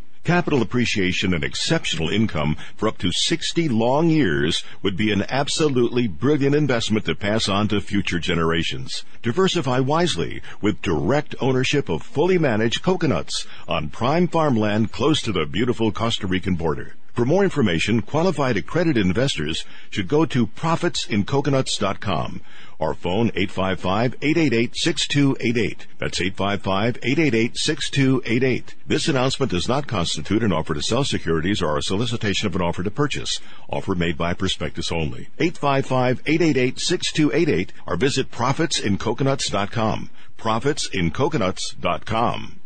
E: Capital appreciation and exceptional income for up to 60 long years would be an absolutely brilliant investment to pass on to future generations. Diversify wisely with direct ownership of fully managed coconuts on prime farmland close to the beautiful Costa Rican border. For more information, qualified accredited investors should go to profitsincoconuts.com or phone 855-888-6288. That's 855-888-6288. This announcement does not constitute an offer to sell securities or a solicitation of an offer to purchase. Offer made by prospectus only. 855-888-6288 or visit profitsincoconuts.com. Profitsincoconuts.com.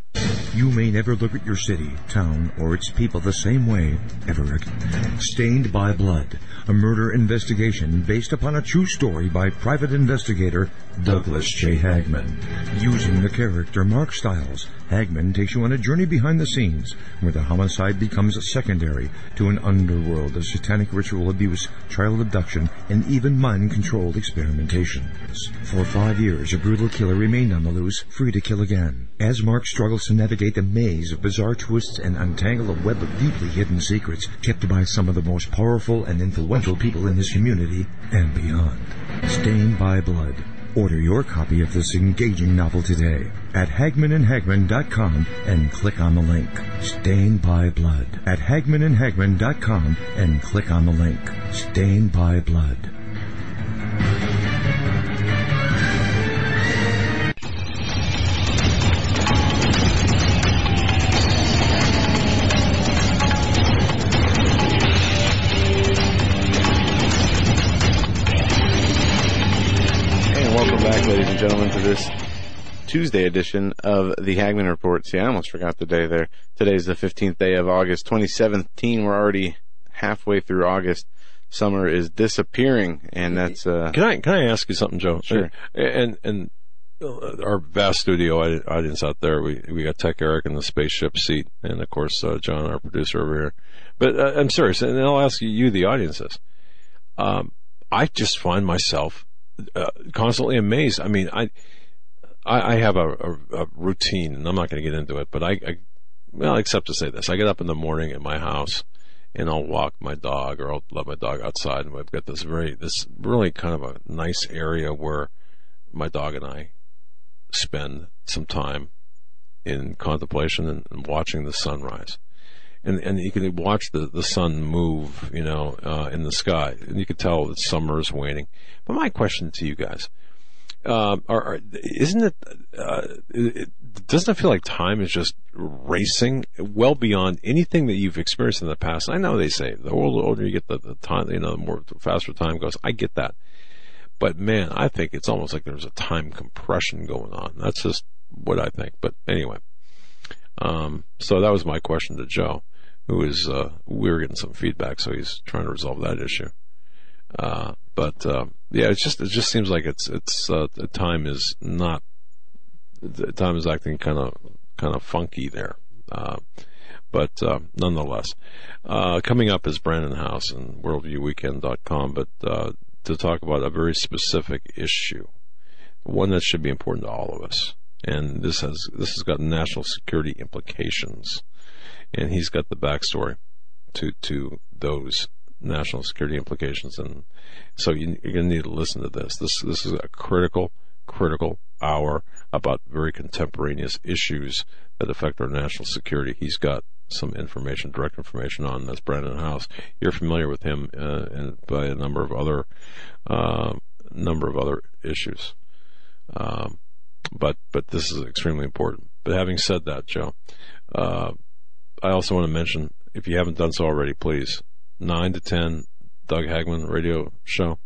H: You may never look at your city, town, or its people the same way ever again. Stained by Blood, a murder investigation based upon a true story by private investigator Douglas J. Hagmann. Using the character Mark Stiles, Hagmann takes you on a journey behind the scenes where the homicide becomes secondary to an underworld of satanic ritual abuse, child abduction, and even mind-controlled experimentation. For five years, a brutal killer remained on the loose, free to kill again. As Mark struggles to navigate the maze of bizarre twists and untangle a web of deeply hidden secrets kept by some of the most powerful and influential people in his community and beyond. Stained by Blood. Order your copy of this engaging novel today at HagmannandHagmann.com and click on the link. Stained by Blood at HagmannandHagmann.com and click on the link. Stained by Blood.
B: This Tuesday edition of the Hagmann Report. See, I almost forgot the day there. Today's the 15th day of August 2017. We're already halfway through August. Summer is disappearing, and that's, uh,
A: Can I can I ask you something, Joe?
B: Sure.
A: And and uh, our vast studio audience out there, we we got Tech Eric in the spaceship seat, and of course uh, John, our producer over here. But uh, I'm serious, and I'll ask you, you the audience, this. Um, I just find myself uh, constantly amazed. I mean, I I, I have a, a, a routine, and I'm not going to get into it, but I, I well, except to say this: I get up in the morning at my house and I'll walk my dog or I'll let my dog outside and we've got this very, this really kind of a nice area where my dog and I spend some time in contemplation and, and watching the sunrise. And, and you can watch the, the sun move, you know, uh, in the sky and you can tell that summer is waning. But my question to you guys, um, are, are, isn't it, uh, it, doesn't it feel like time is just racing well beyond anything that you've experienced in the past? I know they say the older, you get, the, the time, you know, the more the faster time goes. I get that. But man, I think it's almost like there's a time compression going on. That's just what I think. But anyway, um, so that was my question to Joe, who is, uh, we were getting some feedback, so he's trying to resolve that issue. Uh, but, uh, yeah, it's just, it just seems like it's, it's, uh, time is not, the time is acting kind of, kind of funky there. Uh, but, uh, nonetheless, uh, coming up is Brannon Howse and worldviewweekend.com, but, uh, to talk about a very specific issue, one that should be important to all of us. And this has, this has got national security implications. And he's got the backstory to, to those national security implications. And so you, are going to need to listen to this. This, this is a critical, critical hour about very contemporaneous issues that affect our national security. He's got some information, direct information on this. Brannon Howse, you're familiar with him uh, and by a number of other uh, number of other issues. Um, but but this is extremely important. But having said that, Joe, uh, I also want to mention if you haven't done so already, please nine to ten Doug Hagmann radio show,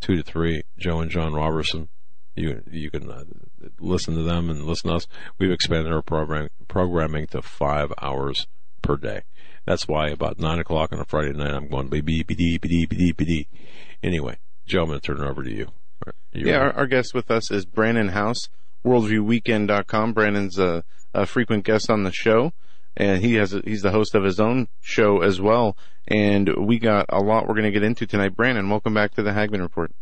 A: two to three Joe and John Robertson. You you can uh, listen to them and listen to us. We've expanded our program programming to five hours per day. That's why about nine o'clock on a Friday night I'm going b b b d b d b d b d. Anyway, Joe, I'm going to turn it over to you. you
B: yeah, our, our guest with us is Brannon Howse, worldviewweekend.com. Brannon's a, a frequent guest on the show and he has a, he's the host of his own show as well. And we got a lot we're going to get into tonight. Brannon, welcome back to the Hagmann Report.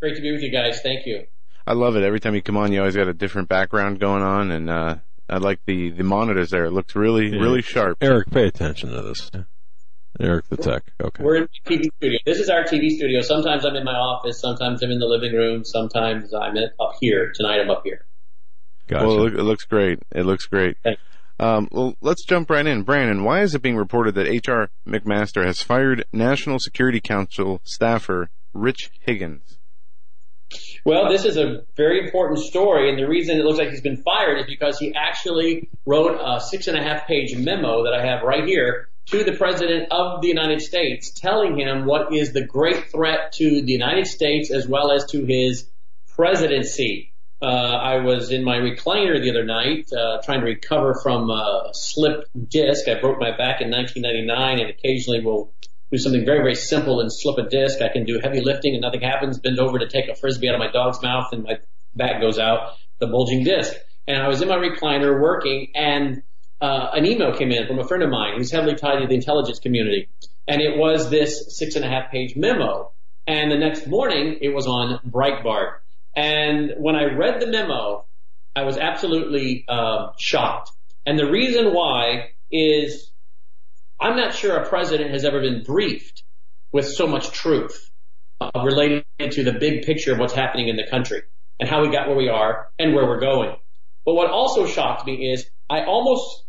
I: Great to be with you guys. Thank you.
B: I love it. Every time you come on, you always got a different background going on, and uh, I like the the monitors there. It looks really
A: Yeah.
B: really sharp.
A: Eric, pay attention to this. Eric the tech. Okay.
I: We're in the TV studio. This is our TV studio. Sometimes I'm in my office. Sometimes I'm in the living room. Sometimes I'm in, up here. Tonight I'm up here.
A: Gotcha.
B: Well, it, it looks great. It looks great. Um, well, let's jump right in. Brannon, why is it being reported that H.R. McMaster has fired National Security Council staffer Rich Higgins?
I: Well, this is a very important story, and the reason it looks like he's been fired is because he actually wrote a six and a half page memo that I have right here to the President of the United States telling him what is the great threat to the United States as well as to his presidency. Uh, I was in my recliner the other night, uh, trying to recover from a slipped disc. I broke my back in 1999 and occasionally will do something very, very simple and slip a disc. I can do heavy lifting and nothing happens, bend over to take a frisbee out of my dog's mouth and my back goes out, the bulging disc. And I was in my recliner working and uh, an email came in from a friend of mine who's heavily tied to the intelligence community. And it was this six and a half page memo. And the next morning it was on Breitbart. And when I read the memo, I was absolutely uh, shocked. And the reason why is I'm not sure a president has ever been briefed with so much truth uh, related to the big picture of what's happening in the country and how we got where we are and where we're going. But what also shocked me is I almost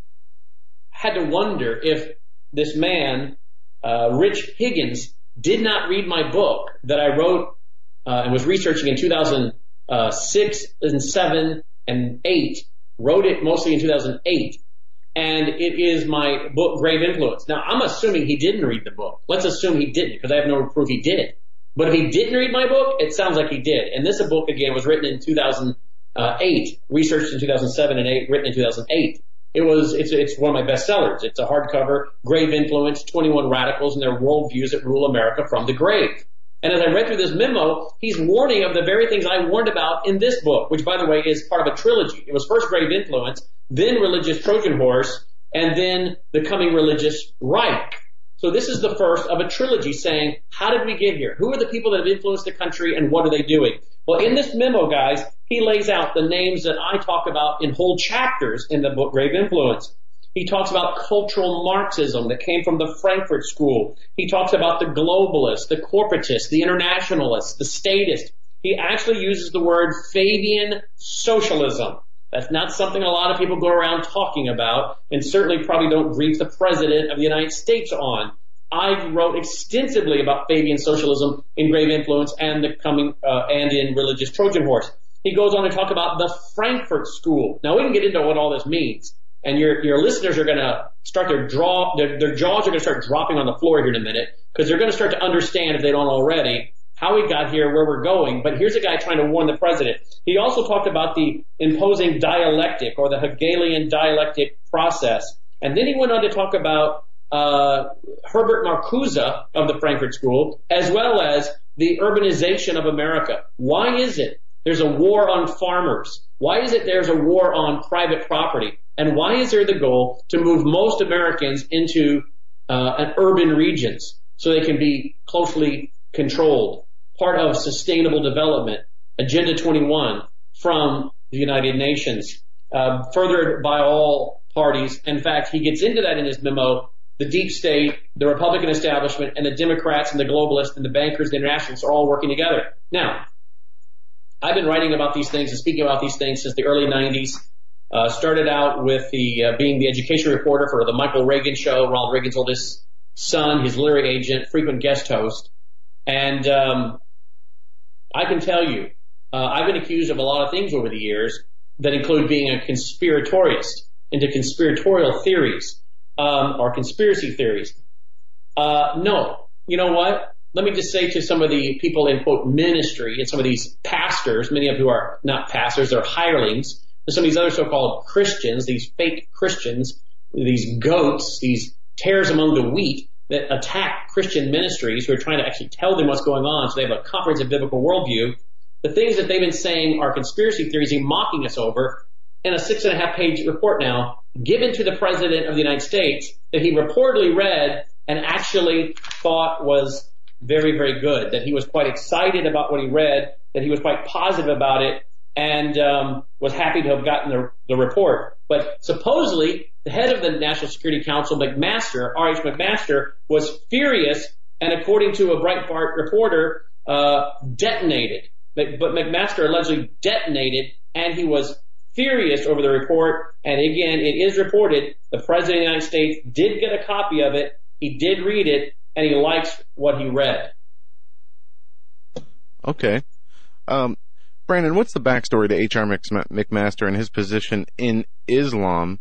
I: had to wonder if this man, uh, Rich Higgins, did not read my book that I wrote uh, and was researching in 2006 and 7 and 8, wrote it mostly in 2008. And it is my book, Grave Influence. Now, I'm assuming he didn't read the book. Let's assume he didn't, because I have no proof he did. But if he didn't read my book, it sounds like he did. And this book, again, was written in 2008, researched in 2007 and 8, written in 2008. It was, it's, it's one of my bestsellers. It's a hardcover, Grave Influence, 21 Radicals and Their Worldviews That Rule America from the Grave. And as I read through this memo, he's warning of the very things I warned about in this book, which by the way is part of a trilogy. It was first Grave Influence, then Religious Trojan Horse, and then the coming Religious Reich. So this is the first of a trilogy saying, how did we get here? Who are the people that have influenced the country and what are they doing? Well, in this memo, guys, he lays out the names that I talk about in whole chapters in the book Grave Influence. He talks about cultural Marxism that came from the Frankfurt School. He talks about the globalists, the corporatists, the internationalists, the statists. He actually uses the word Fabian socialism. That's not something a lot of people go around talking about and certainly probably don't brief the president of the United States on. I wrote extensively about Fabian socialism in Grave Influence and the coming, uh, and in Religious Trojan Horse. He goes on to talk about the Frankfurt School. Now we can get into what all this means and your your listeners are going to start their draw their, their jaws are going to start dropping on the floor here in a minute because they're going to start to understand if they don't already how we got here, where we're going. But here's a guy trying to warn the president. He also talked about the imposing dialectic or the Hegelian dialectic process, and then he went on to talk about uh, Herbert Marcuse of the Frankfurt School, as well as the urbanization of America. Why is it there's a war on farmers? Why is it there's a war on private property? And why is there the goal to move most Americans into uh, an urban regions so they can be closely controlled? Part of sustainable development, Agenda 21 from the United Nations, uh, furthered by all parties. In fact, he gets into that in his memo. The deep state, the Republican establishment, and the Democrats and the globalists and the bankers, the internationalists are all working together. Now, I've been writing about these things and speaking about these things since the early 90s. Uh, started out with the uh, being the education reporter for the Michael Reagan show, Ronald Reagan's oldest son, his literary agent, frequent guest host, and um, I can tell you, uh, I've been accused of a lot of things over the years that include being a conspiratorialist into conspiratorial theories um, or conspiracy theories. Uh, no, you know what? Let me just say to some of the people in quote ministry and some of these pastors, many of who are not pastors, they're hirelings and some of these other so-called Christians, these fake Christians, these goats, these tares among the wheat that attack Christian ministries who are trying to actually tell them what's going on so they have a comprehensive biblical worldview. The things that they've been saying are conspiracy theories and mocking us over in a six and a half page report now given to the President of the United States that he reportedly read and actually thought was very, very good, that he was quite excited about what he read, that he was quite positive about it, and um, was happy to have gotten the, the report. But supposedly, the head of the National Security Council, McMaster, R.H. McMaster, was furious and according to a Breitbart reporter, uh, detonated. But, but McMaster allegedly detonated and he was furious over the report. And again, it is reported the President of the United States did get a copy of it. He did read it and he likes what he read.
B: Okay. Um, Brannon, what's the backstory to H.R. McMaster and his position in Islam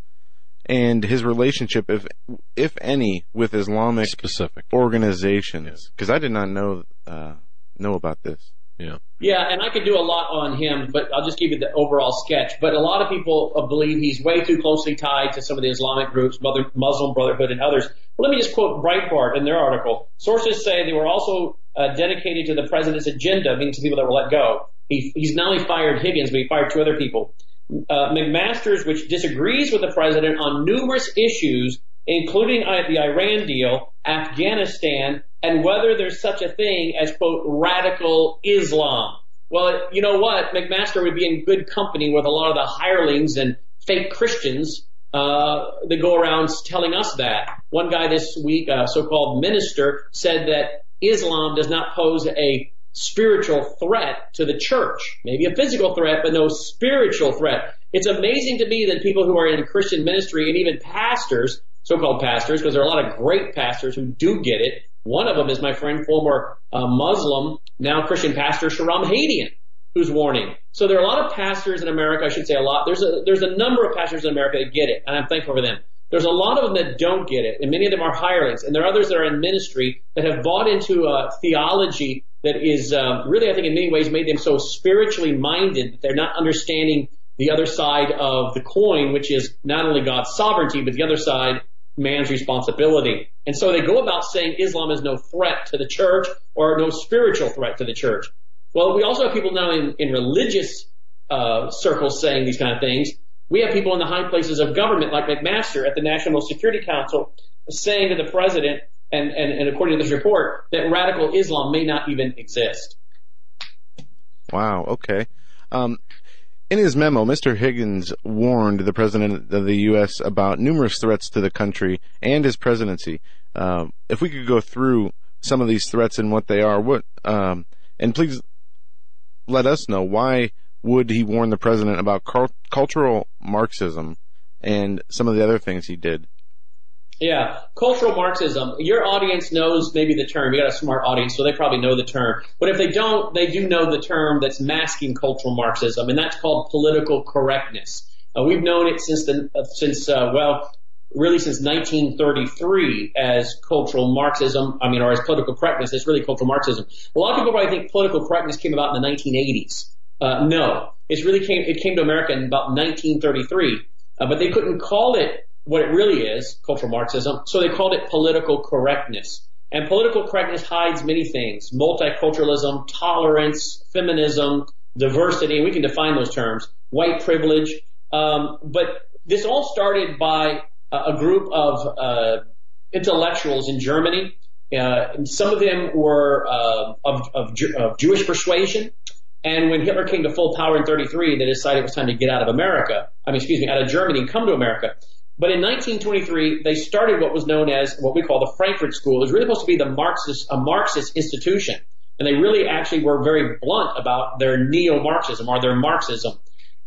B: and his relationship, if if any, with Islamic
A: specific
B: organizations? Because I did not know uh, know about this.
A: Yeah.
I: Yeah, and I could do a lot on him, but I'll just give you the overall sketch. But a lot of people uh, believe he's way too closely tied to some of the Islamic groups, Mother, Muslim Brotherhood, and others. But let me just quote Breitbart in their article. Sources say they were also uh, dedicated to the president's agenda, meaning to people that were let go. He, he's not only fired Higgins, but he fired two other people. Uh, McMaster's, which disagrees with the president on numerous issues, including uh, the Iran deal, Afghanistan, and whether there's such a thing as, quote, radical Islam. Well, you know what? McMaster would be in good company with a lot of the hirelings and fake Christians uh, that go around telling us that. One guy this week, a so-called minister, said that Islam does not pose a spiritual threat to the church. Maybe a physical threat, but no spiritual threat. It's amazing to me that people who are in Christian ministry and even pastors, so-called pastors, because there are a lot of great pastors who do get it, one of them is my friend, former uh, Muslim, now Christian pastor Shahram Hadian, who's warning. So there are a lot of pastors in America. I should say a lot. There's a there's a number of pastors in America that get it, and I'm thankful for them. There's a lot of them that don't get it, and many of them are hirelings, and there are others that are in ministry that have bought into a theology that is uh, really, I think, in many ways, made them so spiritually minded that they're not understanding the other side of the coin, which is not only God's sovereignty, but the other side man's responsibility. And so they go about saying Islam is no threat to the church or no spiritual threat to the church. Well, we also have people now in, in religious uh, circles saying these kind of things. We have people in the high places of government, like McMaster at the National Security Council, saying to the president, and, and, and according to this report, that radical Islam may not even exist.
B: Wow. Okay. Um, in his memo, Mr. Higgins warned the President of the U.S. about numerous threats to the country and his presidency. Um, if we could go through some of these threats and what they are, what, um, and please let us know why would he warn the President about cultural Marxism and some of the other things he did?
I: Yeah, cultural Marxism. Your audience knows maybe the term. You got a smart audience, so they probably know the term. But if they don't, they do know the term that's masking cultural Marxism, and that's called political correctness. Uh, we've known it since the uh, since uh, well, really since 1933 as cultural Marxism. I mean, or as political correctness. It's really cultural Marxism. A lot of people probably think political correctness came about in the 1980s. Uh, no, it's really came it came to America in about 1933, uh, but they couldn't call it what it really is, cultural Marxism. So they called it political correctness. And political correctness hides many things. Multiculturalism, tolerance, feminism, diversity, and we can define those terms. White privilege. Um, but this all started by a group of uh, intellectuals in Germany. Uh, some of them were uh, of, of, of Jewish persuasion. And when Hitler came to full power in 33, they decided it was time to get out of America. I mean, excuse me, out of Germany and come to America. But in 1923, they started what was known as what we call the Frankfurt School. It was really supposed to be the Marxist, a Marxist institution. And they really actually were very blunt about their neo-Marxism or their Marxism.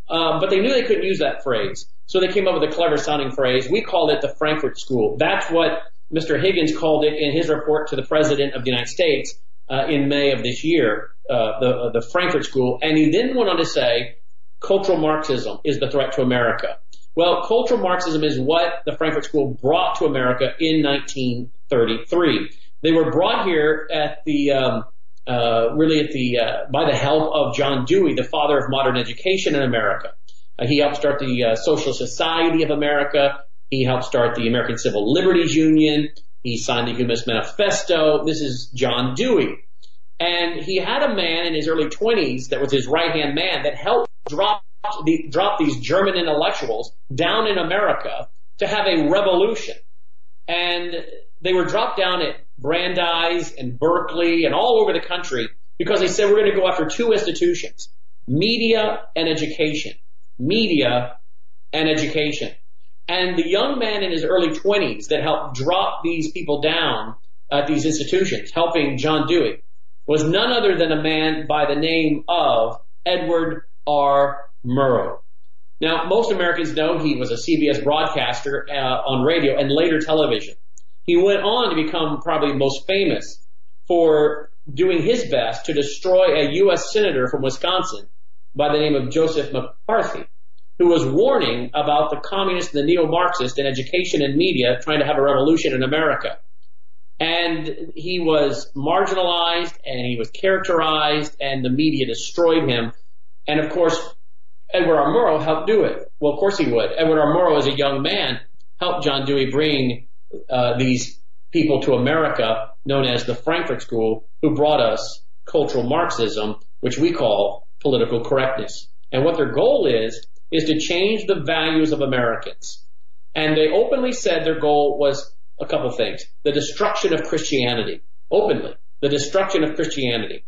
I: Um, but they knew they couldn't use that phrase. So they came up with a clever sounding phrase. We called it the Frankfurt School. That's what Mr. Higgins called it in his report to the President of the United States uh, in May of this year, uh, the, uh, the Frankfurt School. And he then went on to say, cultural Marxism is the threat to America. Well, cultural Marxism is what the Frankfurt School brought to America in 1933. They were brought here at the um, uh, really at the uh, by the help of John Dewey, the father of modern education in America. Uh, he helped start the uh, Social Society of America. He helped start the American Civil Liberties Union. He signed the Humanist Manifesto. This is John Dewey. And he had a man in his early 20s that was his right hand man that helped drop the, drop these German intellectuals down in America to have a revolution. And they were dropped down at Brandeis and Berkeley and all over the country because they said we're going to go after two institutions, media and education. Media and education. And the young man in his early 20s that helped drop these people down at these institutions, helping John Dewey, was none other than a man by the name of Edward R. Murrow. Now, most Americans know he was a CBS broadcaster uh, on radio and later television. He went on to become probably most famous for doing his best to destroy a U.S. senator from Wisconsin by the name of Joseph McCarthy, who was warning about the communists and the neo-Marxists in education and media trying to have a revolution in America. And he was marginalized and he was characterized and the media destroyed him. And of course, Edward R. Murrow helped do it. Well, of course he would. Edward R. Murrow, as a young man, helped John Dewey bring uh, these people to America, known as the Frankfurt School, who brought us cultural Marxism, which we call political correctness. And what their goal is, is to change the values of Americans. And they openly said their goal was a couple things. The destruction of Christianity. Openly. The destruction of Christianity.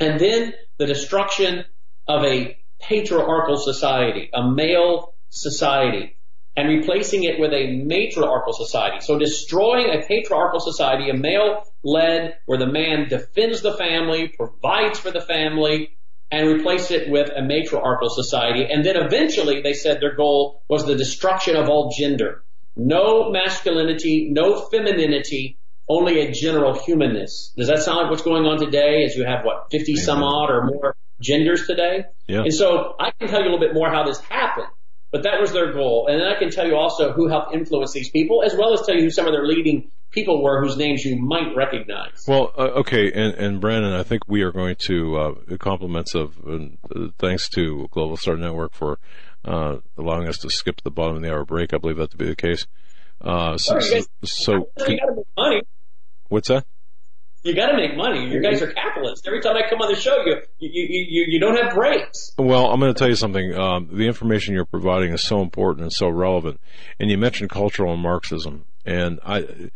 I: And then the destruction of a patriarchal society, a male society, and replacing it with a matriarchal society. So destroying a patriarchal society, a male led, where the man defends the family, provides for the family, and replace it with a matriarchal society. And then eventually they said their goal was the destruction of all gender. No masculinity, no femininity, only a general humanness. Does that sound like what's going on today as you have what, 50 some odd or more genders today?
A: Yeah.
I: And so I can tell you a little bit more how this happened, but that was their goal. And then I can tell you also who helped influence these people, as well as tell you who some of their leading people were whose names you might recognize.
A: Well, uh, okay, and, and Brannon, I think we are going to uh, compliments of uh, thanks to Global Star Network for uh, allowing us to skip the bottom of the hour break. I believe that to be the case. Uh, so,
I: Sorry,
A: so,
I: make money.
A: what's that?
I: You gotta make money. You guys are capitalists. Every time I come on the show, you you you you, you don't have breaks.
A: Well, I'm going to tell you something. Um, the information you're providing is so important and so relevant. And you mentioned cultural Marxism, and I,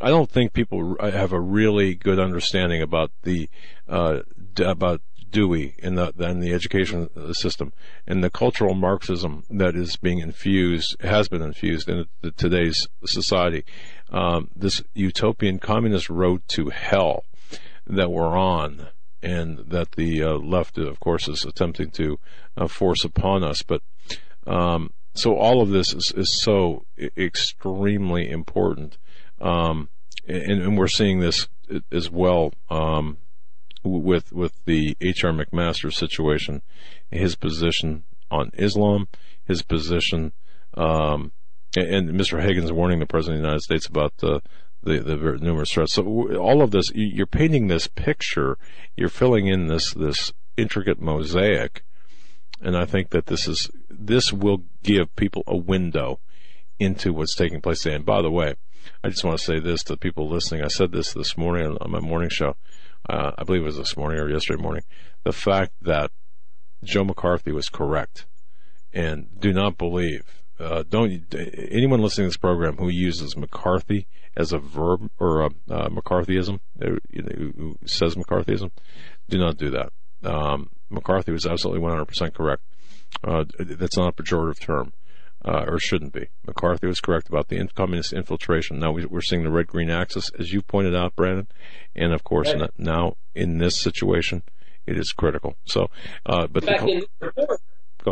A: I don't think people have a really good understanding about the uh, about Dewey in the in the education system and the cultural Marxism that is being infused has been infused in today's society. Um, this utopian communist road to hell that we're on, and that the uh, left, of course, is attempting to uh, force upon us. But um, so all of this is, is so extremely important, um, and, and, we're seeing this as well um, with with the H.R. McMaster situation, his position on Islam, his position, um, and, and Mr. Higgins warning the President of the United States about the the, the numerous threats. So all of this, you're painting this picture, you're filling in this this intricate mosaic, and I think that this is this will give people a window into what's taking place today. And by the way, I just want to say this to people listening. I said this this morning on my morning show uh, I believe it was this morning or yesterday morning, the fact that Joe McCarthy was correct. And do not believe, uh, don't, anyone listening to this program who uses McCarthy as a verb or a, uh, McCarthyism, uh, who says McCarthyism, do not do that. Um, McCarthy was absolutely 100% correct. Uh, that's not a pejorative term uh, or shouldn't be. McCarthy was correct about the communist infiltration. Now we, are seeing the red green axis, as you pointed out, Brannon, and of course right. now in this situation, it is critical. So, uh, but
I: fact,
A: the,
I: in, report,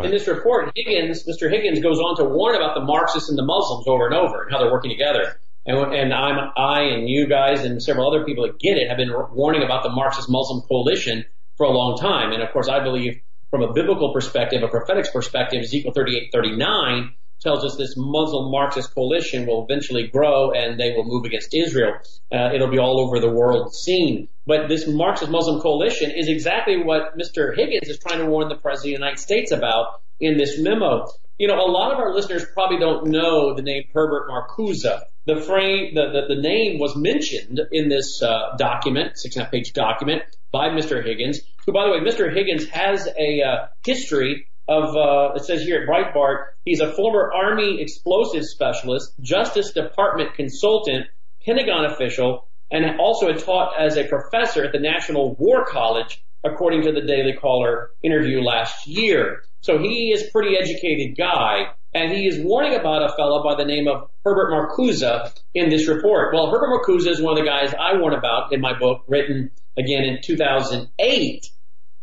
I: in this report, Higgins, Mr. Higgins goes on to warn about the Marxists and the Muslims over and over and how they're working together. And, and I'm, I and you guys and several other people that get it have been warning about the Marxist Muslim coalition for a long time. And of course, I believe from a biblical perspective, a prophetic perspective, Ezekiel 38, 39 tells us this Muslim Marxist coalition will eventually grow and they will move against Israel. Uh, it'll be all over the world scene. But this Marxist Muslim coalition is exactly what Mr. Higgins is trying to warn the President of the United States about in this memo. You know, a lot of our listeners probably don't know the name Herbert Marcuse. The frame, the, the, the name was mentioned in this uh, document, six and a half page document by Mr. Higgins, who, by the way, Mr. Higgins has a uh, history of, uh, it says here at Breitbart, he's a former Army explosives specialist, Justice Department consultant, Pentagon official, and also had taught as a professor at the National War College, according to the Daily Caller interview last year. So he is a pretty educated guy, and he is warning about a fellow by the name of Herbert Marcuse in this report. Well, Herbert Marcuse is one of the guys I warn about in my book, written again in 2008,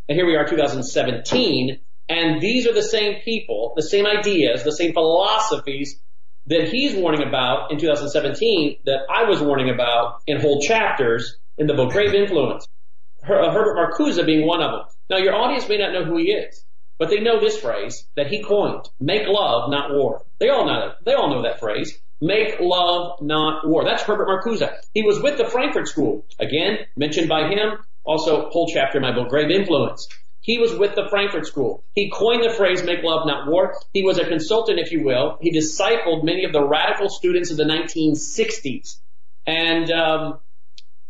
I: and here we are, 2017, and these are the same people, the same ideas, the same philosophies that he's warning about in 2017 that I was warning about in whole chapters in the book Grave Influence. Her, uh, Herbert Marcuse being one of them. Now your audience may not know who he is, but they know this phrase that he coined, make love, not war. They all know that. They all know that phrase. Make love, not war. That's Herbert Marcuse. He was with the Frankfurt School. Again, mentioned by him. Also, whole chapter in my book, Grave Influence. He was with the Frankfurt School. He coined the phrase make love, not war. He was a consultant, if you will. He discipled many of the radical students of the 1960s. And um,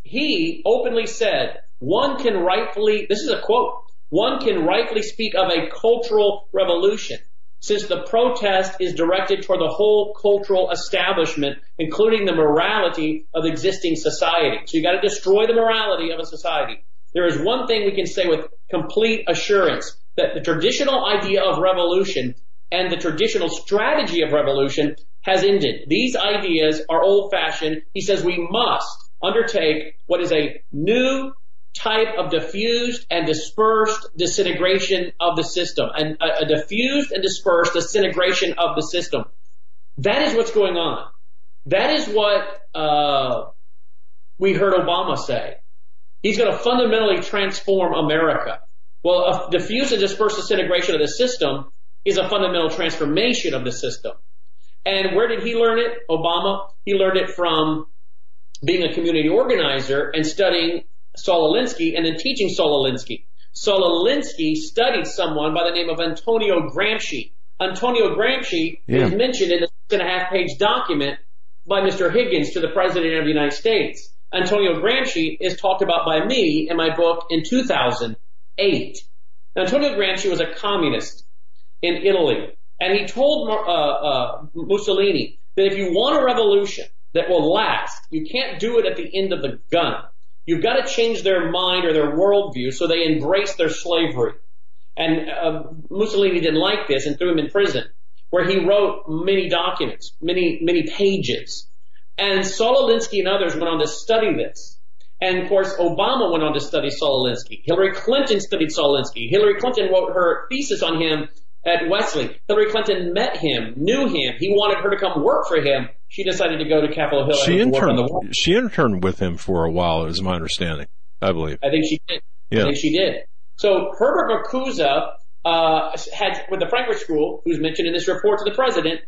I: he openly said, one can rightfully, this is a quote, one can rightfully speak of a cultural revolution since the protest is directed toward the whole cultural establishment, including the morality of existing society. So you gotta destroy the morality of a society. There is one thing we can say with complete assurance, that the traditional idea of revolution and the traditional strategy of revolution has ended. These ideas are old fashioned. He says we must undertake what is a new type of diffused and dispersed disintegration of the system, and a, a diffused and dispersed disintegration of the system. That is what's going on. That is what uh, we heard Obama say. He's going to fundamentally transform America. Well, a diffuse and dispersed disintegration of the system is a fundamental transformation of the system. And where did he learn it? Obama. He learned it from being a community organizer and studying Saul Alinsky and then teaching Saul Alinsky. Saul Alinsky studied someone by the name of Antonio Gramsci. Antonio Gramsci
A: Yeah.
I: is mentioned in the six and a half page document by Mr. Higgins to the President of the United States. Antonio Gramsci is talked about by me in my book in 2008. Antonio Gramsci was a communist in Italy, and he told uh, uh, Mussolini that if you want a revolution that will last, you can't do it at the end of the gun. You've got to change their mind or their worldview so they embrace their slavery. And uh, Mussolini didn't like this and threw him in prison, where he wrote many documents, many many pages. And Saul Alinsky and others went on to study this. And of course, Obama went on to study Saul Alinsky. Hillary Clinton studied Saul Alinsky. Hillary Clinton wrote her thesis on him at Wellesley. Hillary Clinton met him, knew him. He wanted her to come work for him. She decided to go to Capitol Hill
A: She
I: and work on the
A: interned. She interned with him for a while, is my understanding. I believe.
I: I think she did.
A: Yeah.
I: I think she did. So Herbert Marcuse uh, had with the Frankfurt School, who's mentioned in this report to the president,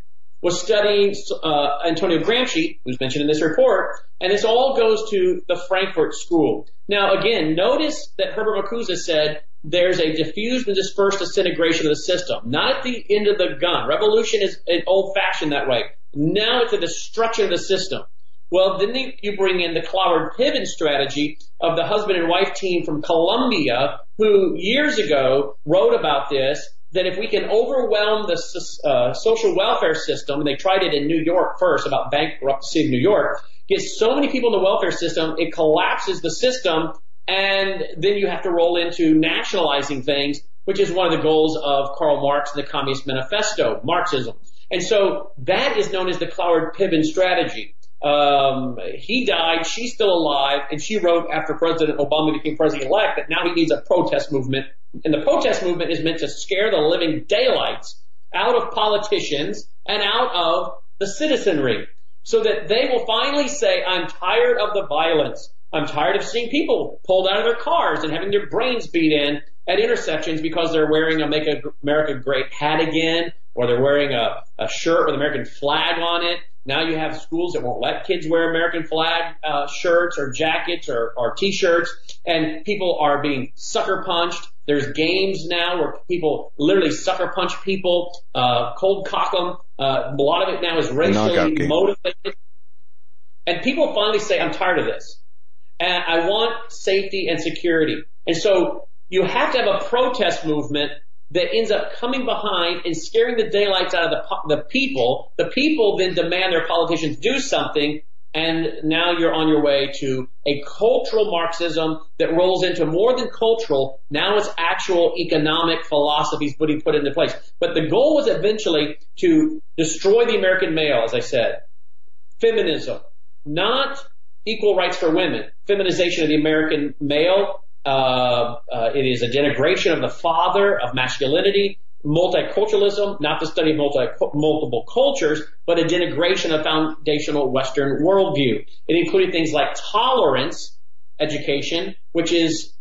I: was studying uh, Antonio Gramsci, who's mentioned in this report, and this all goes to the Frankfurt School. Now, again, notice that Herbert Marcuse said there's a diffused and dispersed disintegration of the system, not at the end of the gun. Revolution is old-fashioned that way. Now it's a destruction of the system. Well, then you- bring in the Cloward Piven strategy of the husband and wife team from Columbia, who years ago wrote about this, that if we can overwhelm the uh, social welfare system, and they tried it in New York first about bankruptcy of New York, get so many people in the welfare system, it collapses the system, and then you have to roll into nationalizing things, which is one of the goals of Karl Marx and the Communist Manifesto, Marxism. And so that is known as the Cloward Piven strategy. Um, he died, she's still alive, and she wrote after President Obama became president elect that now he needs a protest movement. And the protest movement is meant to scare the living daylights out of politicians and out of the citizenry so that they will finally say, I'm tired of the violence. I'm tired of seeing people pulled out of their cars and having their brains beat in at intersections because they're wearing a Make America Great hat again, or they're wearing a, a shirt with American flag on it. Now you have schools that won't let kids wear American flag uh, shirts or jackets or, or t-shirts, and people are being sucker punched. There's games now where people literally sucker punch people, uh, cold cock them. Uh, a lot of it now is racially motivated. And people finally say, I'm tired of this. And I want safety and security. And so you have to have a protest movement that ends up coming behind and scaring the daylights out of the, po- the people. The people then demand their politicians do something. And now you're on your way to a cultural Marxism that rolls into more than cultural. Now it's actual economic philosophies being put into place. But the goal was eventually to destroy the American male, as I said feminism, not equal rights for women, feminization of the American male. Uh, uh, it is a denigration of the father, of masculinity, multiculturalism, not the study of multi, multiple cultures, but a denigration of foundational Western worldview. It included things like tolerance education, which is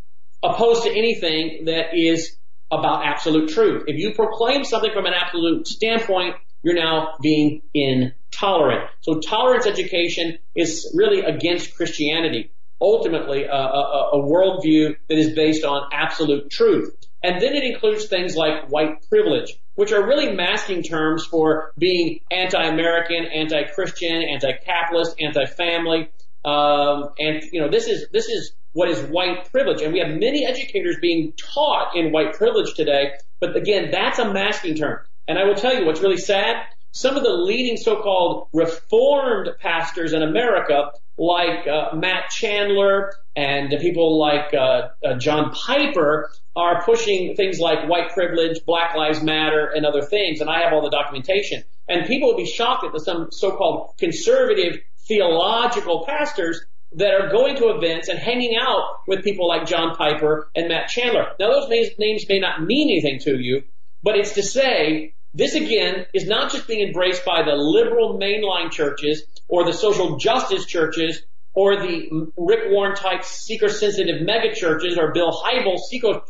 I: opposed to anything that is about absolute truth. If you proclaim something from an absolute standpoint, you're now being intolerant. So tolerance education is really against Christianity. Ultimately, a, a, a worldview that is based on absolute truth. And then it includes things like white privilege, which are really masking terms for being anti-American, anti-Christian, anti-capitalist, anti-family. Um, and you know, this is this is what is white privilege, and we have many educators being taught in white privilege today. But again, that's a masking term. And I will tell you what's really sad. Some of the leading so-called reformed pastors in America, like uh, Matt Chandler and people like uh, uh, John Piper, are pushing things like white privilege, Black Lives Matter, and other things. And I have all the documentation. And people will be shocked at the some so-called conservative theological pastors that are going to events and hanging out with people like John Piper and Matt Chandler. Now those names may not mean anything to you, but it's to say this again is not just being embraced by the liberal mainline churches or the social justice churches or the Rick Warren type seeker sensitive mega churches or Bill Hybels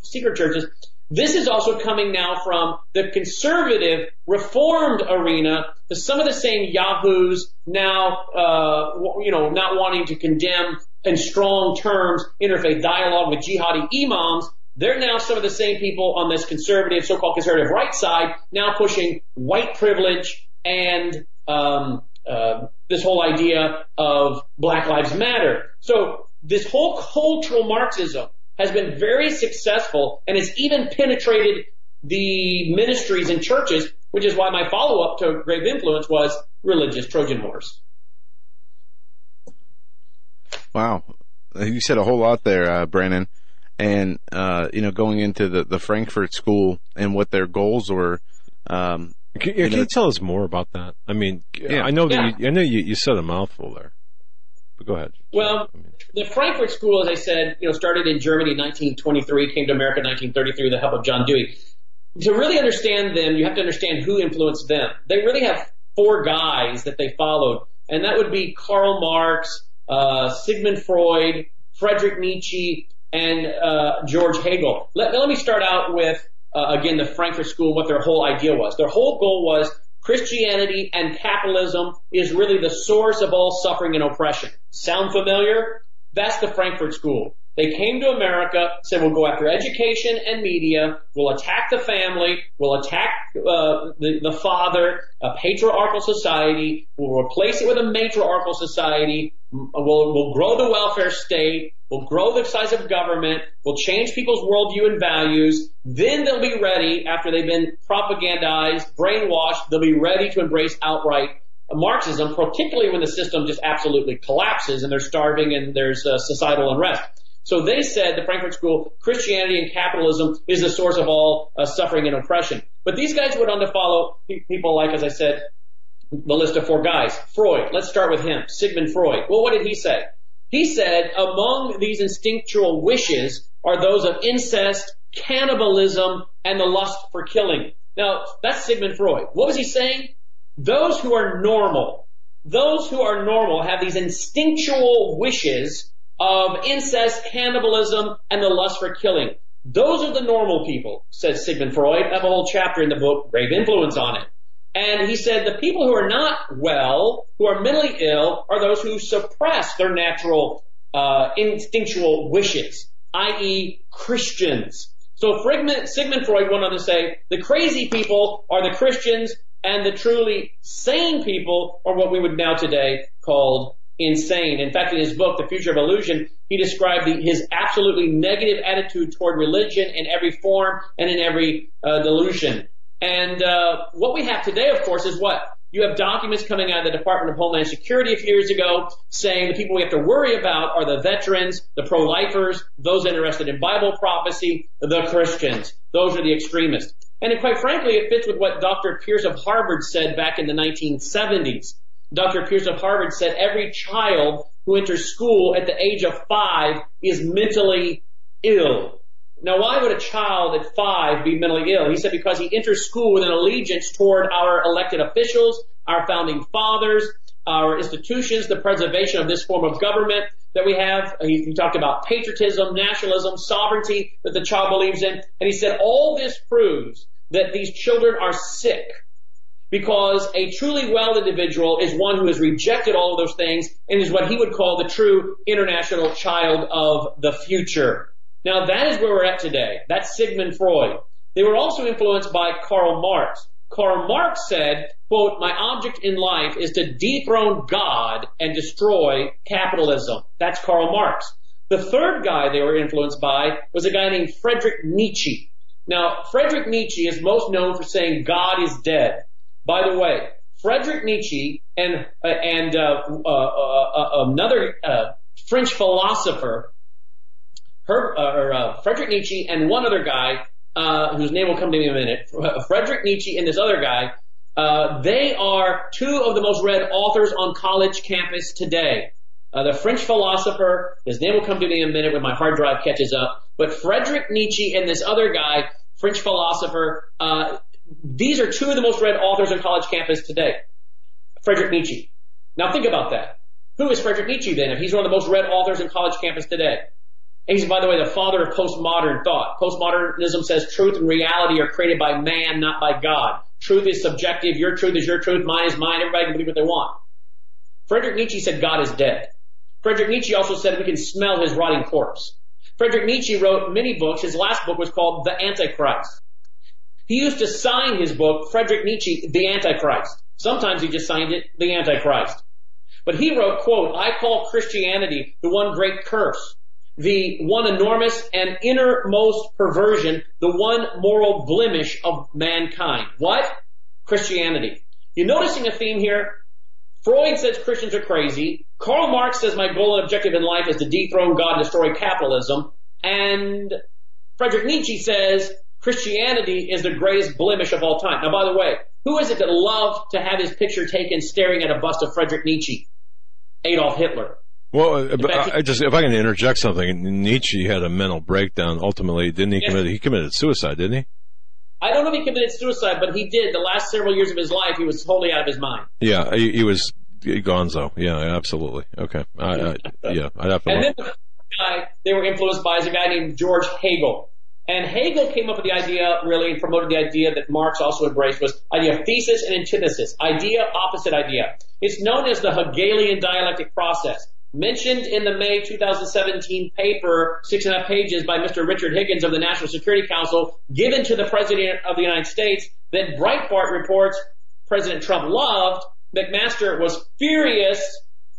I: seeker churches. This is also coming now from the conservative reformed arena to some of the same yahoos now, uh, you know, not wanting to condemn in strong terms interfaith dialogue with jihadi imams. They're now some of the same people on this conservative, so-called conservative right side, now pushing white privilege and um, uh, this whole idea of Black Lives Matter. So this whole cultural Marxism has been very successful and has even penetrated the ministries and churches, which is why my follow up to Grave Influence was religious Trojan Wars.
B: Wow. You said a whole lot there, uh, Brannon. And, uh, you know, going into the, the Frankfurt school and what their goals were, um,
A: can, you, can you tell us more about that? I mean, yeah. I know that yeah. you, I know you, you said a mouthful there, but go ahead.
I: Well, the Frankfurt School, as I said, you know, started in Germany in 1923, came to America in 1933 with the help of John Dewey. To really understand them, you have to understand who influenced them. They really have four guys that they followed, and that would be Karl Marx, uh, Sigmund Freud, Friedrich Nietzsche, and uh, George Hegel. Let, let me start out with uh, again the Frankfurt School, what their whole idea was. Their whole goal was Christianity and capitalism is really the source of all suffering and oppression. Sound familiar? That's the Frankfurt School. They came to America, said we'll go after education and media, we'll attack the family, we'll attack uh, the, the father, a patriarchal society, we'll replace it with a matriarchal society, we'll, we'll grow the welfare state, we'll grow the size of government, we'll change people's worldview and values, then they'll be ready, after they've been propagandized, brainwashed, they'll be ready to embrace outright Marxism, particularly when the system just absolutely collapses and they're starving and there's uh, societal unrest. So they said, the Frankfurt School, Christianity and capitalism is the source of all uh, suffering and oppression. But these guys went on to follow people like, as I said, the list of four guys. Freud, let's start with him. Sigmund Freud. Well, what did he say? He said, among these instinctual wishes are those of incest, cannibalism, and the lust for killing. Now, that's Sigmund Freud. What was he saying? Those who are normal, those who are normal have these instinctual wishes of incest, cannibalism, and the lust for killing. Those are the normal people, says Sigmund Freud. I have a whole chapter in the book, Grave Influence on it. And he said the people who are not well, who are mentally ill, are those who suppress their natural uh, instinctual wishes, i.e. Christians. So Sigmund Freud went on to say the crazy people are the Christians and the truly sane people are what we would now today call insane. In fact, in his book, The Future of Illusion, he described the, his absolutely negative attitude toward religion in every form and in every uh, delusion. And uh, what we have today, of course, is what? You have documents coming out of the Department of Homeland Security a few years ago saying the people we have to worry about are the veterans, the pro-lifers, those interested in Bible prophecy, the Christians. Those are the extremists. And quite frankly, it fits with what Dr. Pierce of Harvard said back in the 1970s. Dr. Pierce of Harvard said every child who enters school at the age of five is mentally ill. Now, why would a child at five be mentally ill? He said because he enters school with an allegiance toward our elected officials, our founding fathers, our institutions, the preservation of this form of government that we have. Uh, he, he, talked about patriotism, nationalism, sovereignty that the child believes in. And he said all this proves that these children are sick because a truly well individual is one who has rejected all of those things and is what he would call the true international child of the future. Now that is where we're at today. That's Sigmund Freud. They were also influenced by Karl Marx. Karl Marx said, quote, my object in life is to dethrone God and destroy capitalism. That's Karl Marx. The third guy they were influenced by was a guy named Friedrich Nietzsche. Now, Friedrich Nietzsche is most known for saying God is dead. By the way, Frederick Nietzsche and uh, and uh, uh, uh another uh, French philosopher, her, uh, or, Friedrich Nietzsche and one other guy whose name will come to me in a minute. (laughs) Frederick Nietzsche and this other guy, they are two of the most read authors on college campus today. the French philosopher, his name will come to me in a minute when my hard drive catches up. But Frederick Nietzsche and this other guy, French philosopher, these are two of the most read authors on college campus today. Friedrich Nietzsche. Now think about that. Who is Friedrich Nietzsche then if he's one of the most read authors on college campus today? And he's, by the way, the father of postmodern thought. Postmodernism says truth and reality are created by man, not by God. Truth is subjective. Your truth is your truth. Mine is mine. Everybody can believe what they want. Friedrich Nietzsche said God is dead. Friedrich Nietzsche also said we can smell his rotting corpse. Friedrich Nietzsche wrote many books. His last book was called The Antichrist. He used to sign his book, Frederick Nietzsche, The Antichrist. Sometimes he just signed it, The Antichrist. But he wrote, quote, I call Christianity the one great curse, the one enormous and innermost perversion, the one moral blemish of mankind. What? Christianity. You're noticing a theme here? Freud says Christians are crazy. Karl Marx says my goal and objective in life is to dethrone God and destroy capitalism. And Frederick Nietzsche says Christianity is the greatest blemish of all time. Now, by the way, who is it that loved to have his picture taken staring at a bust of Friedrich Nietzsche? Adolf Hitler.
A: Well, uh, fact, I just if I can interject something, Nietzsche had a mental breakdown. Ultimately, didn't he commit? He committed suicide, didn't he?
I: I don't know if he committed suicide, but he did. The last several years of his life, he was totally out of his mind.
A: Yeah, he, he was gonzo. Yeah, absolutely. Okay. I, I, yeah, I'd have to.
I: And then the guy they were influenced by is a guy named George Hegel. And Hegel came up with the idea, really, and promoted the idea that Marx also embraced was idea of thesis and antithesis, idea, opposite idea. It's known as the Hegelian dialectic process. Mentioned in the May 2017 paper, six and a half pages by Mr. Richard Higgins of the National Security Council, given to the President of the United States, that Breitbart reports President Trump loved, McMaster was furious,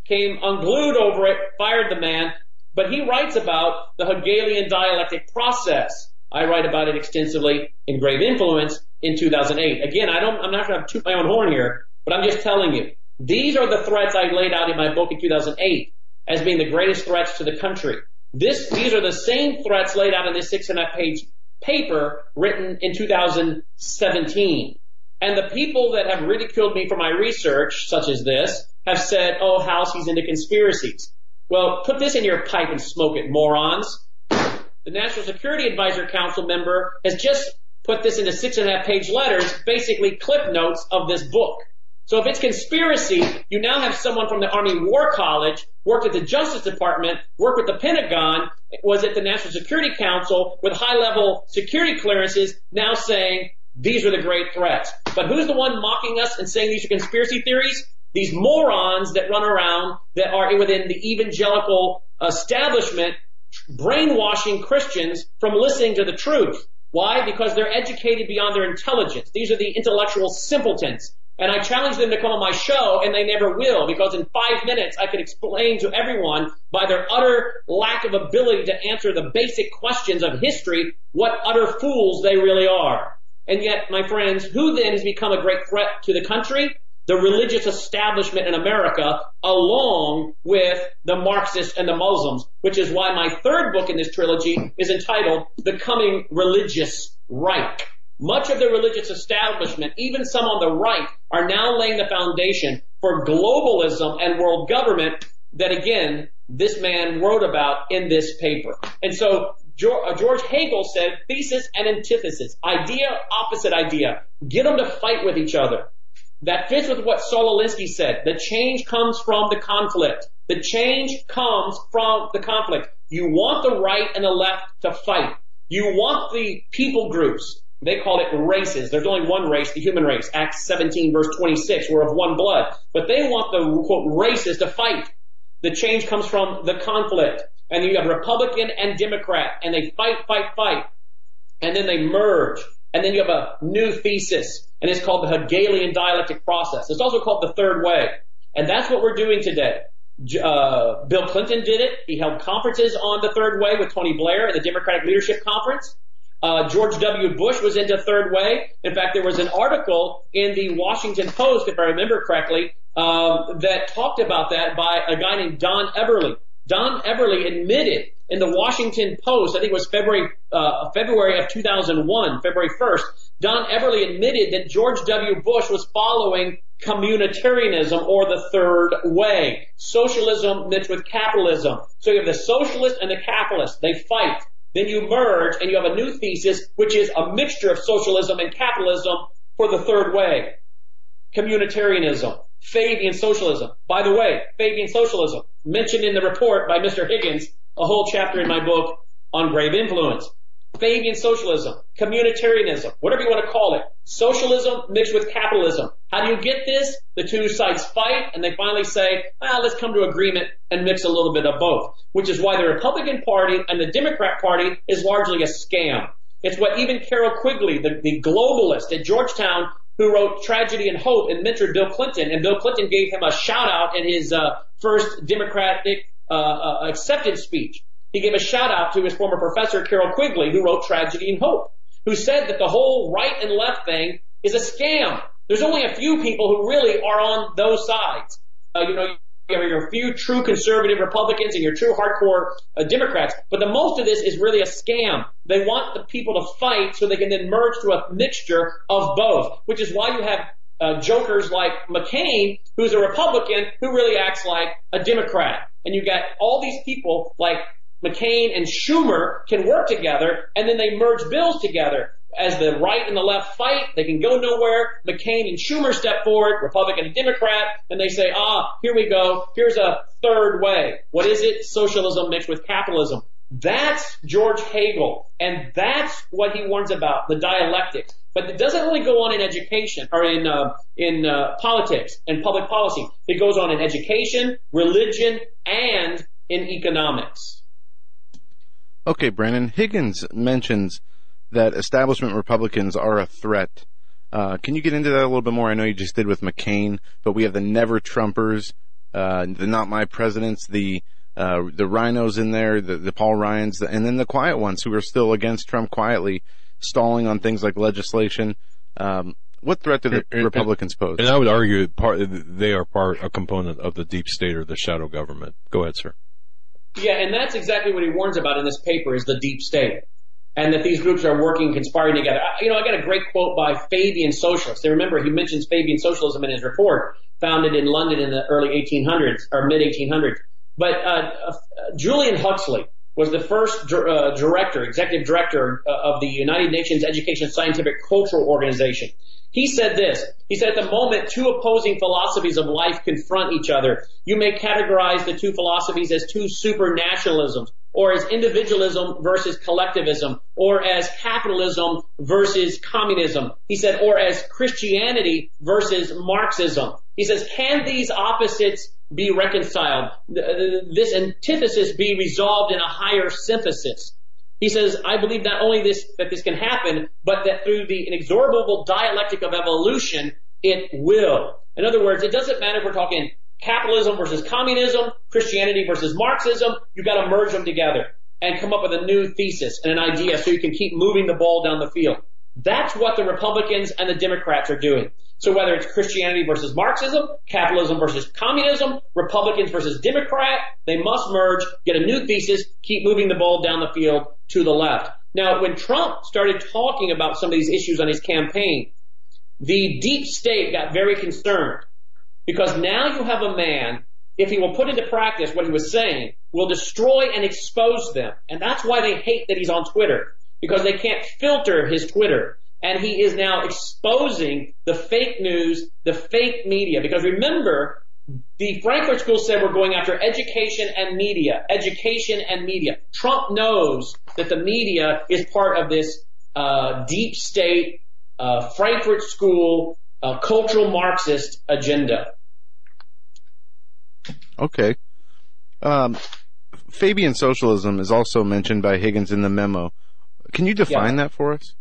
I: came unglued over it, fired the man, but he writes about the Hegelian dialectic process. I write about it extensively in Grave Influence in 2008. Again, I don't, I'm not going to toot my own horn here, but I'm just telling you, these are the threats I laid out in my book in 2008 as being the greatest threats to the country. This, these are the same threats laid out in this six and a half page paper written in 2017. And the people that have ridiculed me for my research, such as this, have said, oh, Howse, he's into conspiracies. Well, put this in your pipe and smoke it, morons the National Security Advisor Council member has just put this into six and a half page letters, basically clip notes of this book. So if it's conspiracy, you now have someone from the Army War College, worked at the Justice Department, worked with the Pentagon, was at the National Security Council with high level security clearances, now saying these are the great threats. But who's the one mocking us and saying these are conspiracy theories? These morons that run around that are within the evangelical uh, establishment brainwashing Christians from listening to the truth. Why? Because they're educated beyond their intelligence. These are the intellectual simpletons. And I challenge them to come on my show and they never will because in five minutes I could explain to everyone by their utter lack of ability to answer the basic questions of history what utter fools they really are. And yet, my friends, who then has become a great threat to the country? The religious establishment in America along with the Marxists and the Muslims, which is why my third book in this trilogy is entitled The Coming Religious Reich. Much of the religious establishment, even some on the right, are now laying the foundation for globalism and world government that again, this man wrote about in this paper. And so uh, George Hegel said thesis and antithesis, idea, opposite idea. Get them to fight with each other. That fits with what Saul Alinsky said. The change comes from the conflict. The change comes from the conflict. You want the right and the left to fight. You want the people groups They called it races. There's only one race, the human race. Acts 17 verse 26, we're of one blood. But they want the quote races to fight. The change comes from the conflict. And you have Republican and Democrat, and they fight, fight, fight. And then they merge. And then you have a new thesis, and it's called the Hegelian dialectic process. It's also called the third way. And that's what we're doing today. Uh, Bill Clinton did it. He held conferences on the third way with Tony Blair at the Democratic Leadership Conference. Uh, George W. Bush was into third way. In fact, there was an article in the Washington Post, if I remember correctly, uh, that talked about that by a guy named Don Eberly. Don Eberly admitted in the Washington Post, I think it was February uh, February of 2001, February 1st. Don Eberly admitted that George W. Bush was following communitarianism or the third way, socialism mixed with capitalism. So you have the socialist and the capitalist. They fight. Then you merge and you have a new thesis, which is a mixture of socialism and capitalism for the third way. Communitarianism. Fabian socialism. By the way, Fabian socialism, mentioned in the report by Mr. Higgins, a whole chapter in my book on grave influence. Fabian socialism, communitarianism, whatever you want to call it. Socialism mixed with capitalism. How do you get this? The two sides fight and they finally say, ah, let's come to agreement and mix a little bit of both. Which is why the Republican Party and the Democrat Party is largely a scam. It's what even Carroll Quigley, the, the globalist at Georgetown, who wrote Tragedy and Hope and mentored Bill Clinton, and Bill Clinton gave him a shout out in his uh, first Democratic uh, uh, acceptance speech. He gave a shout out to his former professor Carroll Quigley, who wrote Tragedy and Hope, who said that the whole right and left thing is a scam. There's only a few people who really are on those sides. Uh, you know, you have your few true conservative Republicans and your true hardcore uh, Democrats, but the most of this is really a scam. They want the people to fight so they can then merge to a mixture of both, which is why you have uh, jokers like McCain, who's a Republican who really acts like a Democrat. And you got all these people like McCain and Schumer can work together and then they merge bills together as the right and the left fight, they can go nowhere. McCain and Schumer step forward, Republican and Democrat, and they say, ah, here we go. Here's a third way. What is it? Socialism mixed with capitalism. That's George Hegel, and that's what he warns about, the dialectic. But it doesn't really go on in education or in uh, in uh, politics and public policy. It goes on in education, religion, and in economics.
B: Okay, Brannon Higgins mentions that establishment Republicans are a threat. Uh, can you get into that a little bit more? I know you just did with McCain, but we have the Never Trumpers, uh, the Not My Presidents, the uh, the RINOs in there, the, the Paul Ryans, and then the quiet ones who are still against Trump quietly, stalling on things like legislation. Um, what threat do the
A: and,
B: Republicans pose?
A: And I would argue part they are part a component of the deep state or the shadow government. Go ahead, sir.
I: Yeah, and that's exactly what he warns about in this paper is the deep state and that these groups are working, conspiring together. You know, I got a great quote by Fabian Socialist. And remember, he mentions Fabian Socialism in his report, founded in London in the early 1800s or mid 1800s. But uh, uh, Julian Huxley was the first uh, director, executive director uh, of the United Nations Education Scientific Cultural Organization. He said this. He said, at the moment, two opposing philosophies of life confront each other. You may categorize the two philosophies as two supernationalisms, or as individualism versus collectivism, or as capitalism versus communism. He said, or as Christianity versus Marxism. He says, can these opposites be reconciled? This antithesis be resolved in a higher synthesis? He says, I believe not only this, that this can happen, but that through the inexorable dialectic of evolution, it will. In other words, it doesn't matter if we're talking capitalism versus communism, Christianity versus Marxism, you've got to merge them together and come up with a new thesis and an idea so you can keep moving the ball down the field. That's what the Republicans and the Democrats are doing. So whether it's Christianity versus Marxism, capitalism versus communism, Republicans versus Democrat, they must merge, get a new thesis, keep moving the ball down the field to the left. Now, when Trump started talking about some of these issues on his campaign, the deep state got very concerned because now you have a man, if he will put into practice what he was saying, will destroy and expose them. And that's why they hate that he's on Twitter because they can't filter his Twitter. And he is now exposing the fake news, the fake media. Because remember, the Frankfurt School said we're going after education and media. Education and media. Trump knows that the media is part of this uh, deep state, uh, Frankfurt School, uh, cultural Marxist agenda.
B: Okay. Um, Fabian socialism is also mentioned by Higgins in the memo. Can you define
I: Yeah.
B: that for us?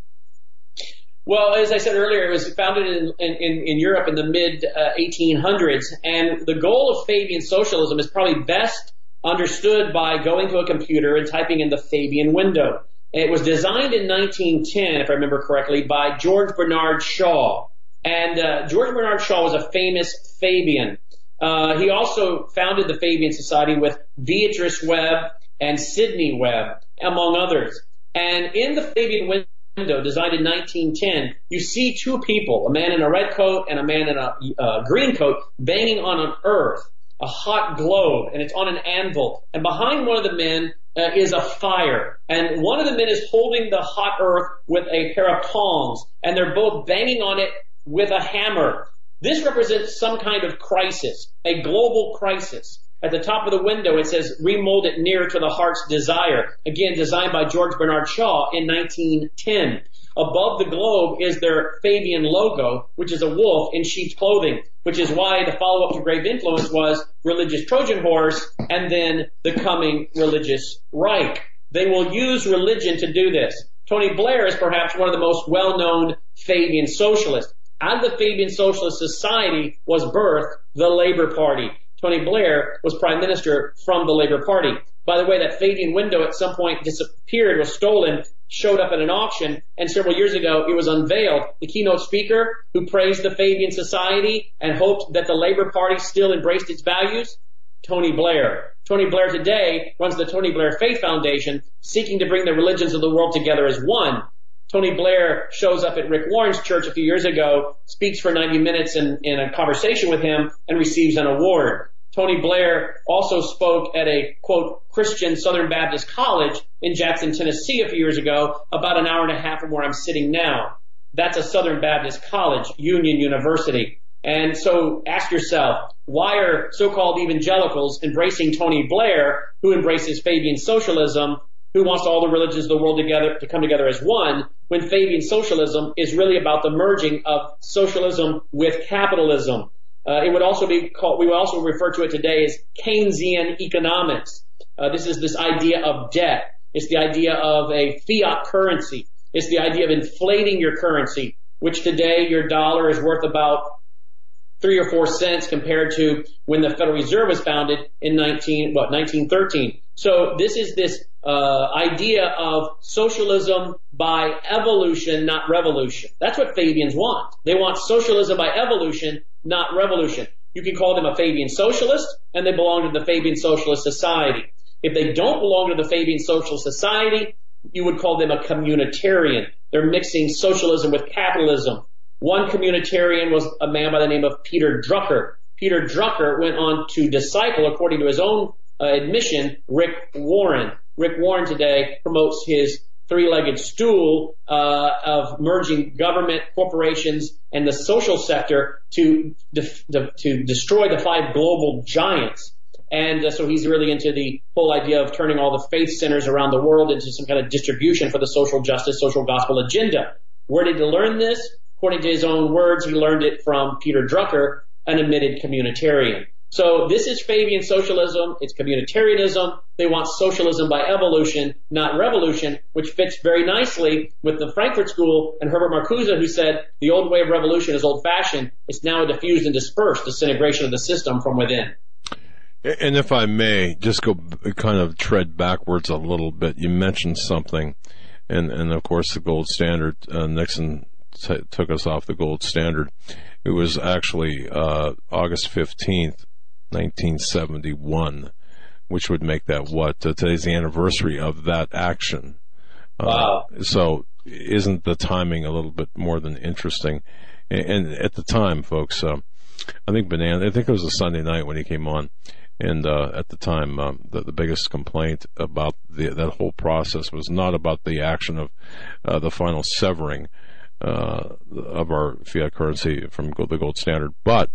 I: Well, as I said earlier, it was founded in, in, in Europe in the mid uh, 1800s, and the goal of Fabian socialism is probably best understood by going to a computer and typing in the Fabian window. It was designed in 1910, if I remember correctly, by George Bernard Shaw. And uh, George Bernard Shaw was a famous Fabian. Uh, he also founded the Fabian Society with Beatrice Webb and Sidney Webb, among others. And in the Fabian window, designed in 1910, you see two people, a man in a red coat and a man in a uh, green coat, banging on an earth, a hot globe, and it's on an anvil. And behind one of the men uh, is a fire. And one of the men is holding the hot earth with a pair of tongs, and they're both banging on it with a hammer. This represents some kind of crisis, a global crisis. At the top of the window, it says, remold it near to the heart's desire. Again, designed by George Bernard Shaw in 1910. Above the globe is their Fabian logo, which is a wolf in sheep's clothing, which is why the follow-up to Grave Influence was religious Trojan horse and then the coming religious Reich. They will use religion to do this. Tony Blair is perhaps one of the most well-known Fabian socialists. Out of the Fabian Socialist Society was birthed the Labor Party. Tony Blair was prime minister from the Labor Party. By the way, that Fabian window at some point disappeared, was stolen, showed up at an auction, and several years ago it was unveiled. The keynote speaker who praised the Fabian Society and hoped that the Labor Party still embraced its values, Tony Blair. Tony Blair today runs the Tony Blair Faith Foundation, seeking to bring the religions of the world together as one. Tony Blair shows up at Rick Warren's church a few years ago, speaks for 90 minutes in, in a conversation with him, and receives an award. Tony Blair also spoke at a quote Christian Southern Baptist College in Jackson, Tennessee a few years ago, about an hour and a half from where I'm sitting now. That's a Southern Baptist College, Union University. And so ask yourself, why are so-called evangelicals embracing Tony Blair, who embraces Fabian socialism, who wants all the religions of the world together to come together as one, when Fabian socialism is really about the merging of socialism with capitalism. Uh, it would also be called, we would also refer to it today as Keynesian economics. Uh, this is this idea of debt. It's the idea of a fiat currency. It's the idea of inflating your currency, which today your dollar is worth about three or four cents compared to when the Federal Reserve was founded in 19, what, 1913. So this is this uh, idea of socialism by evolution, not revolution. That's what Fabians want. They want socialism by evolution, not revolution. You can call them a Fabian socialist, and they belong to the Fabian Socialist Society. If they don't belong to the Fabian Socialist Society, you would call them a communitarian. They're mixing socialism with capitalism. One communitarian was a man by the name of Peter Drucker. Peter Drucker went on to disciple, according to his own uh, admission, Rick Warren. Rick Warren today promotes his three-legged stool uh, of merging government, corporations, and the social sector to def- de- to destroy the five global giants. And uh, so he's really into the whole idea of turning all the faith centers around the world into some kind of distribution for the social justice, social gospel agenda. Where did he learn this? According to his own words, he learned it from Peter Drucker, an admitted communitarian. So this is Fabian socialism. It's communitarianism. They want socialism by evolution, not revolution, which fits very nicely with the Frankfurt School and Herbert Marcuse, who said the old way of revolution is old fashioned. It's now a diffused and dispersed disintegration of the system from within.
A: And if I may, just go kind of tread backwards a little bit. You mentioned something, and and of course the gold standard. Uh, Nixon t- took us off the gold standard. It was actually uh, August fifteenth, nineteen seventy one, which would make that what uh, today's the anniversary of that action.
I: Wow.
A: Uh, so isn't the timing a little bit more than interesting? And, and at the time, folks, uh, I think Banana. I think it was a Sunday night when he came on. And uh, at the time, um, the, the biggest complaint about the, that whole process was not about the action of uh, the final severing uh, of our fiat currency from the gold standard, but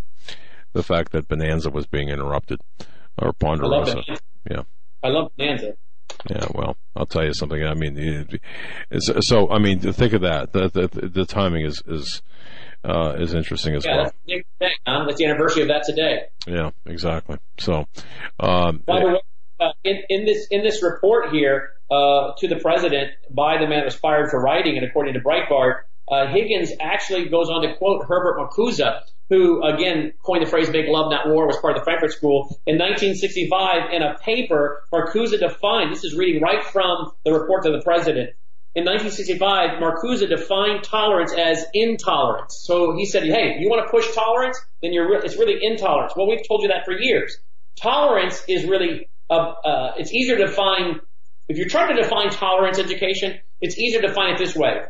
A: the fact that Bonanza was being interrupted, or
I: I love
A: Ponderosa.
I: Bonanza.
A: Yeah.
I: I love Bonanza.
A: Yeah, well, I'll tell you something. I mean, so I mean, think of that. The the, the timing is is uh, is interesting as
I: yeah,
A: well.
I: that's the, big that's the anniversary of that today.
A: Yeah, exactly. So, um,
I: By the way, uh, in, in this in this report here uh, to the president by the man that was fired for writing, and according to Breitbart, uh, Higgins actually goes on to quote Herbert Marcuse, who again coined the phrase "make love, not war," was part of the Frankfurt School in 1965. In a paper, Marcuse defined. This is reading right from the report to the president. In 1965, Marcuse defined tolerance as intolerance. So he said, "Hey, you want to push tolerance? Then you're re- it's really intolerance." Well, we've told you that for years. Tolerance is really uh, uh, it's easier to define. If you're trying to define tolerance education, it's easier to define it this way.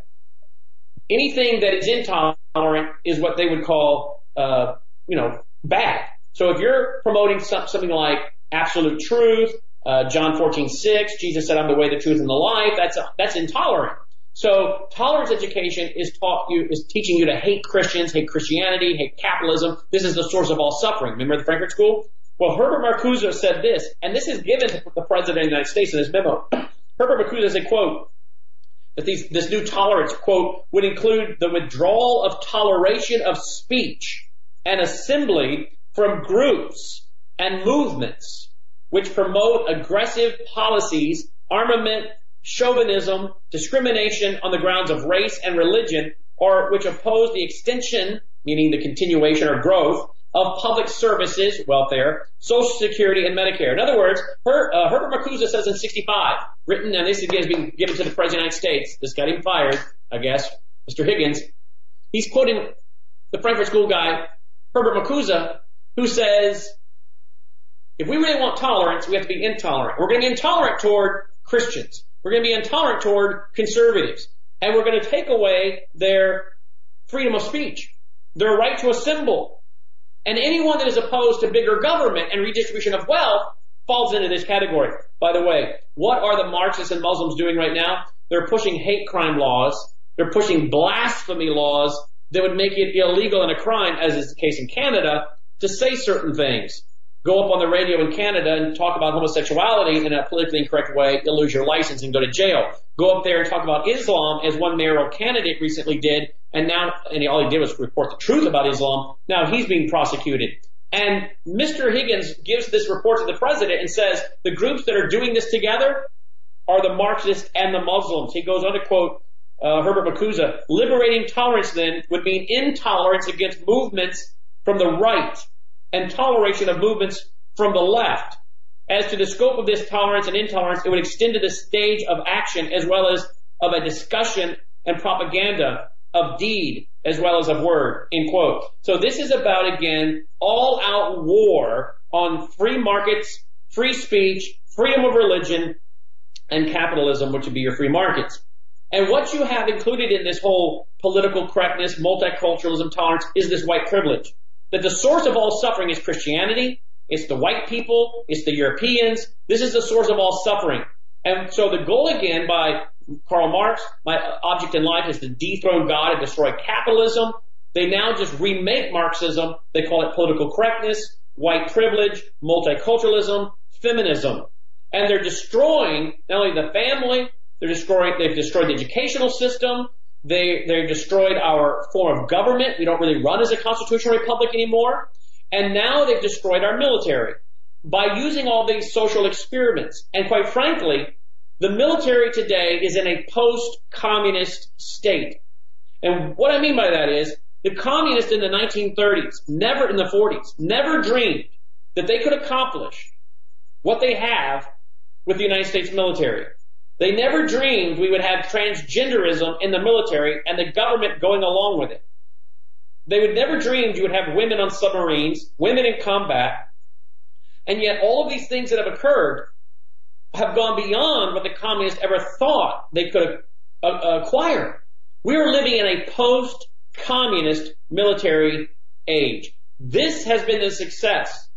I: Anything that is intolerant is what they would call, uh, you know, bad. So if you're promoting something like absolute truth, uh, John 14:6, Jesus said, "I'm the way, the truth, and the life." That's that's intolerant. So tolerance education is taught you is teaching you to hate Christians, hate Christianity, hate capitalism. This is the source of all suffering. Remember the Frankfurt School? Well, Herbert Marcuse said this, and this is given to the President of the United States in his memo. Herbert Marcuse said, quote, that these, this new tolerance, quote, would include the withdrawal of toleration of speech and assembly from groups and movements which promote aggressive policies, armament, chauvinism, discrimination on the grounds of race and religion, or which oppose the extension, meaning the continuation or growth, of public services, welfare, Social Security, and Medicare. In other words, Her, uh, Herbert Marcuse says in 65, written, and this again is being given to the President of the United States. This got him fired, I guess, Mr. Higgins. He's quoting the Frankfurt School guy, Herbert Marcuse, who says, if we really want tolerance, we have to be intolerant. We're going to be intolerant toward Christians. We're going to be intolerant toward conservatives. And we're going to take away their freedom of speech, their right to assemble, and anyone that is opposed to bigger government and redistribution of wealth falls into this category. By the way, what are the Marxists and Muslims doing right now? They're pushing hate crime laws. They're pushing blasphemy laws that would make it illegal and a crime, as is the case in Canada, to say certain things. Go up on the radio in Canada and talk about homosexuality in a politically incorrect way, you'll lose your license and go to jail. Go up there and talk about Islam, as one mayoral candidate recently did, and now, and all he did was report the truth about Islam. Now he's being prosecuted. And Mr. Higgins gives this report to the president and says the groups that are doing this together are the Marxists and the Muslims. He goes on to quote uh, Herbert Marcuse, liberating tolerance then would mean intolerance against movements from the right and toleration of movements from the left. As to the scope of this tolerance and intolerance, it would extend to the stage of action as well as of a discussion and propaganda of deed as well as of word, end quote. So this is about, again, all out war on free markets, free speech, freedom of religion, and capitalism, which would be your free markets. And what you have included in this whole political correctness, multiculturalism, tolerance is this white privilege. That the source of all suffering is Christianity, it's the white people, it's the Europeans. This is the source of all suffering. And so the goal again by Karl Marx, my object in life is to dethrone God and destroy capitalism. They now just remake Marxism. They call it political correctness, white privilege, multiculturalism, feminism. And they're destroying not only the family, they're destroying, they've destroyed the educational system. They, they've destroyed our form of government. We don't really run as a constitutional republic anymore. And now they've destroyed our military by using all these social experiments. And quite frankly, the military today is in a post-communist state. And what I mean by that is the communists in the 1930s, never in the 40s, never dreamed that they could accomplish what they have with the United States military. They never dreamed we would have transgenderism in the military and the government going along with it. They would never dreamed you would have women on submarines, women in combat, and yet all of these things that have occurred have gone beyond what the communists ever thought they could uh, acquire. We are living in a post-communist military age. This has been the success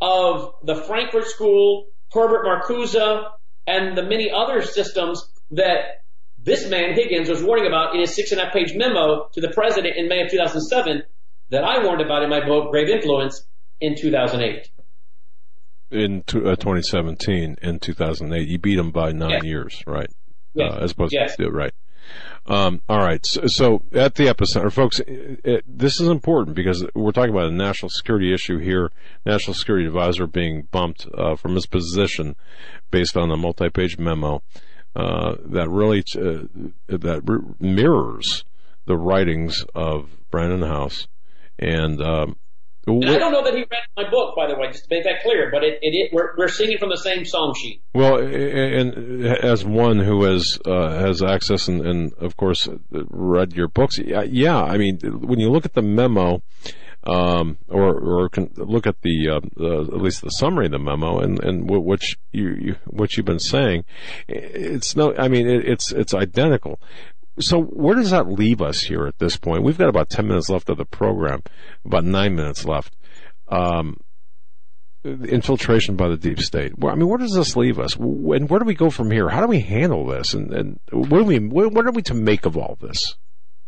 I: of the Frankfurt School, Herbert Marcuse, and the many other systems that this man Higgins was warning about in his six and a half page memo to the president in May of 2007 that I warned about in my book Grave Influence in 2008.
A: in uh, 2017 in 2008. You beat him by nine
I: Yes.
A: years, right?
I: Yes.
A: Uh, as opposed
I: Yes.
A: to right. Um, all right. So, so at the epicenter, folks, it, it, this is important because we're talking about a national security issue here. National Security Advisor being bumped uh, from his position based on a multi-page memo uh, that really uh, that r- mirrors the writings of Brannon Howse and. Um,
I: I don't know that he read my book, by the way, just to make that clear. But it, it, it we're, we're singing from the same song sheet.
A: Well, and as one who has uh, has access and, and of course read your books, yeah, I mean, when you look at the memo, um, or or can look at the, uh, the at least the summary of the memo and and what what you, you what you've been saying, it's no, I mean, it, it's it's identical. So where does that leave us here at this point? We've got about 10 minutes left of the program, about nine minutes left. Um, infiltration by the deep state. I mean, where does this leave us? And where do we go from here? How do we handle this? And, and what, do we, what are we to make of all this?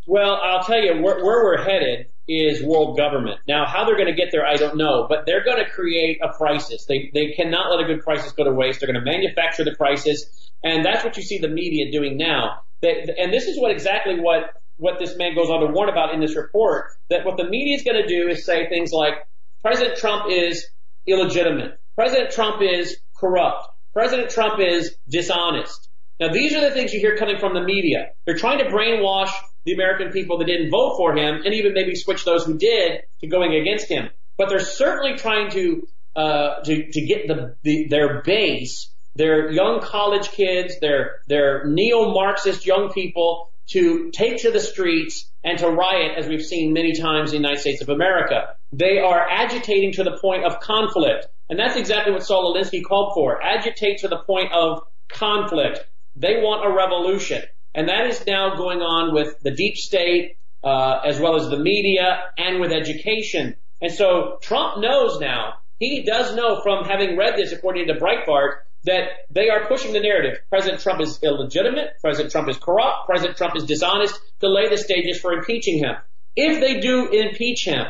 I: Well, I'll tell you where, where we're headed is world government. Now, how they're going to get there, I don't know, but they're going to create a crisis. They they cannot let a good crisis go to waste. They're going to manufacture the crisis, and that's what you see the media doing now. And this is what exactly what this man goes on to warn about in this report. That what the media is going to do is say things like President Trump is illegitimate. President Trump is corrupt. President Trump is dishonest. Now these are the things you hear coming from the media. They're trying to brainwash the American people that didn't vote for him and even maybe switch those who did to going against him. But they're certainly trying to, uh, get the, the, their base, their young college kids, their, their neo-Marxist young people to take to the streets and to riot as we've seen many times in the United States of America. They are agitating to the point of conflict. And that's exactly what Saul Alinsky called for. Agitate to the point of conflict. They want a revolution. And that is now going on with the deep state, uh, as well as the media and with education. And so Trump knows now, he does know from having read this according to Breitbart, that they are pushing the narrative. President Trump is illegitimate. President Trump is corrupt. President Trump is dishonest to lay the stages for impeaching him. If they do impeach him,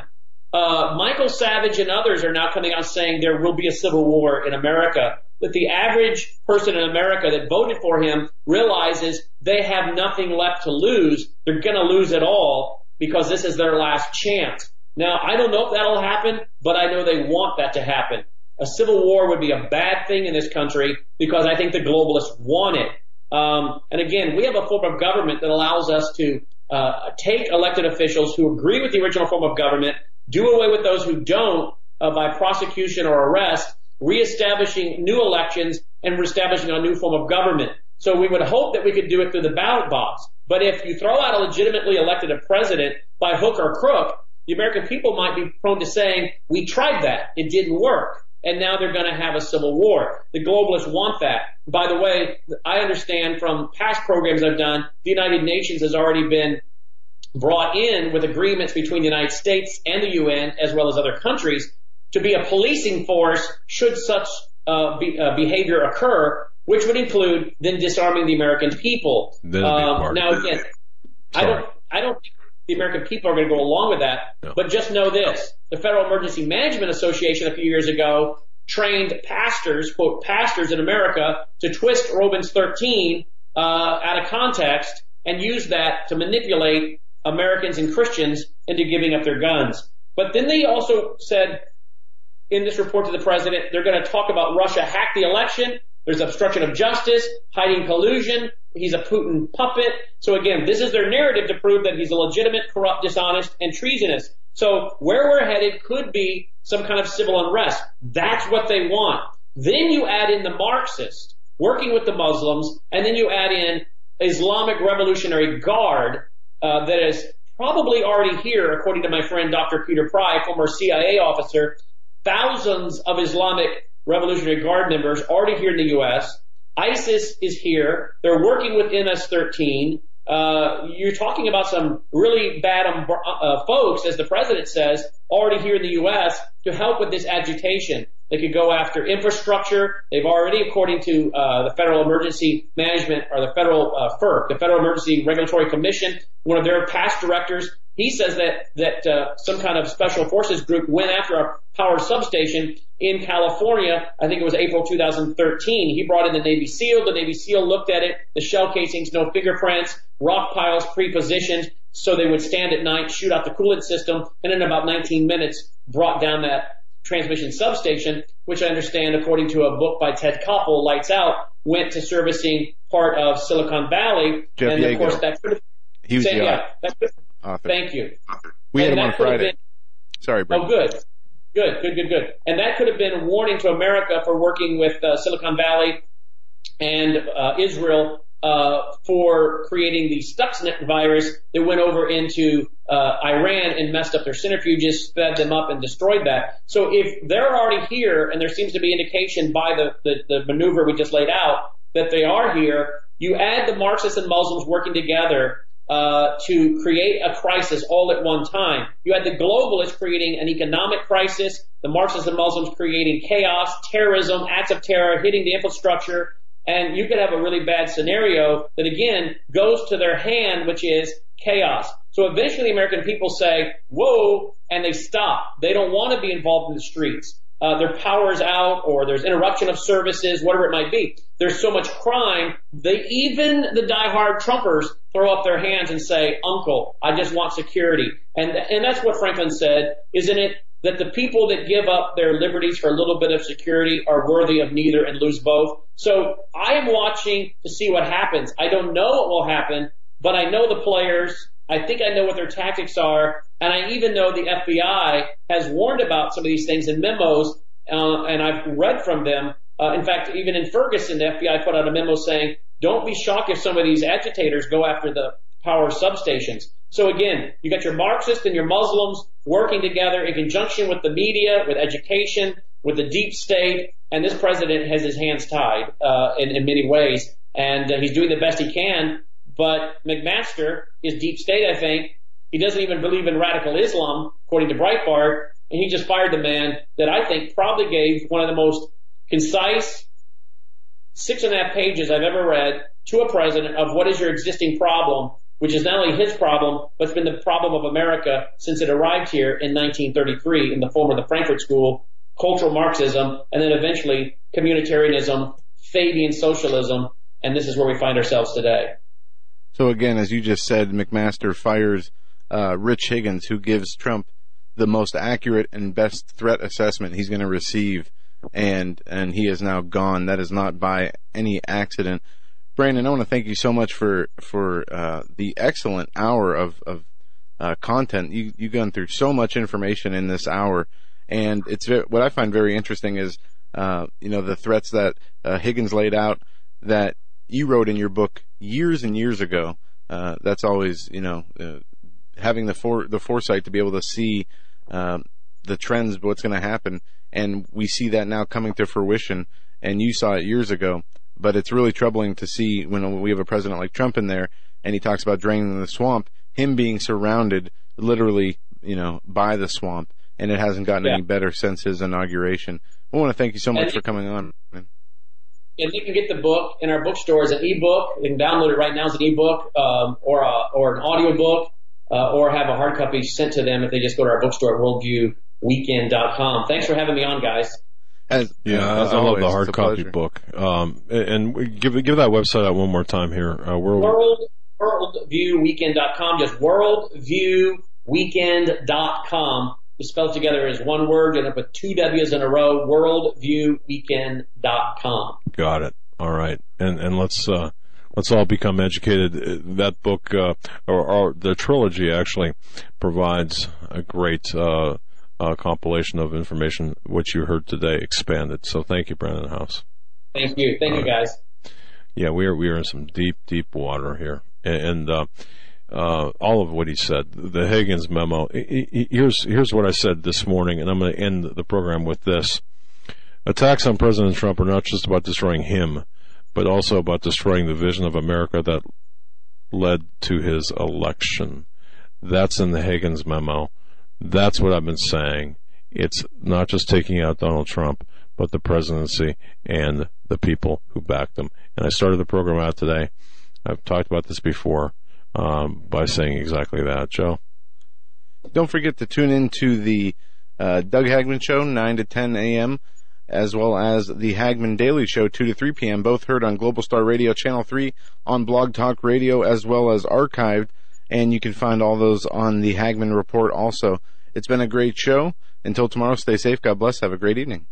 I: uh, Michael Savage and others are now coming out saying there will be a civil war in America. That the average person in America that voted for him realizes they have nothing left to lose. They're going to lose it all because this is their last chance. Now, I don't know if that'll happen, but I know they want that to happen. A civil war would be a bad thing in this country because I think the globalists want it. Um, and again, we have a form of government that allows us to uh, take elected officials who agree with the original form of government, do away with those who don't uh, by prosecution or arrest, reestablishing new elections and reestablishing a new form of government. So we would hope that we could do it through the ballot box. But if you throw out a legitimately elected president by hook or crook, the American people might be prone to saying, we tried that. It didn't work. And now they're going to have a civil war. The globalists want that. By the way, I understand from past programs I've done, the United Nations has already been brought in with agreements between the United States and the UN, as well as other countries, to be a policing force should such uh, be, uh, behavior occur, which would include then disarming the American people. Um, now again, I don't, I don't think the American people are going to go along with that. But just know this: the Federal Emergency Management Association a few years ago trained pastors, quote, pastors in America to twist Romans 13 uh, out of context and use that to manipulate Americans and Christians into giving up their guns. But then they also said in this report to the president, they're going to talk about Russia hacked the election. There's obstruction of justice, hiding collusion. He's a Putin puppet. So again, this is their narrative to prove that he's a legitimate, corrupt, dishonest, and treasonous. So where we're headed could be some kind of civil unrest. That's what they want. Then you add in the Marxists working with the Muslims, and then you add in Islamic Revolutionary Guard uh, that is probably already here, according to my friend Dr. Peter Pry, former CIA officer. Thousands of Islamic Revolutionary Guard members already here in the U.S. ISIS is here. They're working with MS-13. Uh, you're talking about some really bad um, uh, folks, as the president says, already here in the U.S. to help with this agitation. They could go after infrastructure. They've already, according to uh, the Federal Emergency Management or the Federal uh, FERC, the Federal Emergency Regulatory Commission, one of their past directors, He says that that uh, some kind of special forces group went after a power substation in California. I think it was April 2013. He brought in the Navy SEAL. The Navy SEAL looked at it. The shell casings, no fingerprints, rock piles pre-positioned so they would stand at night, shoot out the coolant system, and in about 19 minutes brought down that transmission substation, which I understand, according to a book by Ted Koppel, Lights Out, went to servicing part of Silicon Valley.
B: Jeff
I: and of course that could have,
B: He was
I: yeah, that could,
B: author.
I: thank you.
B: We had
I: And
B: him on
I: that could have
B: Friday.
I: been-
B: Sorry, Brent.
I: Oh, good. Good, good, good, good. And that could have been a warning to America for working with uh, Silicon Valley and uh, Israel uh, for creating the Stuxnet virus that went over into uh, Iran and messed up their centrifuges, fed them up, and destroyed that. So if they're already here, and there seems to be indication by the, the, the maneuver we just laid out that they are here, you add the Marxists and Muslims working together uh, to create a crisis all at one time. You had the globalists creating an economic crisis, the Marxists and Muslims creating chaos, terrorism, acts of terror, hitting the infrastructure, and you could have a really bad scenario that again goes to their hand, which is chaos. So eventually the American people say, whoa, and they stop. They don't want to be involved in the streets. Uh, their power's out or there's interruption of services, whatever it might be. There's so much crime, they even the diehard Trumpers throw up their hands and say, Uncle, I just want security. And, and that's what Franklin said, isn't it? That the people that give up their liberties for a little bit of security are worthy of neither and lose both. So I am watching to see what happens. I don't know what will happen, but I know the players. I think I know what their tactics are, and I even know the FBI has warned about some of these things in memos, uh, and I've read from them. Uh, in fact, even in Ferguson, the FBI put out a memo saying, "Don't be shocked if some of these agitators go after the power substations." So again, you got your Marxists and your Muslims working together in conjunction with the media, with education, with the deep state, and this president has his hands tied uh, in, in many ways, and uh, he's doing the best he can. But McMaster is deep state, I think. He doesn't even believe in radical Islam, according to Breitbart, and he just fired the man that I think probably gave one of the most concise six and a half pages I've ever read to a president of what is your existing problem, which is not only his problem, but it's been the problem of America since it arrived here in 1933 in the form of the Frankfurt School, cultural Marxism, and then eventually communitarianism, Fabian socialism, and this is where we find ourselves today.
B: So again, as you just said, McMaster fires uh, Rich Higgins, who gives Trump the most accurate and best threat assessment he's going to receive, and and he is now gone. That is not by any accident. Brannon, I want to thank you so much for for uh, the excellent hour of of uh, content. You you've gone through so much information in this hour, and it's what I find very interesting is uh, you know the threats that uh, Higgins laid out that you wrote in your book years and years ago. Uh, that's always you know uh, having the for the foresight to be able to see the trends, what's going to happen, and we see that now coming to fruition. And you saw it years ago, but it's really troubling to see when we have a president like Trump in there, and he talks about draining the swamp, him being surrounded literally, you know, by the swamp, and it hasn't gotten
I: Yeah.
B: any better since his inauguration. I want to thank you so much
I: And-
B: for coming on.
I: and you can get the book in our bookstore as an ebook. You can download it right now as an ebook, um, or a, or an audio book, uh, or have a hard copy sent to them if they just go to our bookstore at worldviewweekend.com. Thanks for having me on, guys.
B: As,
A: Yeah,
B: as
A: I, I love the hard copy
B: pleasure.
A: book. Um, and give give that website out one more time here. Uh, world.
I: World worldviewweekend.com. Just worldviewweekend.com. You spell it together as one word. You end up with two W's in a row. Worldviewweekend.com.
A: Got it. All right. And and let's uh, let's all become educated. Uh, That book uh, or, or the trilogy actually provides a great uh, uh, compilation of information which you heard today expanded. So thank you, Brannon Howse.
I: Thank you. Thank you, guys.
A: Yeah, we are we are in some deep deep water here, and, and uh, uh, all of what he said, the Higgins memo. he- he- Here's here's what I said this morning, and I'm going to end the program with this. Attacks on President Trump are not just about destroying him, but also about destroying the vision of America that led to his election. That's in the Higgins memo. That's what I've been saying. It's not just taking out Donald Trump, but the presidency and the people who backed him. And I started the program out today. I've talked about this before um, by saying exactly that, Joe.
B: Don't forget to tune in to the uh, Doug Hagmann Show, 9 to 10 a.m., as well as the Hagmann Daily Show, 2 to 3 p.m., both heard on Global Star Radio, Channel 3, on Blog Talk Radio, as well as archived and you can find all those on the Hagmann Report also. It's been a great show. Until tomorrow, stay safe. God bless. Have a great evening.